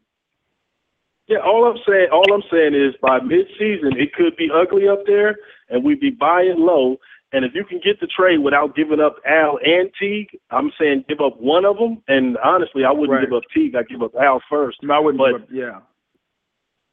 Yeah, all I'm saying, all I'm saying is by mid-season it could be ugly up there, and we'd be buying low. And if you can get the trade without giving up Al and Teague, I'm saying give up one of them. And honestly, I wouldn't Right. give up Teague. I'd give up Al first. I wouldn't. But give up- yeah.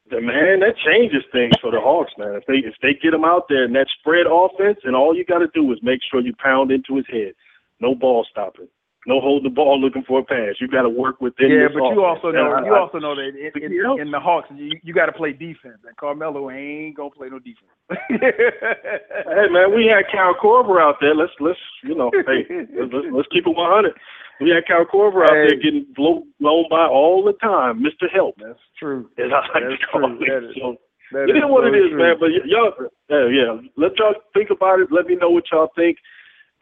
the man, that changes things for the Hawks, man. If they if they get him out there in that spread offense, and all you got to do is make sure you pound into his head, no ball stopping, no holding the ball looking for a pass. You got to work within. Yeah, but you also know And you I- also know that in, in, in the Hawks you, you got to play defense, and Carmelo ain't gonna play no defense. Hey man, we had Cal Korver out there. Let's let's you know, hey, let's, let's, let's keep it 100. We had Cal Korver out there getting blown, blown by all the time, Mister Help. That's true. As I like That's to call true. it. Is- so, that it is is what it is, true. man. But y'all, yeah, yeah. Let y'all think about it. Let me know what y'all think.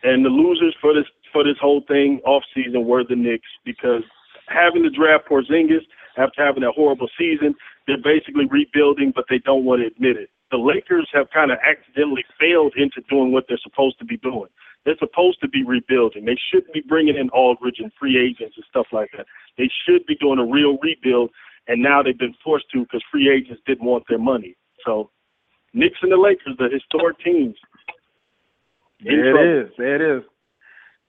And the losers for this for this whole thing off season were the Knicks because having to draft Porzingis after having a horrible season, they're basically rebuilding, but they don't want to admit it. The Lakers have kind of accidentally failed into doing what they're supposed to be doing. They're supposed to be rebuilding. They shouldn't be bringing in Aldridge and free agents and stuff like that. They should be doing a real rebuild, and now they've been forced to because free agents didn't want their money. So, Knicks and the Lakers, the historic teams. in There trouble. it is. There it is.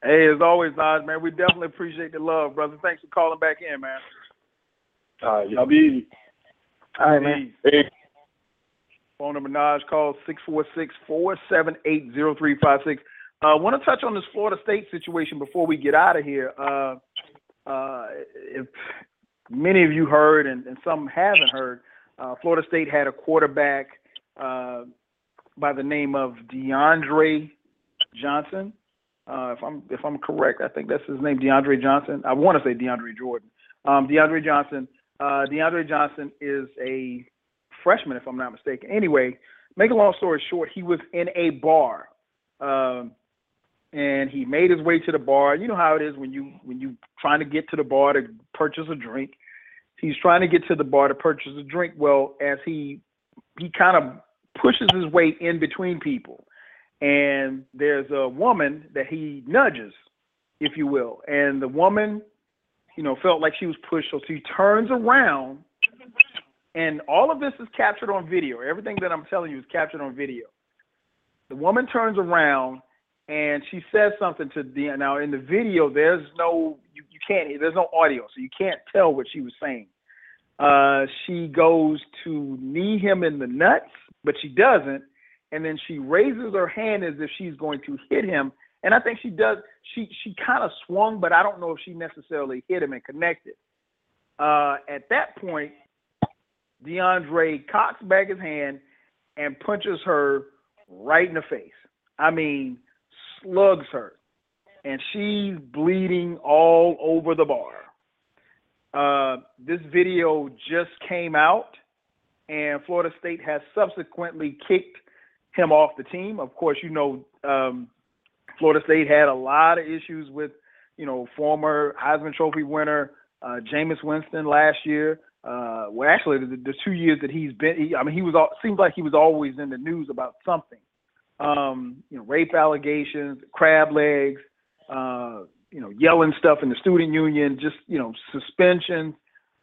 Hey, as always, Naj, man, we definitely appreciate the love, brother. Thanks for calling back in, man. All right, y'all be easy. All right, man. Hey. Phone number Naj call 646-478-0356. Uh, want to touch on this Florida State situation before we get out of here. Uh, uh, if many of you heard and, and some haven't heard, uh, Florida State had a quarterback uh, by the name of DeAndre Johnson. Uh, if I'm if I'm correct, I think that's his name, DeAndre Johnson. I want to say DeAndre Jordan. Um, DeAndre Johnson. Uh, DeAndre Johnson is a freshman, if I'm not mistaken. Anyway, make a long story short, he was in a bar, um, and he made his way to the bar. You know how it is when you when you trying to get to the bar to purchase a drink. He's trying to get to the bar to purchase a drink. Well, as he he kind of pushes his way in between people, and there's a woman that he nudges, if you will, and the woman, you know, felt like she was pushed, so she turns around and all of this is captured on video. Everything that I'm telling you is captured on video. The woman turns around and she says something to the now in the video. There's no you, you can't there's no audio, so you can't tell what she was saying. Uh, she goes to knee him in the nuts, but she doesn't, and then she raises her hand as if she's going to hit him. And I think she does. She she kind of swung, but I don't know if she necessarily hit him and connected. Uh, at that point, DeAndre cocks back his hand and punches her right in the face. I mean, slugs her. And she's bleeding all over the bar. Uh, this video just came out, and Florida State has subsequently kicked him off the team. Of course, you know, um, Florida State had a lot of issues with, you know, former Heisman Trophy winner uh, Jameis Winston last year. Uh, well, actually, the, the two years that he's been, he, I mean, he was all, seems like he was always in the news about something. Um, you know, rape allegations, crab legs, uh, you know, yelling stuff in the student union, just you know, suspensions.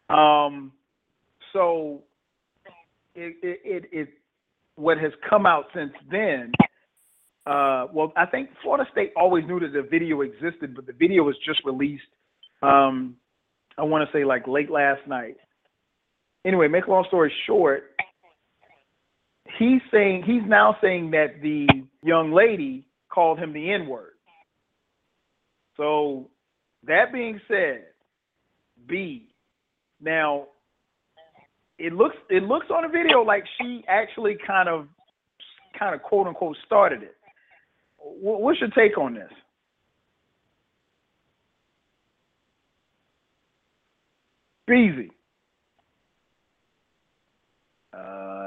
Um, so it, it, it, it what has come out since then. Uh, well, I think Florida State always knew that the video existed, but the video was just released. Um, I want to say like late last night. Anyway, make a long story short, he's saying he's now saying that the young lady called him the N word. So that being said, B. Now it looks it looks on the video like she actually kind of kind of quote unquote started it. What's your take on this? Beezy. Uh,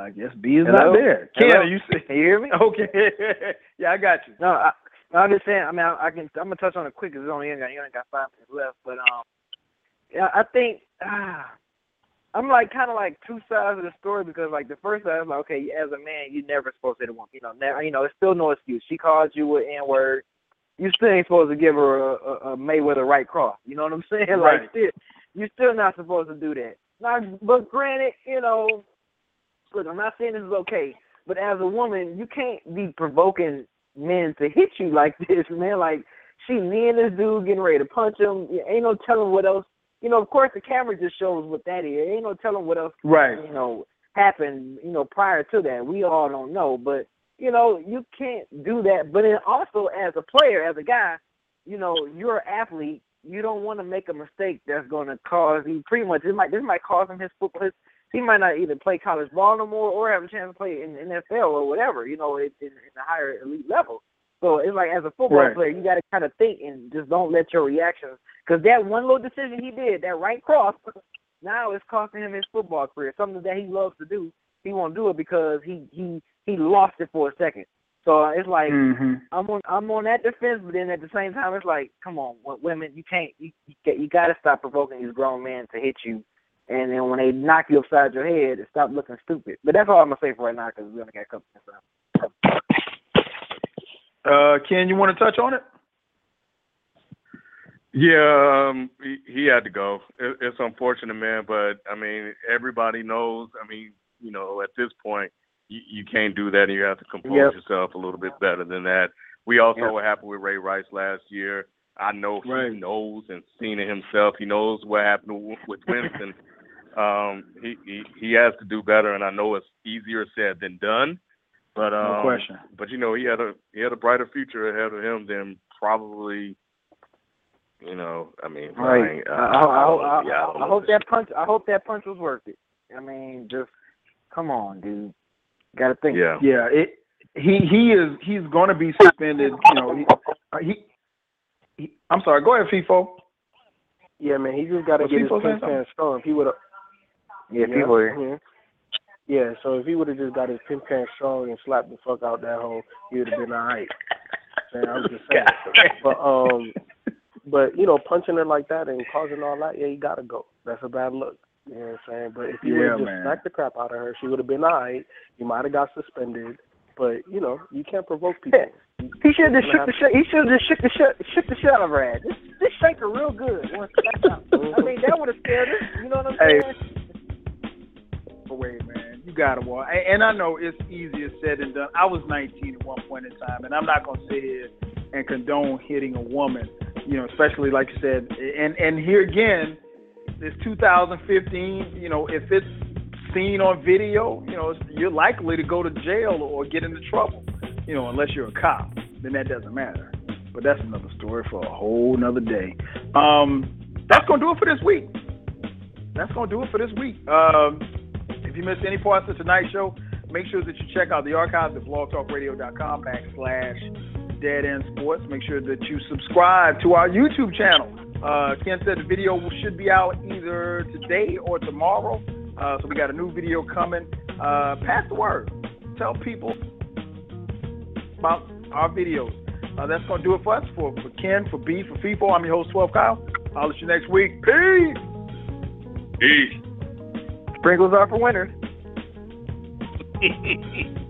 I guess B is Hello? not there. Ken, Hello? you see? Can you hear me? Okay. yeah, I got you. No, I, I understand. I mean, I, I can. I'm gonna touch on it quick because you only got, you only got five minutes left. But um, yeah, I think ah, I'm like kind of like two sides of the story because like the first side is like, okay, as a man, you never supposed to hit a woman. You know, never. You know, it's still no excuse. She called you an N word. You still ain't supposed to give her a, a, mate with a Mayweather right cross. You know what I'm saying? Right. Like, still, you're still not supposed to do that. Now, but granted, you know, look, I'm not saying this is okay, but as a woman, you can't be provoking men to hit you like this, man. Like she me and this dude getting ready to punch him. Ain't no telling what else. You know, of course, the camera just shows what that is. Ain't no telling what else. Right. You know, happened. You know, prior to that, we all don't know. But you know, you can't do that. But then also, as a player, as a guy, you know, you're an athlete. You don't want to make a mistake that's going to cause you pretty much. This might this might cause him his football. His, he might not either play college ball no more or have a chance to play in NFL or whatever. You know, in, in, in a higher elite level. So it's like as a football Right. player, you got to kind of think and just don't let your reactions. Because that one little decision he did, that right cross, now it's costing him his football career. Something that he loves to do, he won't do it because he he he lost it for a second. So it's like Mhm. I'm on I'm on that defense, but then at the same time, it's like, come on, women, you can't you you, you got to stop provoking these grown men to hit you, and then when they knock you upside your head, stop looking stupid. But that's all I'm gonna say for right now because we only got a couple minutes left. Uh, Ken, you want to touch on it? Yeah, um, he, he had to go. It, it's unfortunate, man, but I mean, everybody knows. I mean, you know, at this point, you, you can't do that, and you have to compose Yep. yourself a little bit better than that. We also Yep. what happened with Ray Rice last year. I know he Right. knows and seen it himself. He knows what happened with Winston. um, he, he he has to do better, and I know it's easier said than done. But um, No question. But you know, he had a he had a brighter future ahead of him than probably. You know, I mean, Right. I, I, I, I. I, Yeah, I I hope that punch. I hope that punch was worth it. I mean, just come on, dude. Got to think. Yeah. Yeah, it. He he is he's going to be suspended. You know, he, uh, he, he I'm sorry. Go ahead, Feefo. Yeah, man, he just got to Was get his people saying pin pan strong. If he would have, Yeah, people are- mhm. Yeah, so if he would have just got his pin pan strong and slapped the fuck out that hole, he would have been all right. Man, I'm just saying. but um, but you know, punching her like that and causing all that, yeah, you gotta go. That's a bad look. You know what I'm saying? But if you would have just man. smacked the crap out of her, she would have been all right. You might have got suspended. But you know, you can't provoke people. He should have just shook the shit. He should have just shook the shit, shook the shit out of her ass. Just, just shake her real good. once that's out. I mean, that would have scared her. You know what I'm Hey. saying? away, man. You got to walk. And I know it's easier said than done. I was 19 at one point in time, and I'm not going to sit here and condone hitting a woman. You know, especially like you said. And and here again, it's 2015. You know, if it's seen on video, you know, you're likely to go to jail or get into trouble. You know, unless you're a cop, then that doesn't matter. But that's another story for a whole nother day. Um, that's gonna do it for this week. That's gonna do it for this week. Um, if you missed any parts of tonight's show, make sure that you check out the archives at blogtalkradio.com backslash dead end sports. Make sure that you subscribe to our YouTube channel. Uh, Ken said the video should be out either today or tomorrow. Uh, so we got a new video coming. Uh, pass the word. Tell people about our videos. Uh, that's going to do it for us. For, for Ken, for B, for Feefo, I'm your host, 12 Kyle. I'll see you next week. Peace. Peace. Sprinkles are for winners.